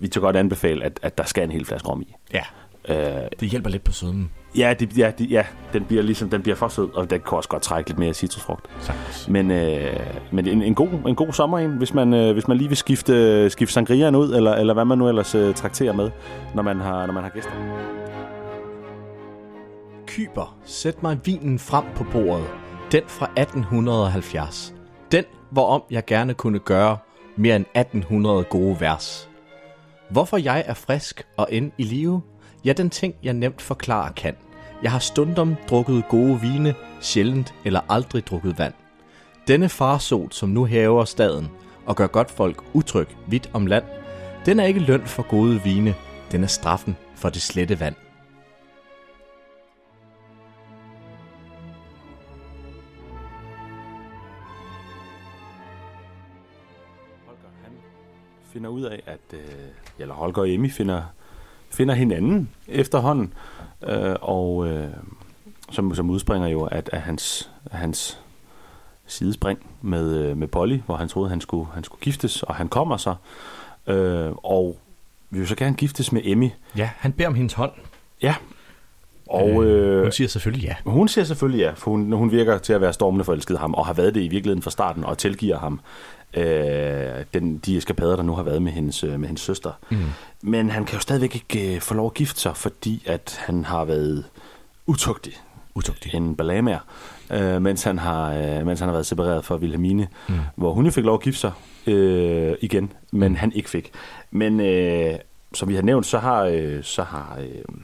vi tør godt anbefale, at, at der skal en hel flaske rom i. Ja. Øh, Det hjælper lidt på sødmen. ja, det, ja, det, ja, den bliver ligesom den bliver for sød, og den kan også godt trække lidt mere citrusfrugt. Sagtens. Men, øh, men en, en, god, en god sommer en, hvis man, øh, hvis man lige vil skifte, skifte sangriaen ud, eller, eller hvad man nu ellers øh, trakterer med, når man har, når man har gæster. Kyber, sæt mig vinen frem på bordet. Den fra 1870. Den, hvorom jeg gerne kunne gøre mere end 1800 gode vers. Hvorfor jeg er frisk og end i live? Ja, den ting, jeg nemt forklare kan. Jeg har stundom drukket gode vine, sjældent eller aldrig drukket vand. Denne farsot, som nu hæver staden og gør godt folk utryg vidt om land, den er ikke løn for gode vine, den er straffen for det slette vand. Holger, han finder ud af, at øh, eller Holger og Emmy finder, finder hinanden efterhånden, øh, og øh, som, som udspringer jo at, at hans, af hans sidespring med, øh, med Polly, hvor han troede, han skulle, han skulle giftes, og han kommer så, øh, og vil jo så gerne giftes med Emmy. Ja, han beder om hendes hånd. Ja. Og, øh, hun siger selvfølgelig ja. Hun siger selvfølgelig ja, for hun, hun virker til at være stormende forelsket ham, og har været det i virkeligheden fra starten, og tilgiver ham øh, den, de eskapader, der nu har været med hendes, øh, med hendes søster. Mm. Men han kan jo stadigvæk ikke øh, få lov at gifte sig, fordi at han har været utugtig. Utugtig. En balamager, øh, mens, han har, øh, mens han har været separeret fra Wilhelmine, Mm. hvor hun jo fik lov at gifte sig øh, igen, men Mm. han ikke fik. Men øh, som vi har nævnt, så har, øh, så har, øh,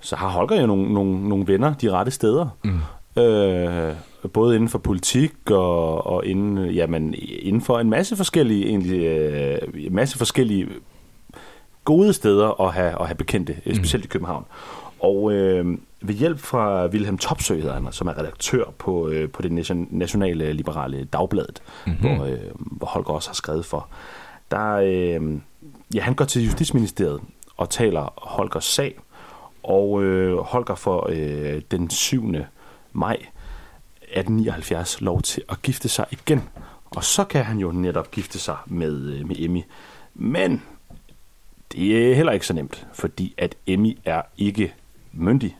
så har Holger jo nogle, nogle, nogle venner de rette steder. Mm. Øh, både inden for politik og, og inden, jamen, inden for en masse forskellige, egentlig, øh, en masse forskellige gode steder at have, at have bekendte, mm. specielt i København. Og øh, ved hjælp fra Wilhelm Topsø, hedder han, som er redaktør på, øh, på det nation, nationale liberale dagbladet, Mhm. mm-hmm. hvor, øh, hvor Holger også har skrevet for, der, øh, ja, han går til Justitsministeriet og taler Holgers sag, og øh, Holger får øh, den 7. maj 1879 lov til at gifte sig igen. Og så kan han jo netop gifte sig med, øh, med Emmy. Men det er heller ikke så nemt, fordi at Emmy er ikke myndig.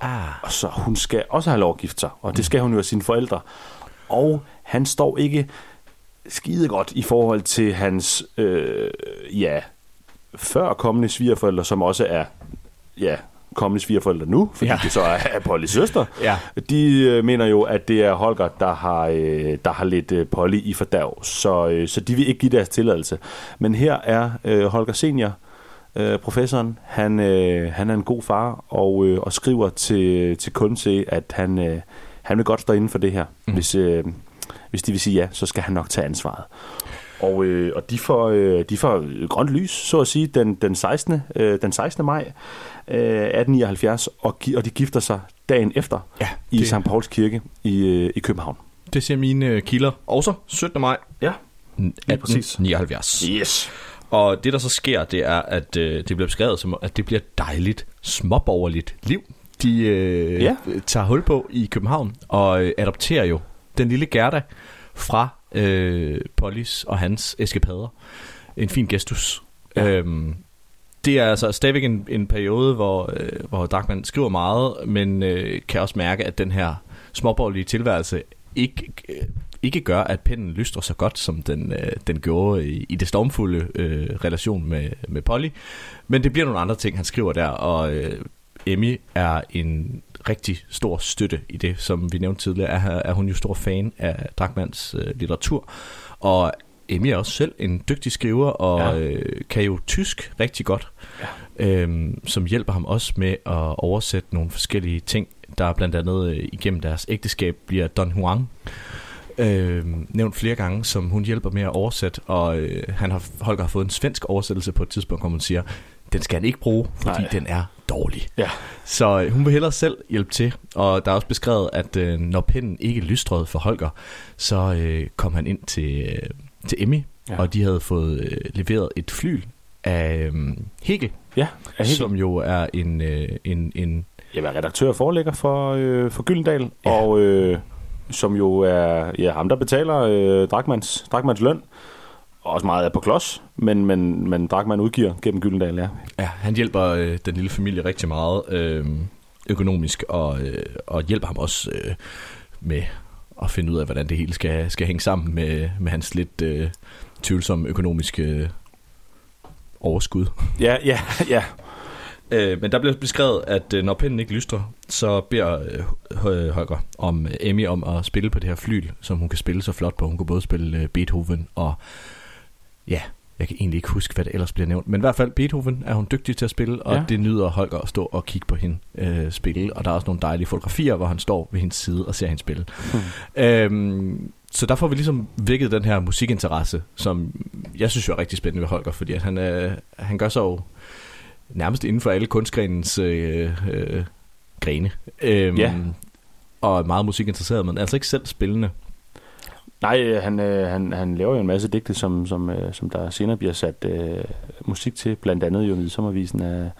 Ah. Og så hun skal også have lov at gifte sig, og det skal hun jo af sine forældre. Og han står ikke skide godt i forhold til hans, øh, ja, før kommende svigerforældre, som også er, ja, kommende svigerforældre nu, fordi Ja. det så er, Pollys søster. Ja. De øh, mener jo, at det er Holger, der har, øh, der har lidt øh, Polly i fordærv, så, øh, så de vil ikke give deres tilladelse. Men her er øh, Holger senior, øh, professoren, han, øh, han er en god far, og, øh, og skriver til, til til, at han, øh, han vil godt stå inden for det her. Mm. Hvis, øh, hvis de vil sige ja, så skal han nok tage ansvaret. Og, øh, og de, får, øh, de får grønt lys, så at sige, den, den, 16. Øh, den 16. maj øh, 1879, og, og de gifter sig dagen efter ja, i det- St. Pauls Kirke i, øh, i København. Det siger mine øh, kilder også 17. maj. Ja, lige præcis. 79. Yes. Og det, der så sker, det er, at øh, det bliver beskrevet som, at det bliver et dejligt, småborgerligt liv. De øh, Ja. tager hul på i København og øh, adopterer jo den lille Gerda fra øh, Pollys og hans eskapader. En fin gestus. Ja. Øhm, det er altså stadigvæk en, en periode, hvor, øh, hvor Darkman skriver meget, men øh, kan også mærke, at den her småborgerlige tilværelse ikke, øh, ikke gør, at pennen lystrer så godt, som den, øh, den gjorde i, i det stormfulde øh, relation med, med Polly. Men det bliver nogle andre ting, han skriver der, og øh, Emmy er en rigtig stor støtte i det, som vi nævnte tidligere, er, er hun jo stor fan af Drachmanns øh, litteratur, og Emmy er også selv en dygtig skriver, og Ja. øh, kan jo tysk rigtig godt, ja. øhm, som hjælper ham også med at oversætte nogle forskellige ting, der blandt andet øh, igennem deres ægteskab bliver Don Juan øh, nævnt flere gange, som hun hjælper med at oversætte, og øh, han har, Holger har fået en svensk oversættelse på et tidspunkt, hvor hun siger, den skal han ikke bruge, fordi. Nej. den er dårlig. Ja. Så øh, hun vil hellere selv hjælpe til, og der er også beskrevet, at øh, når pinden ikke lystrede for Holger, så øh, kom han ind til, øh, til Emmy, Ja. og de havde fået øh, leveret et flyl af øh, Hegel, Ja, af Hegel. som jo er en, øh, en, en Jeg er redaktør og forlægger for, øh, for Gyldendal, ja. og øh, som jo er ja, ham, der betaler øh, Drachmanns, Drachmanns løn. Og også meget er på klods, men, men, men Drachmann udgiver gennem Gyldendal, ja. Ja, han hjælper øh, den lille familie rigtig meget øh, økonomisk, og, øh, og hjælper ham også øh, med at finde ud af, hvordan det hele skal, skal hænge sammen med, med hans lidt øh, tvivlsomme økonomiske øh, overskud. Ja, ja, ja. Øh, men der bliver beskrevet, at øh, når pinden ikke lystrer, så beder øh, Holger om øh, Emmy om at spille på det her flyl, som hun kan spille så flot på. Hun kan både spille øh, Beethoven og ja, jeg kan egentlig ikke huske, hvad det ellers bliver nævnt. Men i hvert fald Beethoven er hun dygtig til at spille, og Ja. det nyder Holger at stå og kigge på hende øh, spille. Og der er også nogle dejlige fotografier, hvor han står ved hendes side og ser hende spille. Hmm. Øhm, så der får vi ligesom vækket den her musikinteresse, som jeg synes jo er rigtig spændende ved Holger, fordi at han, øh, han gør sig jo nærmest inden for alle kunstgrenens øh, øh, grene. Øhm, Ja. Og er meget musikinteresseret, men altså ikke selv spillende. Nej, øh, han, øh, han, han laver jo en masse digte, som, som, øh, som der senere bliver sat øh, musik til, blandt andet jo Midsommervisen af,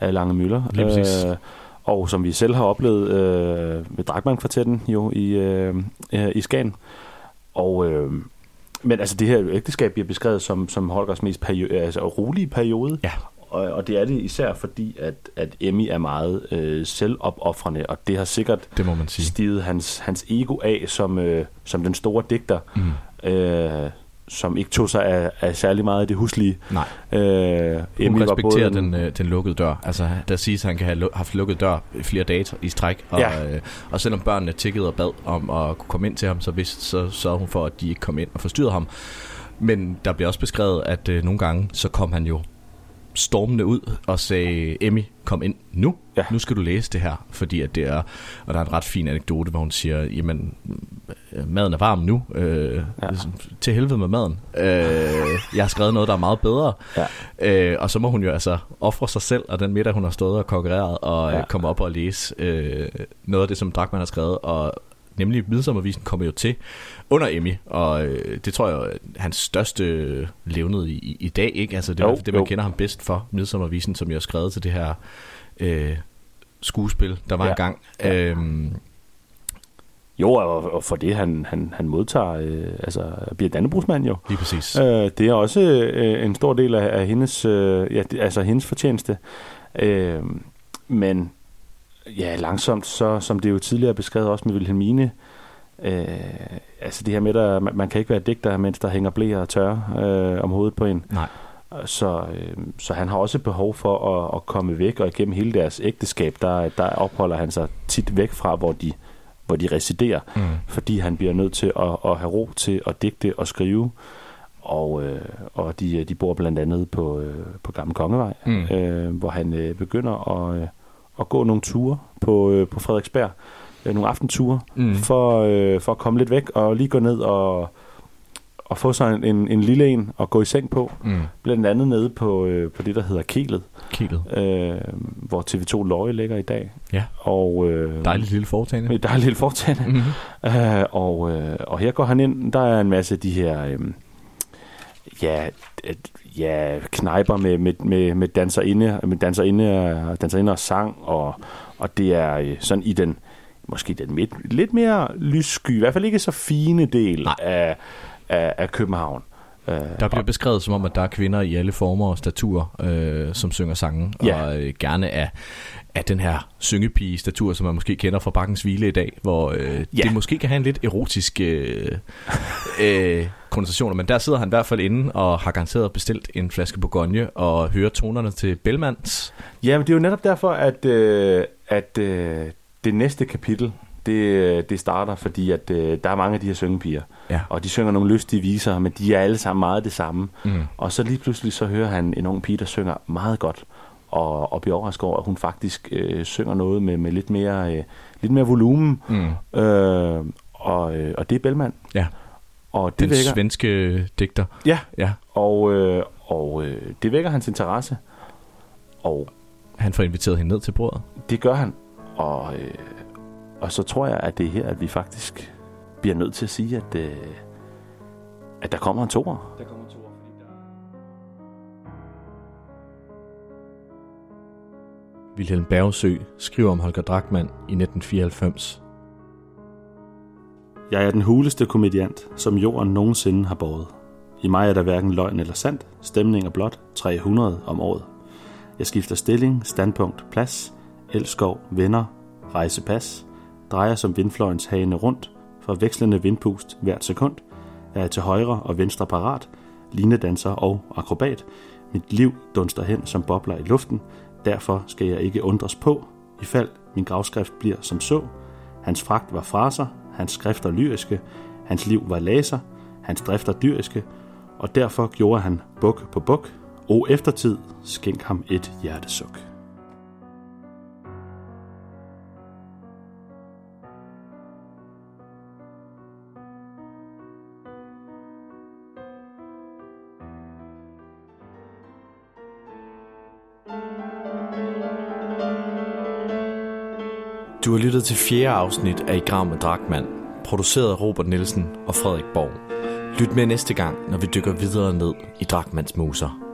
af Lange Møller. Lige præcis. Øh, og som vi selv har oplevet øh, med Drachmann-kvartetten jo i, øh, øh, i Skagen. Og, øh, men altså det her ægteskab bliver beskrevet som, som Holgers mest perio- altså, rolige periode. Ja. Og, og det er det især fordi, at, at Emmy er meget øh, selvopoffrende, og det har sikkert det må man sige. stiget hans, hans ego af som, øh, som den store digter, Mm. øh, som ikke tog sig af, af særlig meget af det huslige. Nej. Øh, Hun var respekterer både den, øh, den lukkede dør. Altså, der siges, at han kan have lu- haft lukket dør i flere dage i stræk. Og, Ja. øh, og selvom børnene tikkede og bad om at kunne komme ind til ham, så, vidste, så sørgede hun for, at de ikke kom ind og forstyrrede ham. Men der bliver også beskrevet, at øh, nogle gange, så kom han jo stormende ud og sagde, Emmy, kom ind nu. Ja. Nu skal du læse det her, fordi at det er, og der er en ret fin anekdote, hvor hun siger, jamen, øh, maden er varm nu. Øh, ja. Til helvede med maden. Øh, jeg har skrevet noget, der er meget bedre. Ja. Øh, og så må hun jo altså ofre sig selv, og den middag, hun har stået og konkurreret, og Ja. ja. komme op og læse øh, noget af det, som Drachmann har skrevet, og nemlig Midsommervisen kommer jo til under Emmy, og øh, det tror jeg er hans største levned i, i, dag, ikke? Altså det er Jo, det, man jo. kender ham bedst for, Midsommervisen, som jo er skrevet til det her øh, skuespil, der var Ja. engang. Ja. Øhm, Jo, og, og for det, han, han, han modtager, øh, altså, bliver Dannebrugsmand jo. Lige præcis. Øh, det er også øh, en stor del af, af hendes, øh, ja, det, altså hendes fortjeneste. Øh, men ja, langsomt, så som det jo tidligere er beskrevet også med Wilhelmine, øh, altså det her med, at man, man kan ikke være digter, mens der hænger blæer og tørre øh, om hovedet på en. Nej. Så, øh, så han har også behov for at, at komme væk, og igennem hele deres ægteskab, der, der opholder han sig tit væk fra, hvor de, hvor de residerer, Mm. fordi han bliver nødt til at, at have ro til at digte og skrive. Og, øh, og de, de bor blandt andet på, øh, på Gamle Kongevej, Mm. øh, hvor han øh, begynder at, øh, at gå nogle ture på, øh, på Frederiksberg. Øh, nogle aftenture, Mm. for, øh, for at komme lidt væk og lige gå ned og, og få sig en, en, en lille en og gå i seng på. Mm. Blandt andet nede på, øh, på det, der hedder Kelet. Kelet. Øh, hvor TV2 Løje ligger i dag. Ja. Og, øh, Dejligt lille foretagende. Et dejligt lille foretagende. Mhm. Øh, og, øh, og her går han ind, der er en masse af de her... Øh, ja, et- ja, knejper med, med, med, med danserinde, med danserinde, danserinde og sang, og, og det er øh, sådan i den, måske den midt, lidt mere lyssky, i hvert fald ikke så fine del af, af, af København. Øh, Der bliver beskrevet som om, at der er kvinder i alle former og staturer, øh, som synger sange, Ja. og øh, gerne af, af den her syngepige-statur, som man måske kender fra Bakkens Hvile i dag, hvor øh, Ja. det måske kan have en lidt erotisk øh, øh, konnotation, men der sidder han i hvert fald inde og har garanteret bestilt en flaske Bourgogne og hører tonerne til Bellmans. Ja, men det er jo netop derfor, at, øh, at øh, det næste kapitel, det, det starter, fordi at øh, der er mange af de her syngepiger, Ja. og de synger nogle lystige viser, men de er alle sammen meget det samme. Mm. Og så lige pludselig så hører han en ung pige, der synger meget godt, og, og bliver overrasket over, at hun faktisk øh, synger noget med, med lidt mere, øh, lidt mere volumen. Mm. Øh, og, øh, og det er Bellman. Ja. Og det Den vækker, svenske digter. Ja, ja. og, øh, og øh, det vækker hans interesse. Og Han får inviteret hende ned til bordet. det gør han. Og, øh, og så tror jeg, at det er her, at vi faktisk bliver nødt til at sige, at, øh, at der kommer en toer. Der kommer to år, fordi der... Wilhelm Bergsø skriver om Holger Drachmann i 1994. Jeg er den huleste komediant, som jorden nogensinde har båret. I mig er der hverken løgn eller sandt, stemning er blot 300 om året. Jeg skifter stilling, standpunkt, plads, elskov, venner, rejsepas, drejer som vindfløjens hane rundt, for vekslende vindpust hvert sekund, er jeg til højre og venstre parat, linedanser og akrobat. Mit liv dunster hen som bobler i luften, derfor skal jeg ikke undres på, i fald min gravskrift bliver som så. Hans fragt var fraser, hans skrifter lyriske, hans liv var laser, hans drifter dyriske, og derfor gjorde han buk på buk, og eftertid skænk ham et hjertesuk. Du har lyttet til fjerde afsnit af I Grav med Drachmann, produceret af Robert Nielsen og Frederik Borg. Lyt med næste gang, når vi dykker videre ned i Dragmands muser.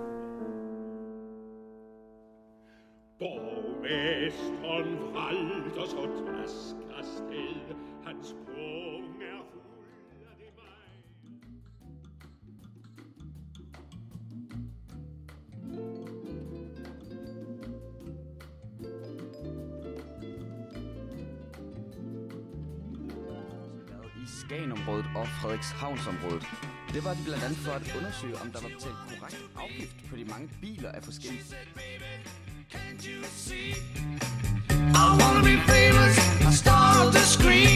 Frederikshavnsområdet. Det var de blandt andet for at undersøge, om der var betalt korrekt afgift på de mange biler af forskellige... I wanna be famous, I start to scream,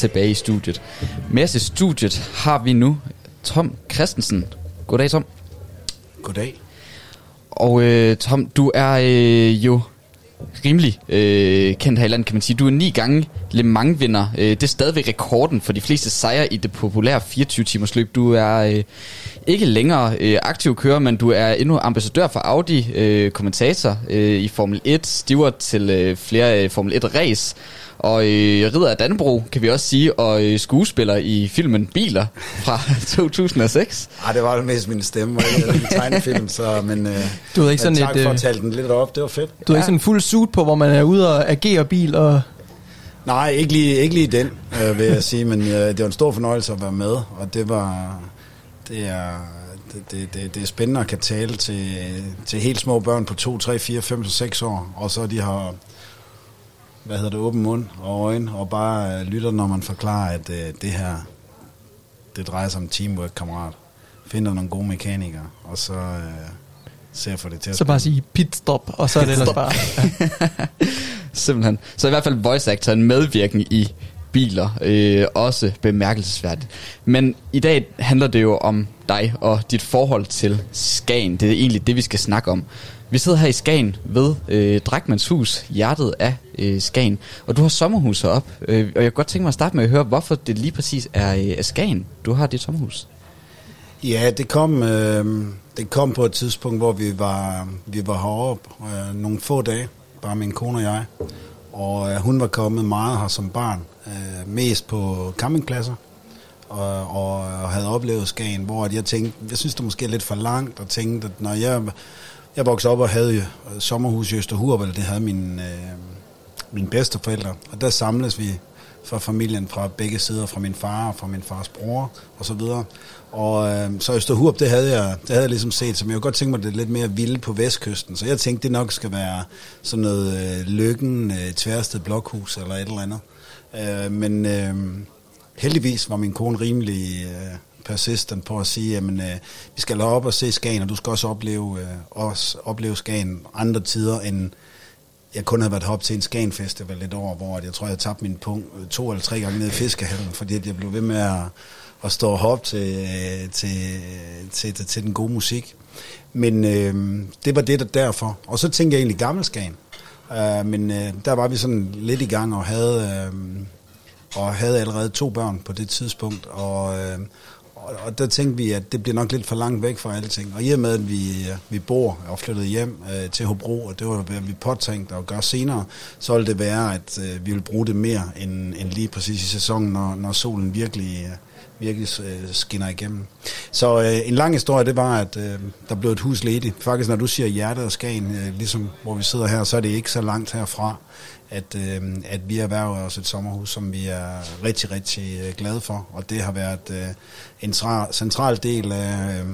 tilbage i studiet. Med os i studiet har vi nu Tom Christensen. Goddag, Tom. Goddag. Og øh, Tom, du er øh, jo rimelig øh, kendt her i landet, kan man sige. Du er ni gange Le Mans-vinder. Øh, det er stadigvæk rekorden for de fleste sejre i det populære 24-timers løb. Du er øh, ikke længere øh, aktiv kører, men du er endnu ambassadør for Audi, øh, kommentator øh, i Formel 1, stiver til øh, flere øh, Formel 1-race, og øh, ridder af Danbro, kan vi også sige, og øh, skuespiller i filmen Biler fra 2006. Ej, det var det mest min stemme, og ikke en tegnefilm, så, men øh, Du havde ikke sådan tak et, for øh, at tale den lidt op, det var fedt. Du har ikke sådan en fuld suit på, hvor man er ude og agere bil og... Nej, ikke lige, ikke lige den, øh, vil jeg sige, men øh, det var en stor fornøjelse at være med, og det var, det er, det, det, det, det er spændende at kan tale til, til helt små børn på 2, 3, 4, 5 og 6 år, og så de har, hvad hedder det, åben mund og øjne, og bare øh, lytter, når man forklarer, at øh, det her, det drejer sig om teamwork, kammerat. Finder nogle gode mekanikere, og så øh, ser for det til at Så bare sige pit stop, og så er det ellers bare... Simpelthen. Så i hvert fald voice actor en medvirken i biler, øh, også bemærkelsesværdigt. Men i dag handler det jo om dig og dit forhold til Skagen. Det er egentlig det, vi skal snakke om. Vi sidder her i Skagen ved øh, Drakmans hus, hjertet af øh, Skagen. Og du har sommerhus op. Øh, og jeg kunne godt tænke mig at starte med at høre, hvorfor det lige præcis er, øh, er Skagen, du har dit sommerhus. Ja, det kom, øh, det kom på et tidspunkt, hvor vi var, vi var heroppe øh, nogle få dage, bare min kone og jeg. Og øh, hun var kommet meget her som barn, øh, mest på campingpladser, og, og, og havde oplevet Skagen, hvor at jeg tænkte, jeg synes det måske er lidt for langt, og tænkte, at når jeg, jeg voksede op og havde øh, sommerhus i Østerhurvel, det havde min, øh, mine bedsteforældre, og der samles vi fra familien fra begge sider, fra min far og fra min fars bror og så videre. Og øh, så Østerhurup, det havde jeg, det havde jeg ligesom set, som jeg kunne godt tænke mig, det lidt mere vilde på vestkysten. Så jeg tænkte, det nok skal være sådan noget øh, lykken, øh, tværsted blokhus eller et eller andet. Øh, men øh, heldigvis var min kone rimelig øh, persistent på at sige, at øh, vi skal op og se Skagen, og du skal også opleve, øh, også opleve Skagen andre tider end jeg kun havde været op til en Skagen Festival et år, hvor jeg tror, jeg tabte min punkt øh, to eller tre gange ned i fiskehallen, fordi jeg blev ved med at, at stå og hoppe til, øh, til, øh, til, til, til den gode musik. Men øh, det var det der derfor. Og så tænkte jeg egentlig gammel Skagen. Uh, men øh, der var vi sådan lidt i gang og havde, øh, og havde allerede to børn på det tidspunkt. Og, øh, og, og der tænkte vi, at det bliver nok lidt for langt væk fra alting. Og i og med, at vi, øh, vi bor og flyttede hjem øh, til Hobro, og det var, hvad vi påtænkte at gøre senere, så ville det være, at øh, vi vil bruge det mere end, end lige præcis i sæsonen, når, når solen virkelig, øh, virkelig øh, skinner igennem. Så øh, en lang historie, det var, at øh, der blev et hus ledigt. Faktisk, når du siger hjertet og Skagen, øh, ligesom hvor vi sidder her, så er det ikke så langt herfra, at, øh, at vi erhverver os et sommerhus, som vi er rigtig, rigtig øh, glade for. Og det har været øh, en tra- central del af øh,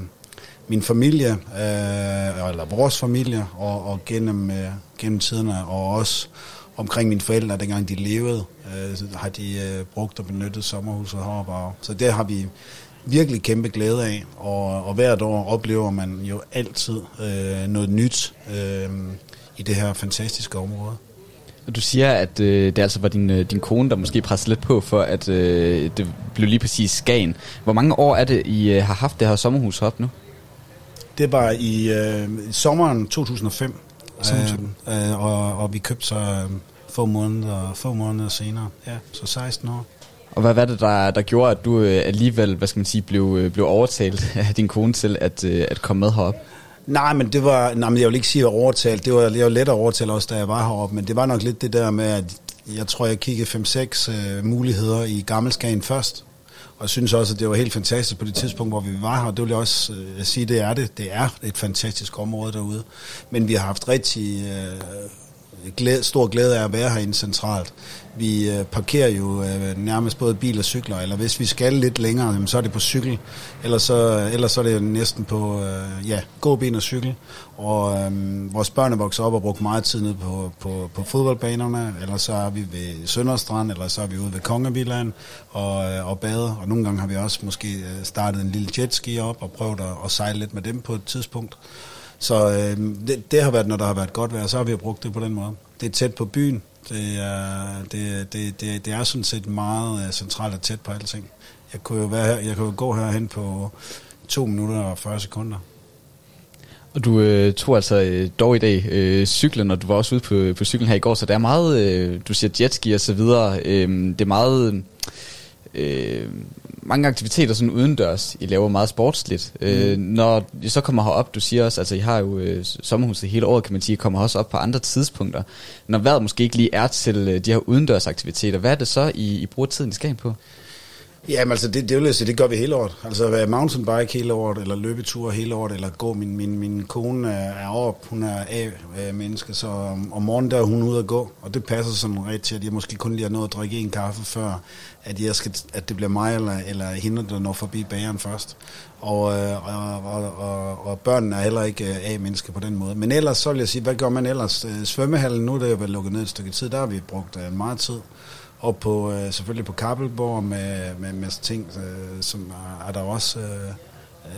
min familie, øh, eller vores familie, og, og gennem, øh, gennem tiderne, og også omkring mine forældre, dengang de levede, øh, så har de øh, brugt og benyttet sommerhuset heroppe. Og, så det har vi virkelig kæmpe glæde af, og, og hvert år oplever man jo altid øh, noget nyt øh, i det her fantastiske område. Du siger, at øh, det altså var din, øh, din kone, der måske pressede lidt på for, at øh, det blev lige præcis Skagen. Hvor mange år er det, I øh, har haft det her sommerhus op nu? Det var i øh, sommeren 2005, Sommeren øh, øh, og, og vi købte så øh, få, måneder, få måneder senere, ja, så 16 år. Og hvad var det, der, der gjorde, at du øh, alligevel, hvad skal man sige, blev, øh, blev overtalt af din kone til at, øh, at komme med herop? Nej, men det var, nej, men jeg vil ikke sige at overtalt. Det var, jeg var let at overtale også, da jeg var heroppe. Men det var nok lidt det der med, at jeg tror, jeg kiggede 5-6 øh, muligheder i Gammelskagen først. Og jeg synes også, at det var helt fantastisk på det tidspunkt, hvor vi var her. Det vil jeg også øh, sige, det er det. Det er et fantastisk område derude. Men vi har haft rigtig øh, glæde, stor glæde af at være herinde centralt. Vi øh, parkerer jo øh, nærmest både bil og cykler, eller hvis vi skal lidt længere, jamen, så er det på cykel, eller så, ellers så er det næsten på øh, ja, gåben og cykel. Og øh, vores børn er vokset op og brugt meget tid nede på, på, på fodboldbanerne, eller så er vi ved Sønderstrand, eller så er vi ude ved Kongevilland og, øh, og bader. Og nogle gange har vi også måske øh, startet en lille jetski op og prøvet at, at sejle lidt med dem på et tidspunkt. Så øh, det, det har været, når der har været godt vejr, så har vi brugt det på den måde. Det er tæt på byen, Det er, det, det, det, det er sådan set meget øh, centralt og tæt på alting. Jeg kunne jo, være, her- jeg kunne jo gå herhen på 2 minutter og 40 sekunder. Og du øh, tog altså øh, dog i dag øh, cyklen, og du var også ude på, på cyklen her i går, så der er meget, øh, du siger jetski og så videre, øh, det er meget, øh, mange aktiviteter sådan udendørs, I laver meget sportsligt. Mm. Øh, når I så kommer herop, du siger også, altså I har jo øh, sommerhuset hele året, kan man sige, I kommer også op på andre tidspunkter. Når vejret måske ikke lige er til øh, de her udendørs aktiviteter, hvad er det så, I, I bruger tiden i Skagen på? Jamen altså, det, det vil jeg sige, det gør vi hele året. Altså være mountainbike hele året, eller løbeture hele året, eller gå. Min, min, min kone er op, hun er A-menneske, så om, om morgenen der er hun ude at gå. Og det passer som ret til, at jeg måske kun lige har nået at drikke en kaffe, før at, jeg skal, at det bliver mig eller, eller hende, der når forbi bageren først. Og, øh, og, og, og, og børnene er heller ikke øh, A-mennesker på den måde. Men ellers, så vil jeg sige, hvad gør man ellers? Øh, svømmehallen, nu er det jo vel lukket ned et stykke tid, der har vi brugt øh, meget tid. Og på, øh, selvfølgelig på Kappelborg med, med, masse ting, øh, som er, er der også. Øh,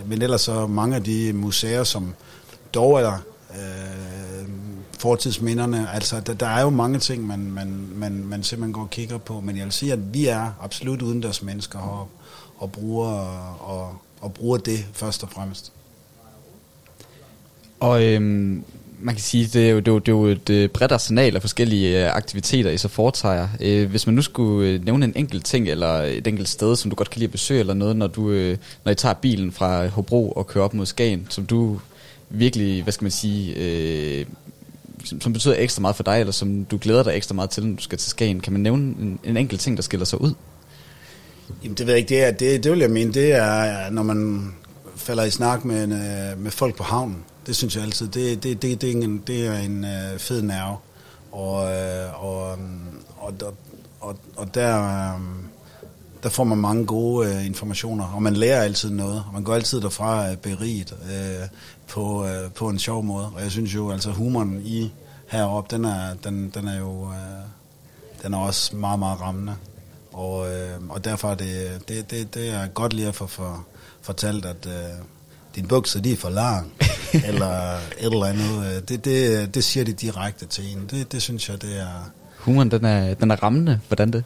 men ellers så mange af de museer, som dog er der, øh, fortidsminderne, altså der, der er jo mange ting, man, man, man, man simpelthen går og kigger på, men jeg vil sige, at vi er absolut udendørs mennesker heroppe og, bruger, og, og bruger det først og fremmest. Og øhm, man kan sige, det er jo, det er jo, det er jo et øh, bredt arsenal af forskellige øh, aktiviteter, I så foretager. Øh, hvis man nu skulle nævne en enkelt ting, eller et enkelt sted, som du godt kan lide at besøge, eller noget, når, du, når I tager bilen fra Hobro og kører op mod Skagen, som du virkelig, hvad skal man sige, øh, som, som betyder ekstra meget for dig, eller som du glæder dig ekstra meget til, når du skal til Skagen. Kan man nævne en, en enkelt ting, der skiller sig ud? Jamen det ved jeg ikke, det, er, det, det vil jeg mene, det er, når man falder i snak med, med folk på havnen. Det synes jeg altid, det, det, det, det, er, en, det er en øh, fed nerve. Og, øh, og, mm, og, og, og, og der, øh, der får man mange gode øh, informationer, og man lærer altid noget, og man går altid derfra øh, beriget øh, på, øh, på en sjov måde. Og jeg synes jo, altså humoren i heroppe, den er, den, den er jo øh, den er også meget, meget rammende. Og, øh, og derfor er det, det, det, det er godt lige at få for, fortalt, at øh, din bukser, de er for lang, eller et eller andet. Det, det, det siger de direkte til en. Det, det synes jeg, det er... Humoren, den er, den er rammende. Hvordan det?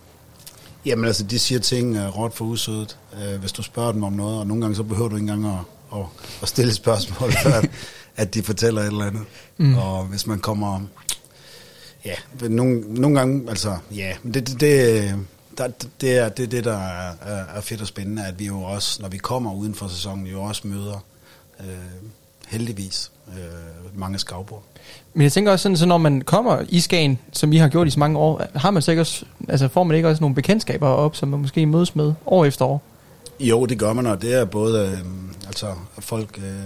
Jamen altså, de siger ting uh, råt for usødet, uh, hvis du spørger dem om noget, og nogle gange så behøver du ikke engang at, at, at stille spørgsmål, før at, at de fortæller et eller andet. Mm. Og hvis man kommer... Ja, nogle, nogle gange, altså, ja, men det, det, det, der, det er det, det der er, er, er fedt og spændende, at vi jo også, når vi kommer uden for sæsonen, jo også møder, øh, heldigvis, øh, mange skavbord. Men jeg tænker også sådan, så når man kommer i Skagen, som I har gjort i så mange år, har man så ikke også, altså får man ikke også nogle bekendtskaber op, som man måske mødes med år efter år? Jo, det gør man, og det er både øh, altså folk, øh,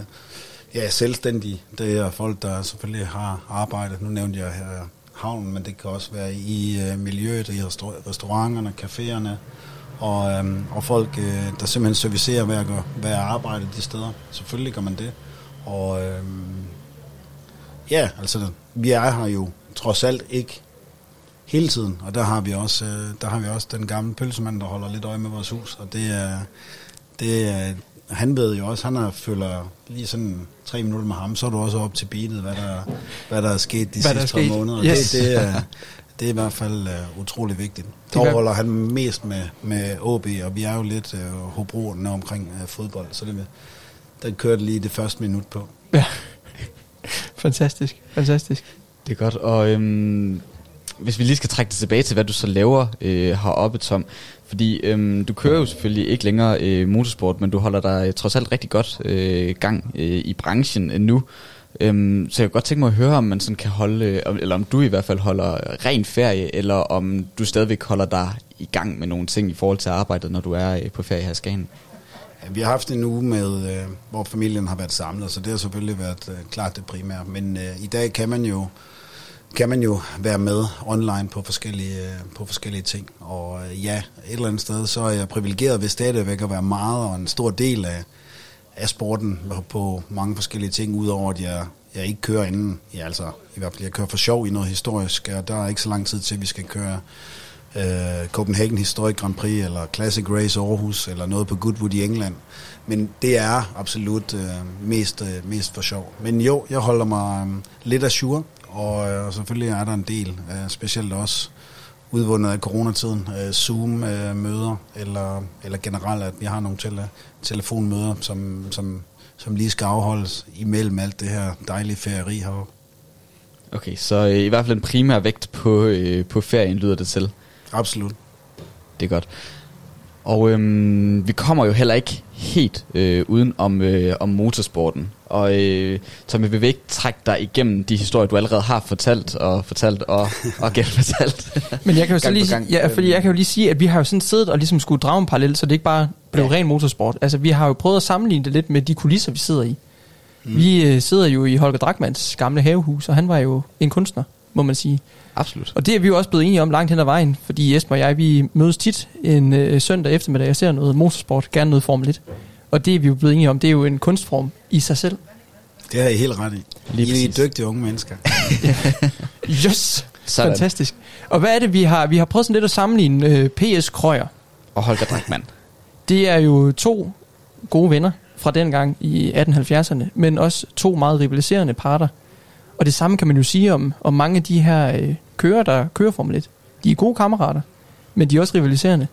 ja, selvstændige, det er folk, der selvfølgelig har arbejdet. Nu nævnte jeg her havnen, men det kan også være i øh, miljøet, i restaur- restauranterne, caféerne, og, øh, og folk, øh, der simpelthen servicerer hver, hver arbejde de steder. Selvfølgelig gør man det. Og øh, ja, altså, vi er her jo trods alt ikke hele tiden, og der har vi også, øh, der har vi også den gamle pølsemand, der holder lidt øje med vores hus, og det er, det er han ved jo også, han har følger lige sådan tre minutter med ham, så er du også op til beatet, hvad der, hvad der er sket de Hvad sidste sket. måneder. Yes. Det, det, er, det er i hvert fald uh, utrolig vigtigt. Der holder han mest med, med OB, og vi er jo lidt uh, Hobroerne omkring uh, fodbold, så det, der kørte lige det første minut på. Ja. Fantastisk, fantastisk. Det er godt, og øhm, hvis vi lige skal trække det tilbage til, hvad du så laver øh, heroppe, Tom. Fordi øhm, du kører jo selvfølgelig ikke længere øh, motorsport, men du holder dig øh, trods alt rigtig godt øh, gang øh, i branchen øh, nu. Øhm, så jeg kunne godt tænke mig at høre, om man sådan kan holde, øh, eller om du i hvert fald holder ren ferie, eller om du stadigvæk holder dig i gang med nogle ting i forhold til arbejdet, når du er øh, på ferie her i Skagen. Ja, Vi har haft en uge, med, øh, hvor familien har været samlet, så det har selvfølgelig været klart det primære. Men øh, i dag kan man jo kan man jo være med online på forskellige, på forskellige ting. Og ja, et eller andet sted, så er jeg privilegeret ved stadigvæk at være meget og en stor del af, af sporten på mange forskellige ting, udover at jeg, jeg ikke kører inden. Ja, altså, i hvert fald, jeg kører for sjov i noget historisk, og der er ikke så lang tid til, at vi skal køre øh, Copenhagen Historic Grand Prix, eller Classic Race Aarhus, eller noget på Goodwood i England. Men det er absolut øh, mest, øh, mest for sjov. Men jo, jeg holder mig øh, lidt af sure, og, øh, og selvfølgelig er der en del, øh, specielt også udvundet af coronatiden, øh, Zoom-møder, øh, eller, eller generelt, at vi har nogle at telefonmøder, som, som, som lige skal afholdes imellem alt det her dejlige ferieri heroppe. Okay, så øh, i hvert fald en primær vægt på, øh, på ferien lyder det til. Absolut. Det er godt. Og øhm, vi kommer jo heller ikke helt øh, uden om, øh, om motorsporten. Og øh, Tommy, vi vil ikke trække dig igennem de historier, du allerede har fortalt og fortalt og, og genfortalt. Men jeg kan jo så lige, gang. ja, fordi jeg kan jo lige sige, at vi har jo sådan siddet og ligesom skulle drage en parallel, så det ikke bare blev ja. ren motorsport. Altså, vi har jo prøvet at sammenligne det lidt med de kulisser, vi sidder i. Mm. Vi øh, sidder jo i Holger Drachmanns gamle havehus, og han var jo en kunstner, må man sige. Absolut. Og det er vi jo også blevet enige om langt hen ad vejen, fordi Esben og jeg, vi mødes tit en øh, søndag eftermiddag og ser noget motorsport, gerne noget Formel 1. Og det er vi jo blevet enige om, det er jo en kunstform i sig selv. Det har I helt ret i. Lige I er præcis. dygtige unge mennesker. Yes! Sådan. Fantastisk. Og hvad er det, vi har? Vi har prøvet sådan lidt at sammenligne øh, PS Krøyer. Og Holger Drachmann. Det er jo to gode venner fra dengang i 1870'erne, men også to meget rivaliserende parter. Og det samme kan man jo sige om, om mange af de her øh, kører, der kører Formel 1. De er gode kammerater, men de er også rivaliserende.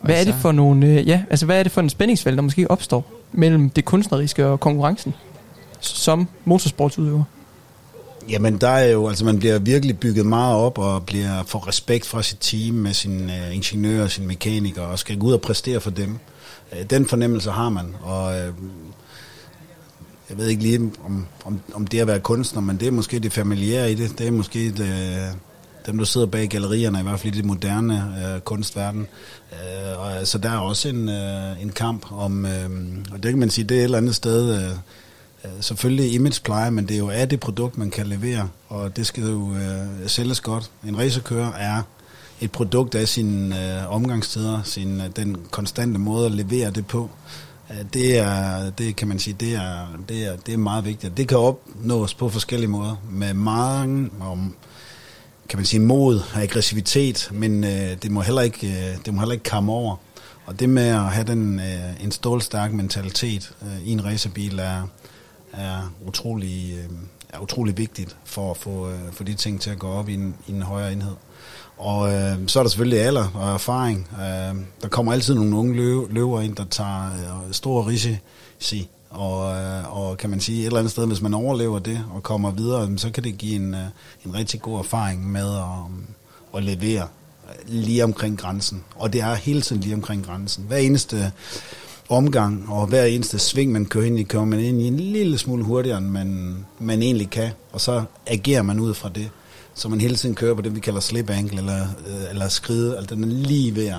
Hvad er det Altså- for nogle, øh, ja, altså hvad er det for en spændingsfelt, der måske opstår mellem det kunstneriske og konkurrencen som motorsportsudøver? Jamen, der er jo, altså man bliver virkelig bygget meget op og bliver får respekt fra sit team med sine øh, ingeniører og sine mekanikere og skal gå ud og præstere for dem. Øh, den fornemmelse har man, og øh, jeg ved ikke lige, om, om, om det at være kunstner, men det er måske det familiære i det. Det er måske det, dem, der sidder bag gallerierne, i hvert fald i det moderne øh, kunstverden. Øh, og, så der er også en, øh, en kamp om, øh, og det kan man sige, det er et eller andet sted... Øh, Øh, selvfølgelig imagepleje, men det er jo af det produkt, man kan levere, og det skal jo øh, sælges godt. En racerkører er et produkt af sine øh, omgangstider, sin, øh, den konstante måde at levere det på. Øh, det er, det kan man sige, det er, det er, det er meget vigtigt. Det kan opnås på forskellige måder, med mange om, kan man sige, mod og aggressivitet, men øh, det må heller ikke, øh, det må heller ikke komme over. Og det med at have den, øh, en stålstærk mentalitet øh, i en racerbil er, er utrolig, øh, er utrolig vigtigt for at få, øh, få de ting til at gå op i en, i en højere enhed. Og øh, så er der selvfølgelig alder og erfaring. Øh, der kommer altid nogle unge løve, løver ind, der tager øh, store risici. Og, øh, og kan man sige et eller andet sted, hvis man overlever det og kommer videre, så kan det give en, øh, en rigtig god erfaring med at, um, at levere lige omkring grænsen. Og det er hele tiden lige omkring grænsen. Hver eneste omgang og hver eneste sving, man kører ind i, kører man ind i en lille smule hurtigere, end man, man egentlig kan. Og så agerer man ud fra det. Så man hele tiden kører på det, vi kalder slip ankle, eller, øh, eller skride. Altså den er lige ved at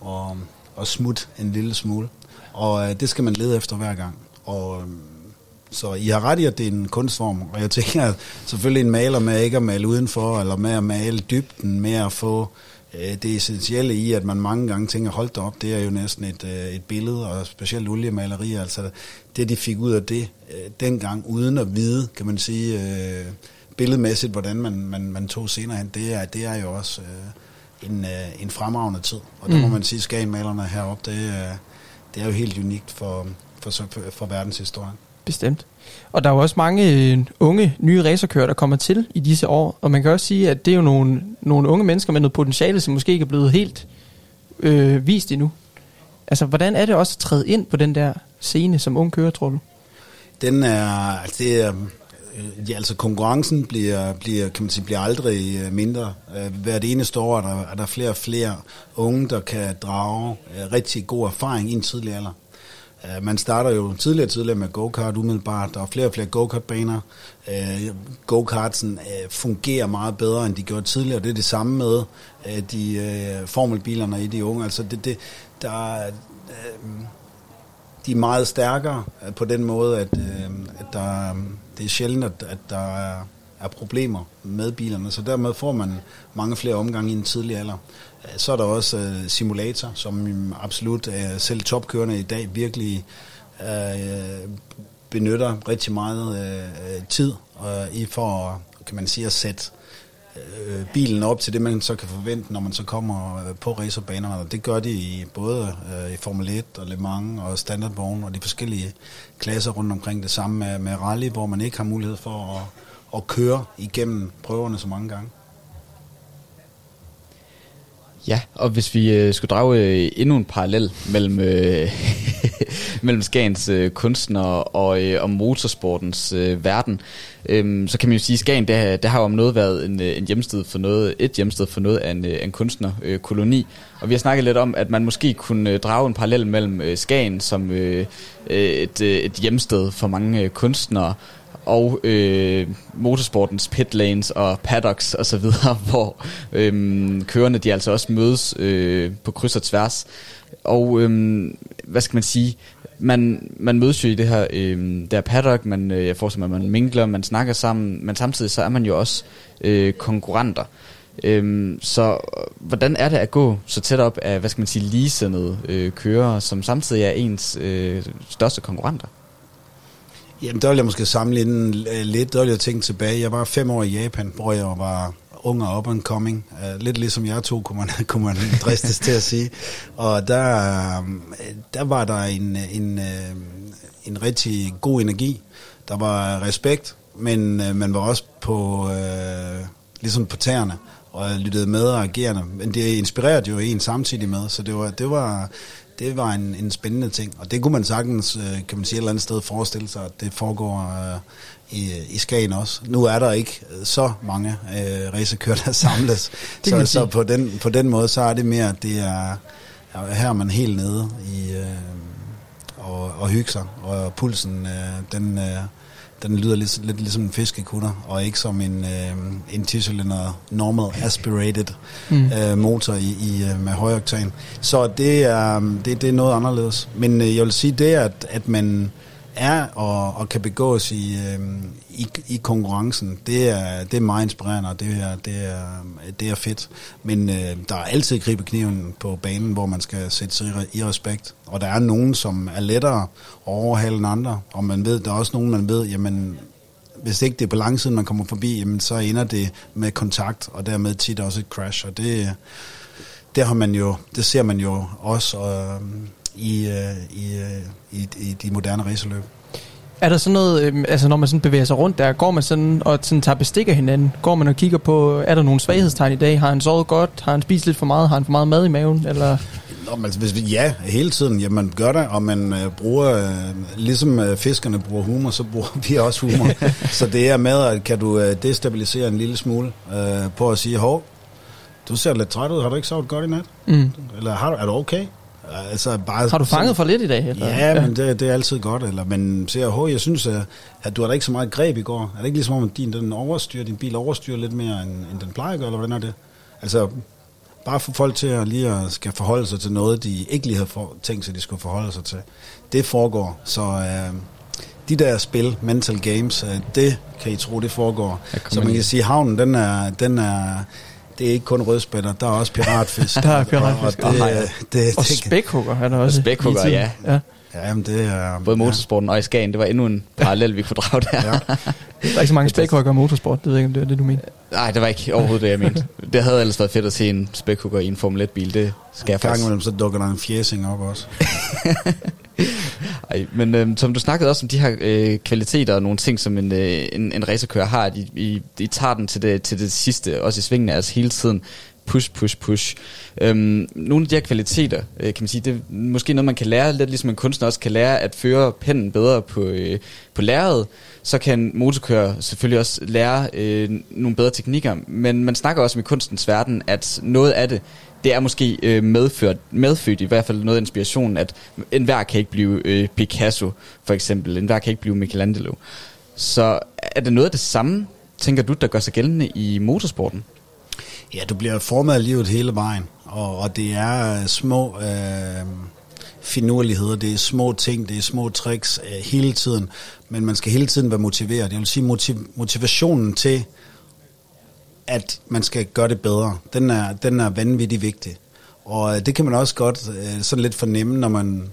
og, og smutte en lille smule. Og øh, det skal man lede efter hver gang. Og, øh, så I har ret i, at det er en kunstform, og jeg tænker at selvfølgelig en maler med ikke at male udenfor, eller med at male dybden, med at få øh, det essentielle i, at man mange gange tænker, hold da op, det er jo næsten et, øh, et billede, og specielt oliemalerier, altså det de fik ud af det øh, dengang, uden at vide, kan man sige, øh, billedmæssigt, hvordan man, man, man tog senere hen, det er, det er jo også øh, en, øh, en fremragende tid. Og der Mm. må man sige, Skagenmalerne heroppe, det, det er jo helt unikt for, for, for, for verdenshistorien. Bestemt. Og der er jo også mange øh, unge, nye racerkører, der kommer til i disse år. Og man kan også sige, at det er jo nogle, nogle unge mennesker med noget potentiale, som måske ikke er blevet helt øh, vist endnu. Altså, hvordan er det også at træde ind på den der scene som ung kører, tror du? Den er, altså det er, øh, ja, altså konkurrencen bliver, bliver, kan man sige, bliver aldrig øh, mindre. Øh, hvert eneste år er der, er der flere og flere unge, der kan drage rigtig god erfaring i en tidlig alder. Øh, man starter jo tidligere og tidligere med go-kart umiddelbart. Der er flere og flere go-kart-baner. Øh, go-kartsen øh, fungerer meget bedre, end de gjorde tidligere. Det er det samme med de formelbilerne i de unge. Altså det, det, der, de er meget stærkere på den måde, at, at der, det er sjældent, at, at der er, er problemer med bilerne, så dermed får man mange flere omgange i en tidlig alder. Så er der også øh, simulator, som absolut øh, selv topkørende i dag virkelig øh, benytter rigtig meget øh, tid øh, i for, kan man sige, at sætte øh, bilen op til det, man så kan forvente, når man så kommer øh, på racerbanerne. Og det gør de i både øh, i Formel 1 og Le Mans og standardvogn og de forskellige klasser rundt omkring det samme med, med rally, hvor man ikke har mulighed for at, at køre igennem prøverne så mange gange. Ja, og hvis vi øh, skulle drage øh, endnu en parallel mellem, øh, mellem Skagens øh, kunstnere og, øh, og motorsportens øh, verden, øh, så kan man jo sige, at Skagen, det, har- det har jo om noget været en, øh, en hjemsted for noget, et hjemsted for noget af en, øh, en kunstnerkoloni. Øh, og vi har snakket lidt om, at man måske kunne øh, drage en parallel mellem øh, Skagen som øh, øh, et, øh, et hjemsted for mange øh, kunstnere, og øh, motorsportens pit lanes og paddocks og så videre, hvor øh, kørerne de altså også mødes øh, på kryds og tværs. Og øh, hvad skal man sige? Man, man mødes jo i det her øh, der paddock, man, øh, jeg forestiller mig, man mingler, man snakker sammen, men samtidig så er man jo også øh, konkurrenter. Øhm, så hvordan er det at gå så tæt op af, hvad skal man sige, ligesindede øh, kører, som samtidig er ens øh, største konkurrenter? Jamen, der vil jeg måske sammenligne øh, lidt. Der vil jeg tænke tilbage. Jeg var fem år i Japan, hvor jeg var ung og up and coming. Uh, lidt ligesom jeg to, kunne man, kunne man dristes til at sige. Og der, øh, der var der en, en, en rigtig god energi. Der var respekt, men man var også på, øh, ligesom på tæerne og lyttede med og agerende. Men det inspirerede jo en samtidig med, så det var, det var, det var en, en spændende ting. Og det kunne man sagtens, øh, kan man sige, et eller andet sted forestille sig, at det foregår øh, i, i Skagen også. Nu er der ikke øh, så mange øh, racerkører, der samles. Så så på, den, på den måde, så er det mere, at det er, her er man helt nede i, øh, og, og hygge sig. Og pulsen, øh, den, øh, den lyder lidt, lidt ligesom en fiskekutter, og ikke som en, øh, en 10-cylinder normal aspirated Mm. øh, motor i, i, øh, med høj oktan. Så det er, det, det er noget anderledes. Men øh, jeg vil sige det, at, at man er og, og kan begås i, øh, i, i konkurrencen, det er, det er meget inspirerende, og det er, det er, det er fedt. Men øh, der er altid gribekniven på banen, hvor man skal sætte sig i, i respekt. Og der er nogen, som er lettere at overhale end andre, og man ved, der er også nogen, man ved, jamen, hvis ikke det er på man kommer forbi, jamen, så ender det med kontakt, og dermed tit også et crash. Og det, det, har man jo, det ser man jo også øh, i, øh, i, øh, i, i de moderne racerløb. Er der sådan noget, øh, altså når man sådan bevæger sig rundt der, går man sådan og sådan tager bestik af hinanden? Går man og kigger på, er der nogle svaghedstegn i dag? Har han sovet godt? Har han spist lidt for meget? Har han for meget mad i maven? Eller? Nå, men altså, hvis vi, ja, hele tiden, jamen man gør det, og man øh, bruger, øh, ligesom øh, fiskerne bruger humor, så bruger vi også humor. så det er med, at kan du øh, destabilisere en lille smule øh, på at sige, hov, du ser lidt træt ud, har du ikke sovet godt i nat? Mm. Eller har du, er du okay? Altså, bare Har du fanget for lidt i dag? Eller? Ja, men det, det er altid godt. Eller, men ser, hov, jeg synes, at, at du har da ikke så meget greb i går. Er det ikke ligesom om, din, den overstyrer, din bil overstyrer lidt mere, end, end den plejer at gøre, eller hvordan er det? Altså, bare få folk til at lige at skal forholde sig til noget, de ikke lige havde for, tænkt sig, de skulle forholde sig til. Det foregår. Så øh, de der spil, mental games, øh, det kan I tro, det foregår. Så man kan sige, havnen, den er, den er, det er ikke kun rødspætter, der er også piratfisk. Der er piratfisk. Og, og, det, Og hajer. det, Og spækhugger er der også. Spækhugger, i tiden. ja. ja. Ja, jamen det er... Både motorsporten og i Skagen, det var endnu en parallel, vi kunne drage der. Ja. Der er ikke så mange spækhugger i motorsport, det ved jeg ikke, om det er det, du mener. Nej, det var ikke overhovedet det, jeg mente. Det havde ellers været fedt at se en spækhugger i en Formel 1-bil. Det skal jeg gang faktisk. imellem, så dukker der en fjæsing op også. Ej, men øh, som du snakkede også om de her øh, kvaliteter og nogle ting, som en, øh, en, en racerkører har, de, I, I tager den til det, til det sidste, også i svingene, altså hele tiden push, push, push. Øhm, nogle af de her kvaliteter, øh, kan man sige, det er måske noget, man kan lære, lidt ligesom en kunstner også kan lære at føre pennen bedre på, øh, på lærredet, så kan en motorkører selvfølgelig også lære øh, nogle bedre teknikker, men man snakker også om i kunstens verden, at noget af det, det er måske øh, medført, medfødt i hvert fald noget inspiration, at enhver kan ikke blive øh, Picasso, for eksempel. Enhver kan ikke blive Michelangelo. Så er det noget af det samme, tænker du, der gør sig gældende i motorsporten? Ja, du bliver formet af livet hele vejen, og, og det er øh, små øh, finurligheder, det er små ting, det er små tricks øh, hele tiden, men man skal hele tiden være motiveret. Jeg vil sige, motiv- motivationen til, at man skal gøre det bedre, den er, den er vanvittigt vigtig. Og øh, det kan man også godt øh, sådan lidt fornemme, når man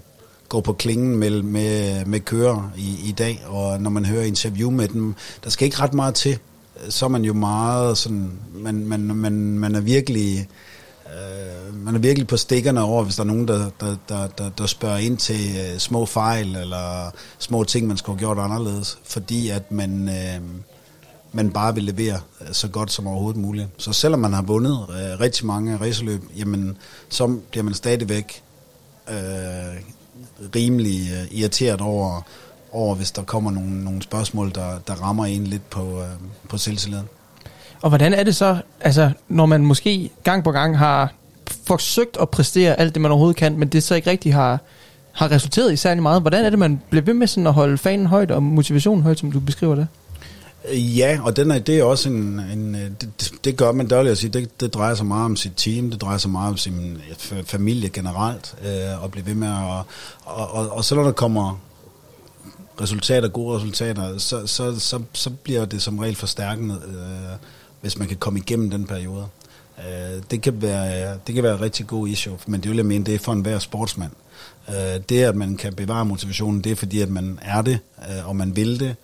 går på klingen med, med, med kører i, i dag, og når man hører interview med dem. Der skal ikke ret meget til. Så er man jo meget sådan, man, man, man, man er virkelig øh, man er virkelig på stikkerne over, hvis der er nogen, der, der, der, der, der spørger ind til øh, små fejl, eller små ting, man skulle have gjort anderledes. Fordi at man, øh, man bare vil levere øh, så godt som overhovedet muligt. Så selvom man har vundet øh, rigtig mange racerløb, jamen, så bliver man stadigvæk øh, rimelig øh, irriteret over, over, hvis der kommer nogle, nogle spørgsmål, der, der rammer en lidt på, øh, på selvtilliden. Og hvordan er det så, altså, når man måske gang på gang har forsøgt at præstere alt det, man overhovedet kan, men det så ikke rigtig har, har resulteret i særlig meget. Hvordan er det, man bliver ved med sådan at holde fanen højt og motivationen højt, som du beskriver det? Ja, og den er, det er også en, en øh, det, det- gør man dårligt at sige, det, det drejer sig meget om sit team, det drejer sig meget om sin f- familie generelt, øh, og blive ved med at, og, og, og så når der kommer resultater, gode resultater, så, så, så, så bliver det som regel forstærkende, øh, hvis man kan komme igennem den periode. Øh, det, kan være, det kan være et rigtig god issue, men det vil jeg mene, det er for enhver sportsmand. Øh, det, at man kan bevare motivationen, det er fordi, at man er det, øh, og man vil det,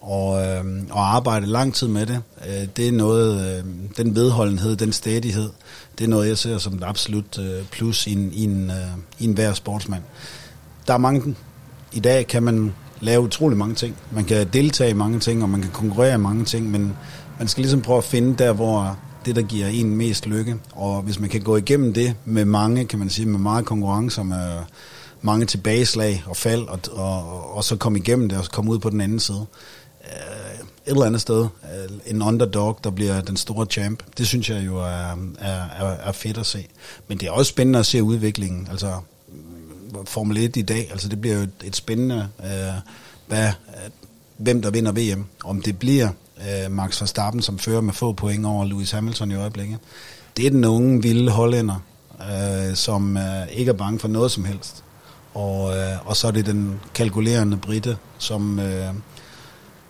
og, øh, og arbejde lang tid med det. Øh, det er noget, øh, den vedholdenhed, den stedighed, det er noget, jeg ser som et absolut øh, plus i en, i, en, øh, i en hver sportsmand. Der er mange, i dag kan man lave utrolig mange ting. Man kan deltage i mange ting, og man kan konkurrere i mange ting, men man skal ligesom prøve at finde der, hvor det, der giver en mest lykke. Og hvis man kan gå igennem det med mange, kan man sige, med meget konkurrence, med mange tilbageslag og fald, og, og, og så komme igennem det, og så komme ud på den anden side. Øh, et eller andet sted, øh, en underdog, der bliver den store champ, det synes jeg jo er, er, er, er fedt at se. Men det er også spændende at se udviklingen. Altså, Formel 1 i dag, altså det bliver jo et, et spændende, øh, hvad, hvem der vinder VM. Om det bliver øh, Max Verstappen, som fører med få point over Lewis Hamilton i øjeblikket. Det er den unge, vilde hollænder, øh, som øh, ikke er bange for noget som helst. Og, øh, og så er det den kalkulerende britte, som, øh,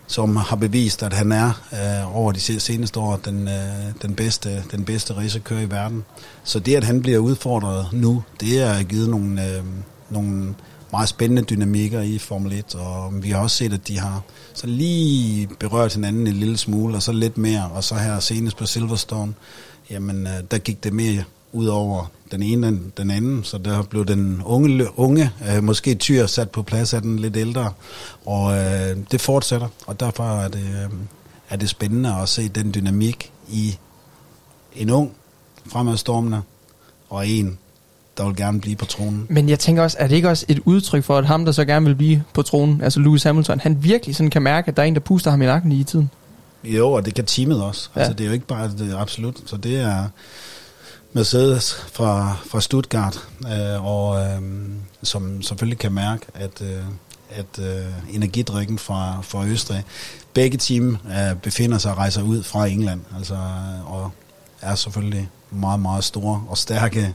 som har bevist, at han er øh, over de seneste år den, øh, den bedste, den bedste racerkører i verden. Så det, at han bliver udfordret nu, det er givet nogle, øh, nogle meget spændende dynamikker i Formel 1, og vi har også set, at de har så lige berørt hinanden en lille smule, og så lidt mere, og så her senest på Silverstone, jamen øh, der gik det mere ud over den ene end den anden, så der blev den unge, unge øh, måske tyr sat på plads af den lidt ældre, og øh, det fortsætter, og derfor er det, øh, er det spændende at se den dynamik i en ung fremadstormende, og en, der vil gerne blive på tronen. Men jeg tænker også, er det ikke også et udtryk for, at ham, der så gerne vil blive på tronen, altså Lewis Hamilton, han virkelig sådan kan mærke, at der er en, der puster ham i nakken i tiden? Jo, og det kan teamet også. Ja. Altså, det er jo ikke bare det absolut. Så det er Mercedes fra, fra Stuttgart, øh, og øh, som selvfølgelig kan mærke, at, øh, at øh, energidrikken fra, fra Østrig, begge team øh, befinder sig og rejser ud fra England, altså, og er selvfølgelig meget, meget store og stærke,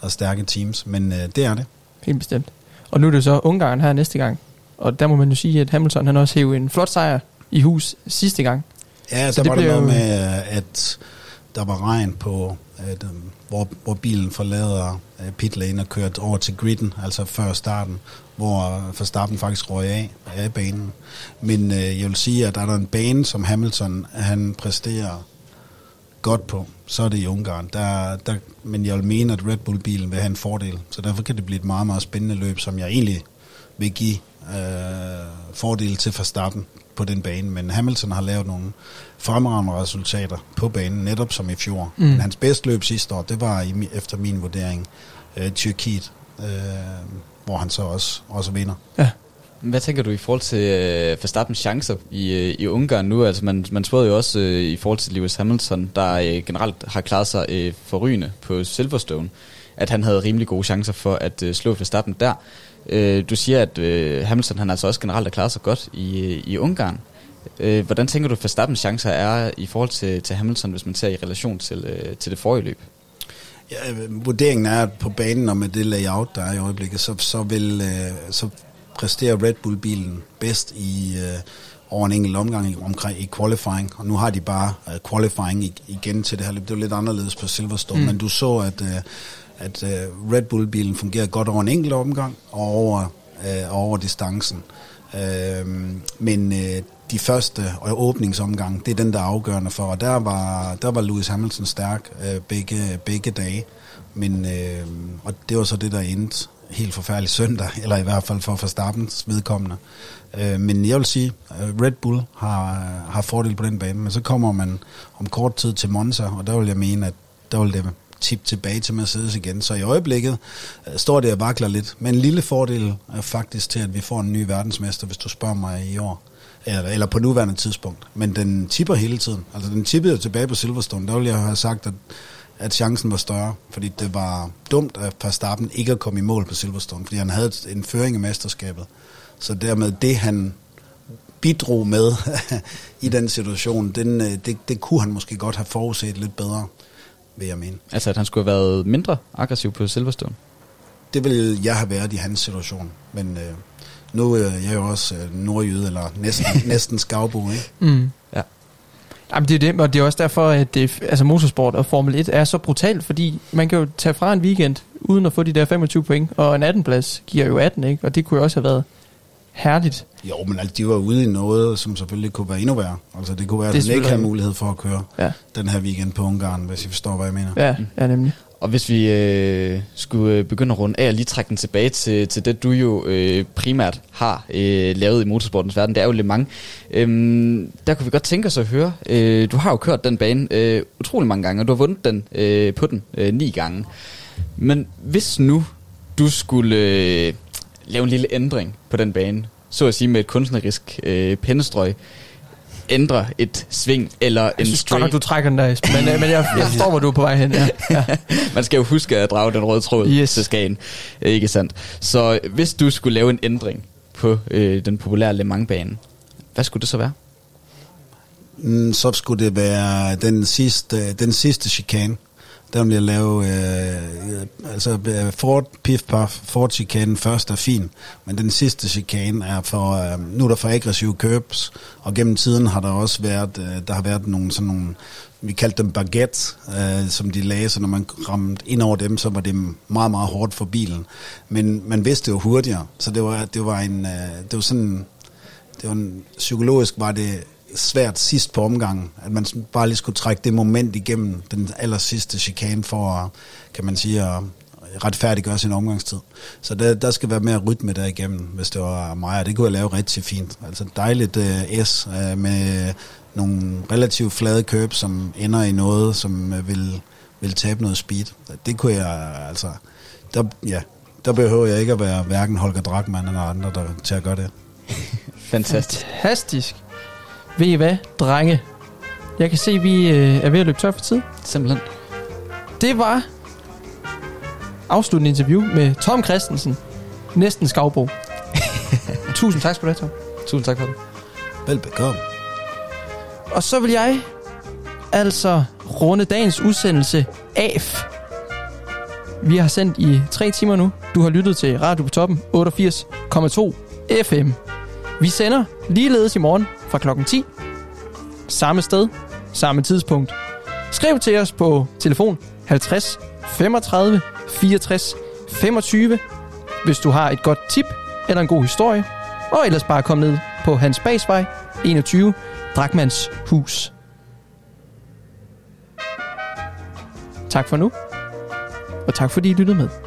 og stærke teams, men øh, det er det. Helt bestemt. Og nu er det så Ungarn her næste gang. Og der må man jo sige, at Hamilton han også hævde en flot sejr i hus sidste gang. Ja, Så der var der bliver noget jo- med, øh, at der var regn på, at, øh, hvor, hvor bilen forlader øh, pit lane og kørt over til griden, altså før starten, hvor Verstappen faktisk røg af, af banen. Men øh, jeg vil sige, at er der en bane, som Hamilton han præsterer godt på, så er det i Ungarn. Der, der, men jeg vil mene, at Red Bull-bilen vil have en fordel, så derfor kan det blive et meget, meget spændende løb, som jeg egentlig vil give øh, fordel til Verstappen på den bane. Men Hamilton har lavet nogle fremragende resultater på banen, netop som i fjor. Mm. Men hans bedste løb sidste år, det var i, efter min vurdering øh, Tyrkiet, øh, hvor han så også, også vinder. Hvad tænker du i forhold til øh, Verstappens chancer i, øh, i Ungarn nu? Altså man, man spurgte jo også øh, i forhold til Lewis Hamilton, der øh, generelt har klaret sig øh, forrygende på Silverstone, at han havde rimelig gode chancer for at øh, slå Verstappen der. Øh, du siger, at øh, Hamilton han altså også generelt har klaret sig godt i, øh, i Ungarn. Øh, hvordan tænker du, at Verstappens chancer er i forhold til, til Hamilton, hvis man ser i relation til, øh, til det forrige løb? Ja, øh, vurderingen er, at på banen og med det layout, der er i øjeblikket, så, så, vil, øh, så præsterer Red Bull-bilen bedst i øh, over en enkelt omgang i, omkring, i qualifying. Og nu har de bare øh, qualifying igen til det her løb. Det er jo lidt anderledes på Silverstone, Mm. men du så, at, øh, at øh, Red Bull-bilen fungerer godt over en enkelt omgang og over, øh, over distancen. Øh, men øh, de første og åbningsomgang, det er den, der er afgørende for. Og der var, der var Lewis Hamilton stærk øh, begge, begge dage. Men, øh, og det var så det, der endte helt forfærdelig søndag, eller i hvert fald for Verstappens vedkommende. Øh, men jeg vil sige, øh, Red Bull har, øh, har fordel på den bane, men så kommer man om kort tid til Monza, og der vil jeg mene, at der vil det tip tilbage til Mercedes igen. Så i øjeblikket øh, står det og vakler lidt, men en lille fordel er faktisk til, at vi får en ny verdensmester, hvis du spørger mig i år. Eller, eller på nuværende tidspunkt. Men den tipper hele tiden. Altså den tippede jo tilbage på Silverstone. Der ville jeg have sagt, at, at chancen var større. Fordi det var dumt af Verstappen ikke at komme i mål på Silverstone. Fordi han havde en føring i mesterskabet. Så dermed det, han bidrog med i den situation, den, øh, det, det kunne han måske godt have forudset lidt bedre, vil jeg mene. Altså, at han skulle have været mindre aggressiv på Silverstone? Det ville jeg have været i hans situation. Men øh, nu er jeg jo også øh, nordjyde, eller næsten, næsten skavbo, ikke? Mm. Ja. Jamen det er det, og det er også derfor, at det, altså motorsport og Formel 1 er så brutalt, fordi man kan jo tage fra en weekend, uden at få de der 25 point, og en 18 plads giver jo 18, ikke? Og det kunne jo også have været herligt. Jo, men altså, de var ude i noget, som selvfølgelig kunne være endnu værre. Altså, det kunne være, Det at han ikke havde mulighed for at køre Ja. den her weekend på Ungarn, hvis I forstår, hvad jeg mener. Ja, ja nemlig. Og hvis vi øh, skulle øh, begynde at runde af og lige trække den tilbage til, til det, du jo øh, primært har øh, lavet i motorsportens verden, det er jo Le Mans. Øhm, der kunne vi godt tænke os at høre, øh, du har jo kørt den bane øh, utrolig mange gange, og du har vundet den øh, på den øh, ni gange. Men hvis nu du skulle øh, lave en lille ændring på den bane, så at sige med et kunstnerisk øh, pennestrøg, ændre et sving eller en Jeg synes straight. godt du trækker den der, Esben, men, øh, men jeg, jeg forstår, hvor du er på vej hen. Ja. Ja. Man skal jo huske at drage den røde tråd yes. til Skagen. Øh, Ikke sandt? Så øh, hvis du skulle lave en ændring på øh, den populære Le Mans-bane, hvad skulle det så være? Mm, så skulle det være den sidste, den sidste chikane. Der vil jeg lave, øh, øh altså øh, Ford, Piff Puff, Ford chikanen først er fin, men den sidste chikane er for, øh, nu er der for aggressive købs, og gennem tiden har der også været, øh, der har været nogle sådan nogle, vi kaldte dem baguette, øh, som de lagde, så når man ramte ind over dem, så var det meget, meget hårdt for bilen. Men man vidste jo hurtigere, så det var, det var en, øh, det var sådan, det var en, psykologisk var det svært sidst på omgangen, at man bare lige skulle trække det moment igennem den aller sidste chikane for at, kan man sige, at retfærdiggøre sin omgangstid. Så der, der skal være mere rytme der igennem, hvis det var mig, og det kunne jeg lave rigtig fint. Altså dejligt uh, S uh, med nogle relativt flade køb, som ender i noget, som uh, vil, vil tabe noget speed. Det kunne jeg, altså, der, ja, der behøver jeg ikke at være hverken Holger Drachmann eller andre der, til at gøre det. Fantastisk. Fantastisk. Ved I hvad, drenge? Jeg kan se, at vi øh, er ved at løbe tør for tid. Simpelthen. Det var afsluttende interview med Tom Christensen. Næsten skavbo. Tusind tak skal du have, Tom. Tusind tak for det. Velbekomme. Og så vil jeg altså runde dagens udsendelse af. Vi har sendt i tre timer nu. Du har lyttet til Radio på Toppen 88,2 FM. Vi sender ligeledes i morgen fra klokken 10. Samme sted, samme tidspunkt. Skriv til os på telefon 50 35 64 25, hvis du har et godt tip eller en god historie. Og ellers bare kom ned på Hans Basvej 21 Drakmans Hus. Tak for nu, og tak fordi I lyttede med.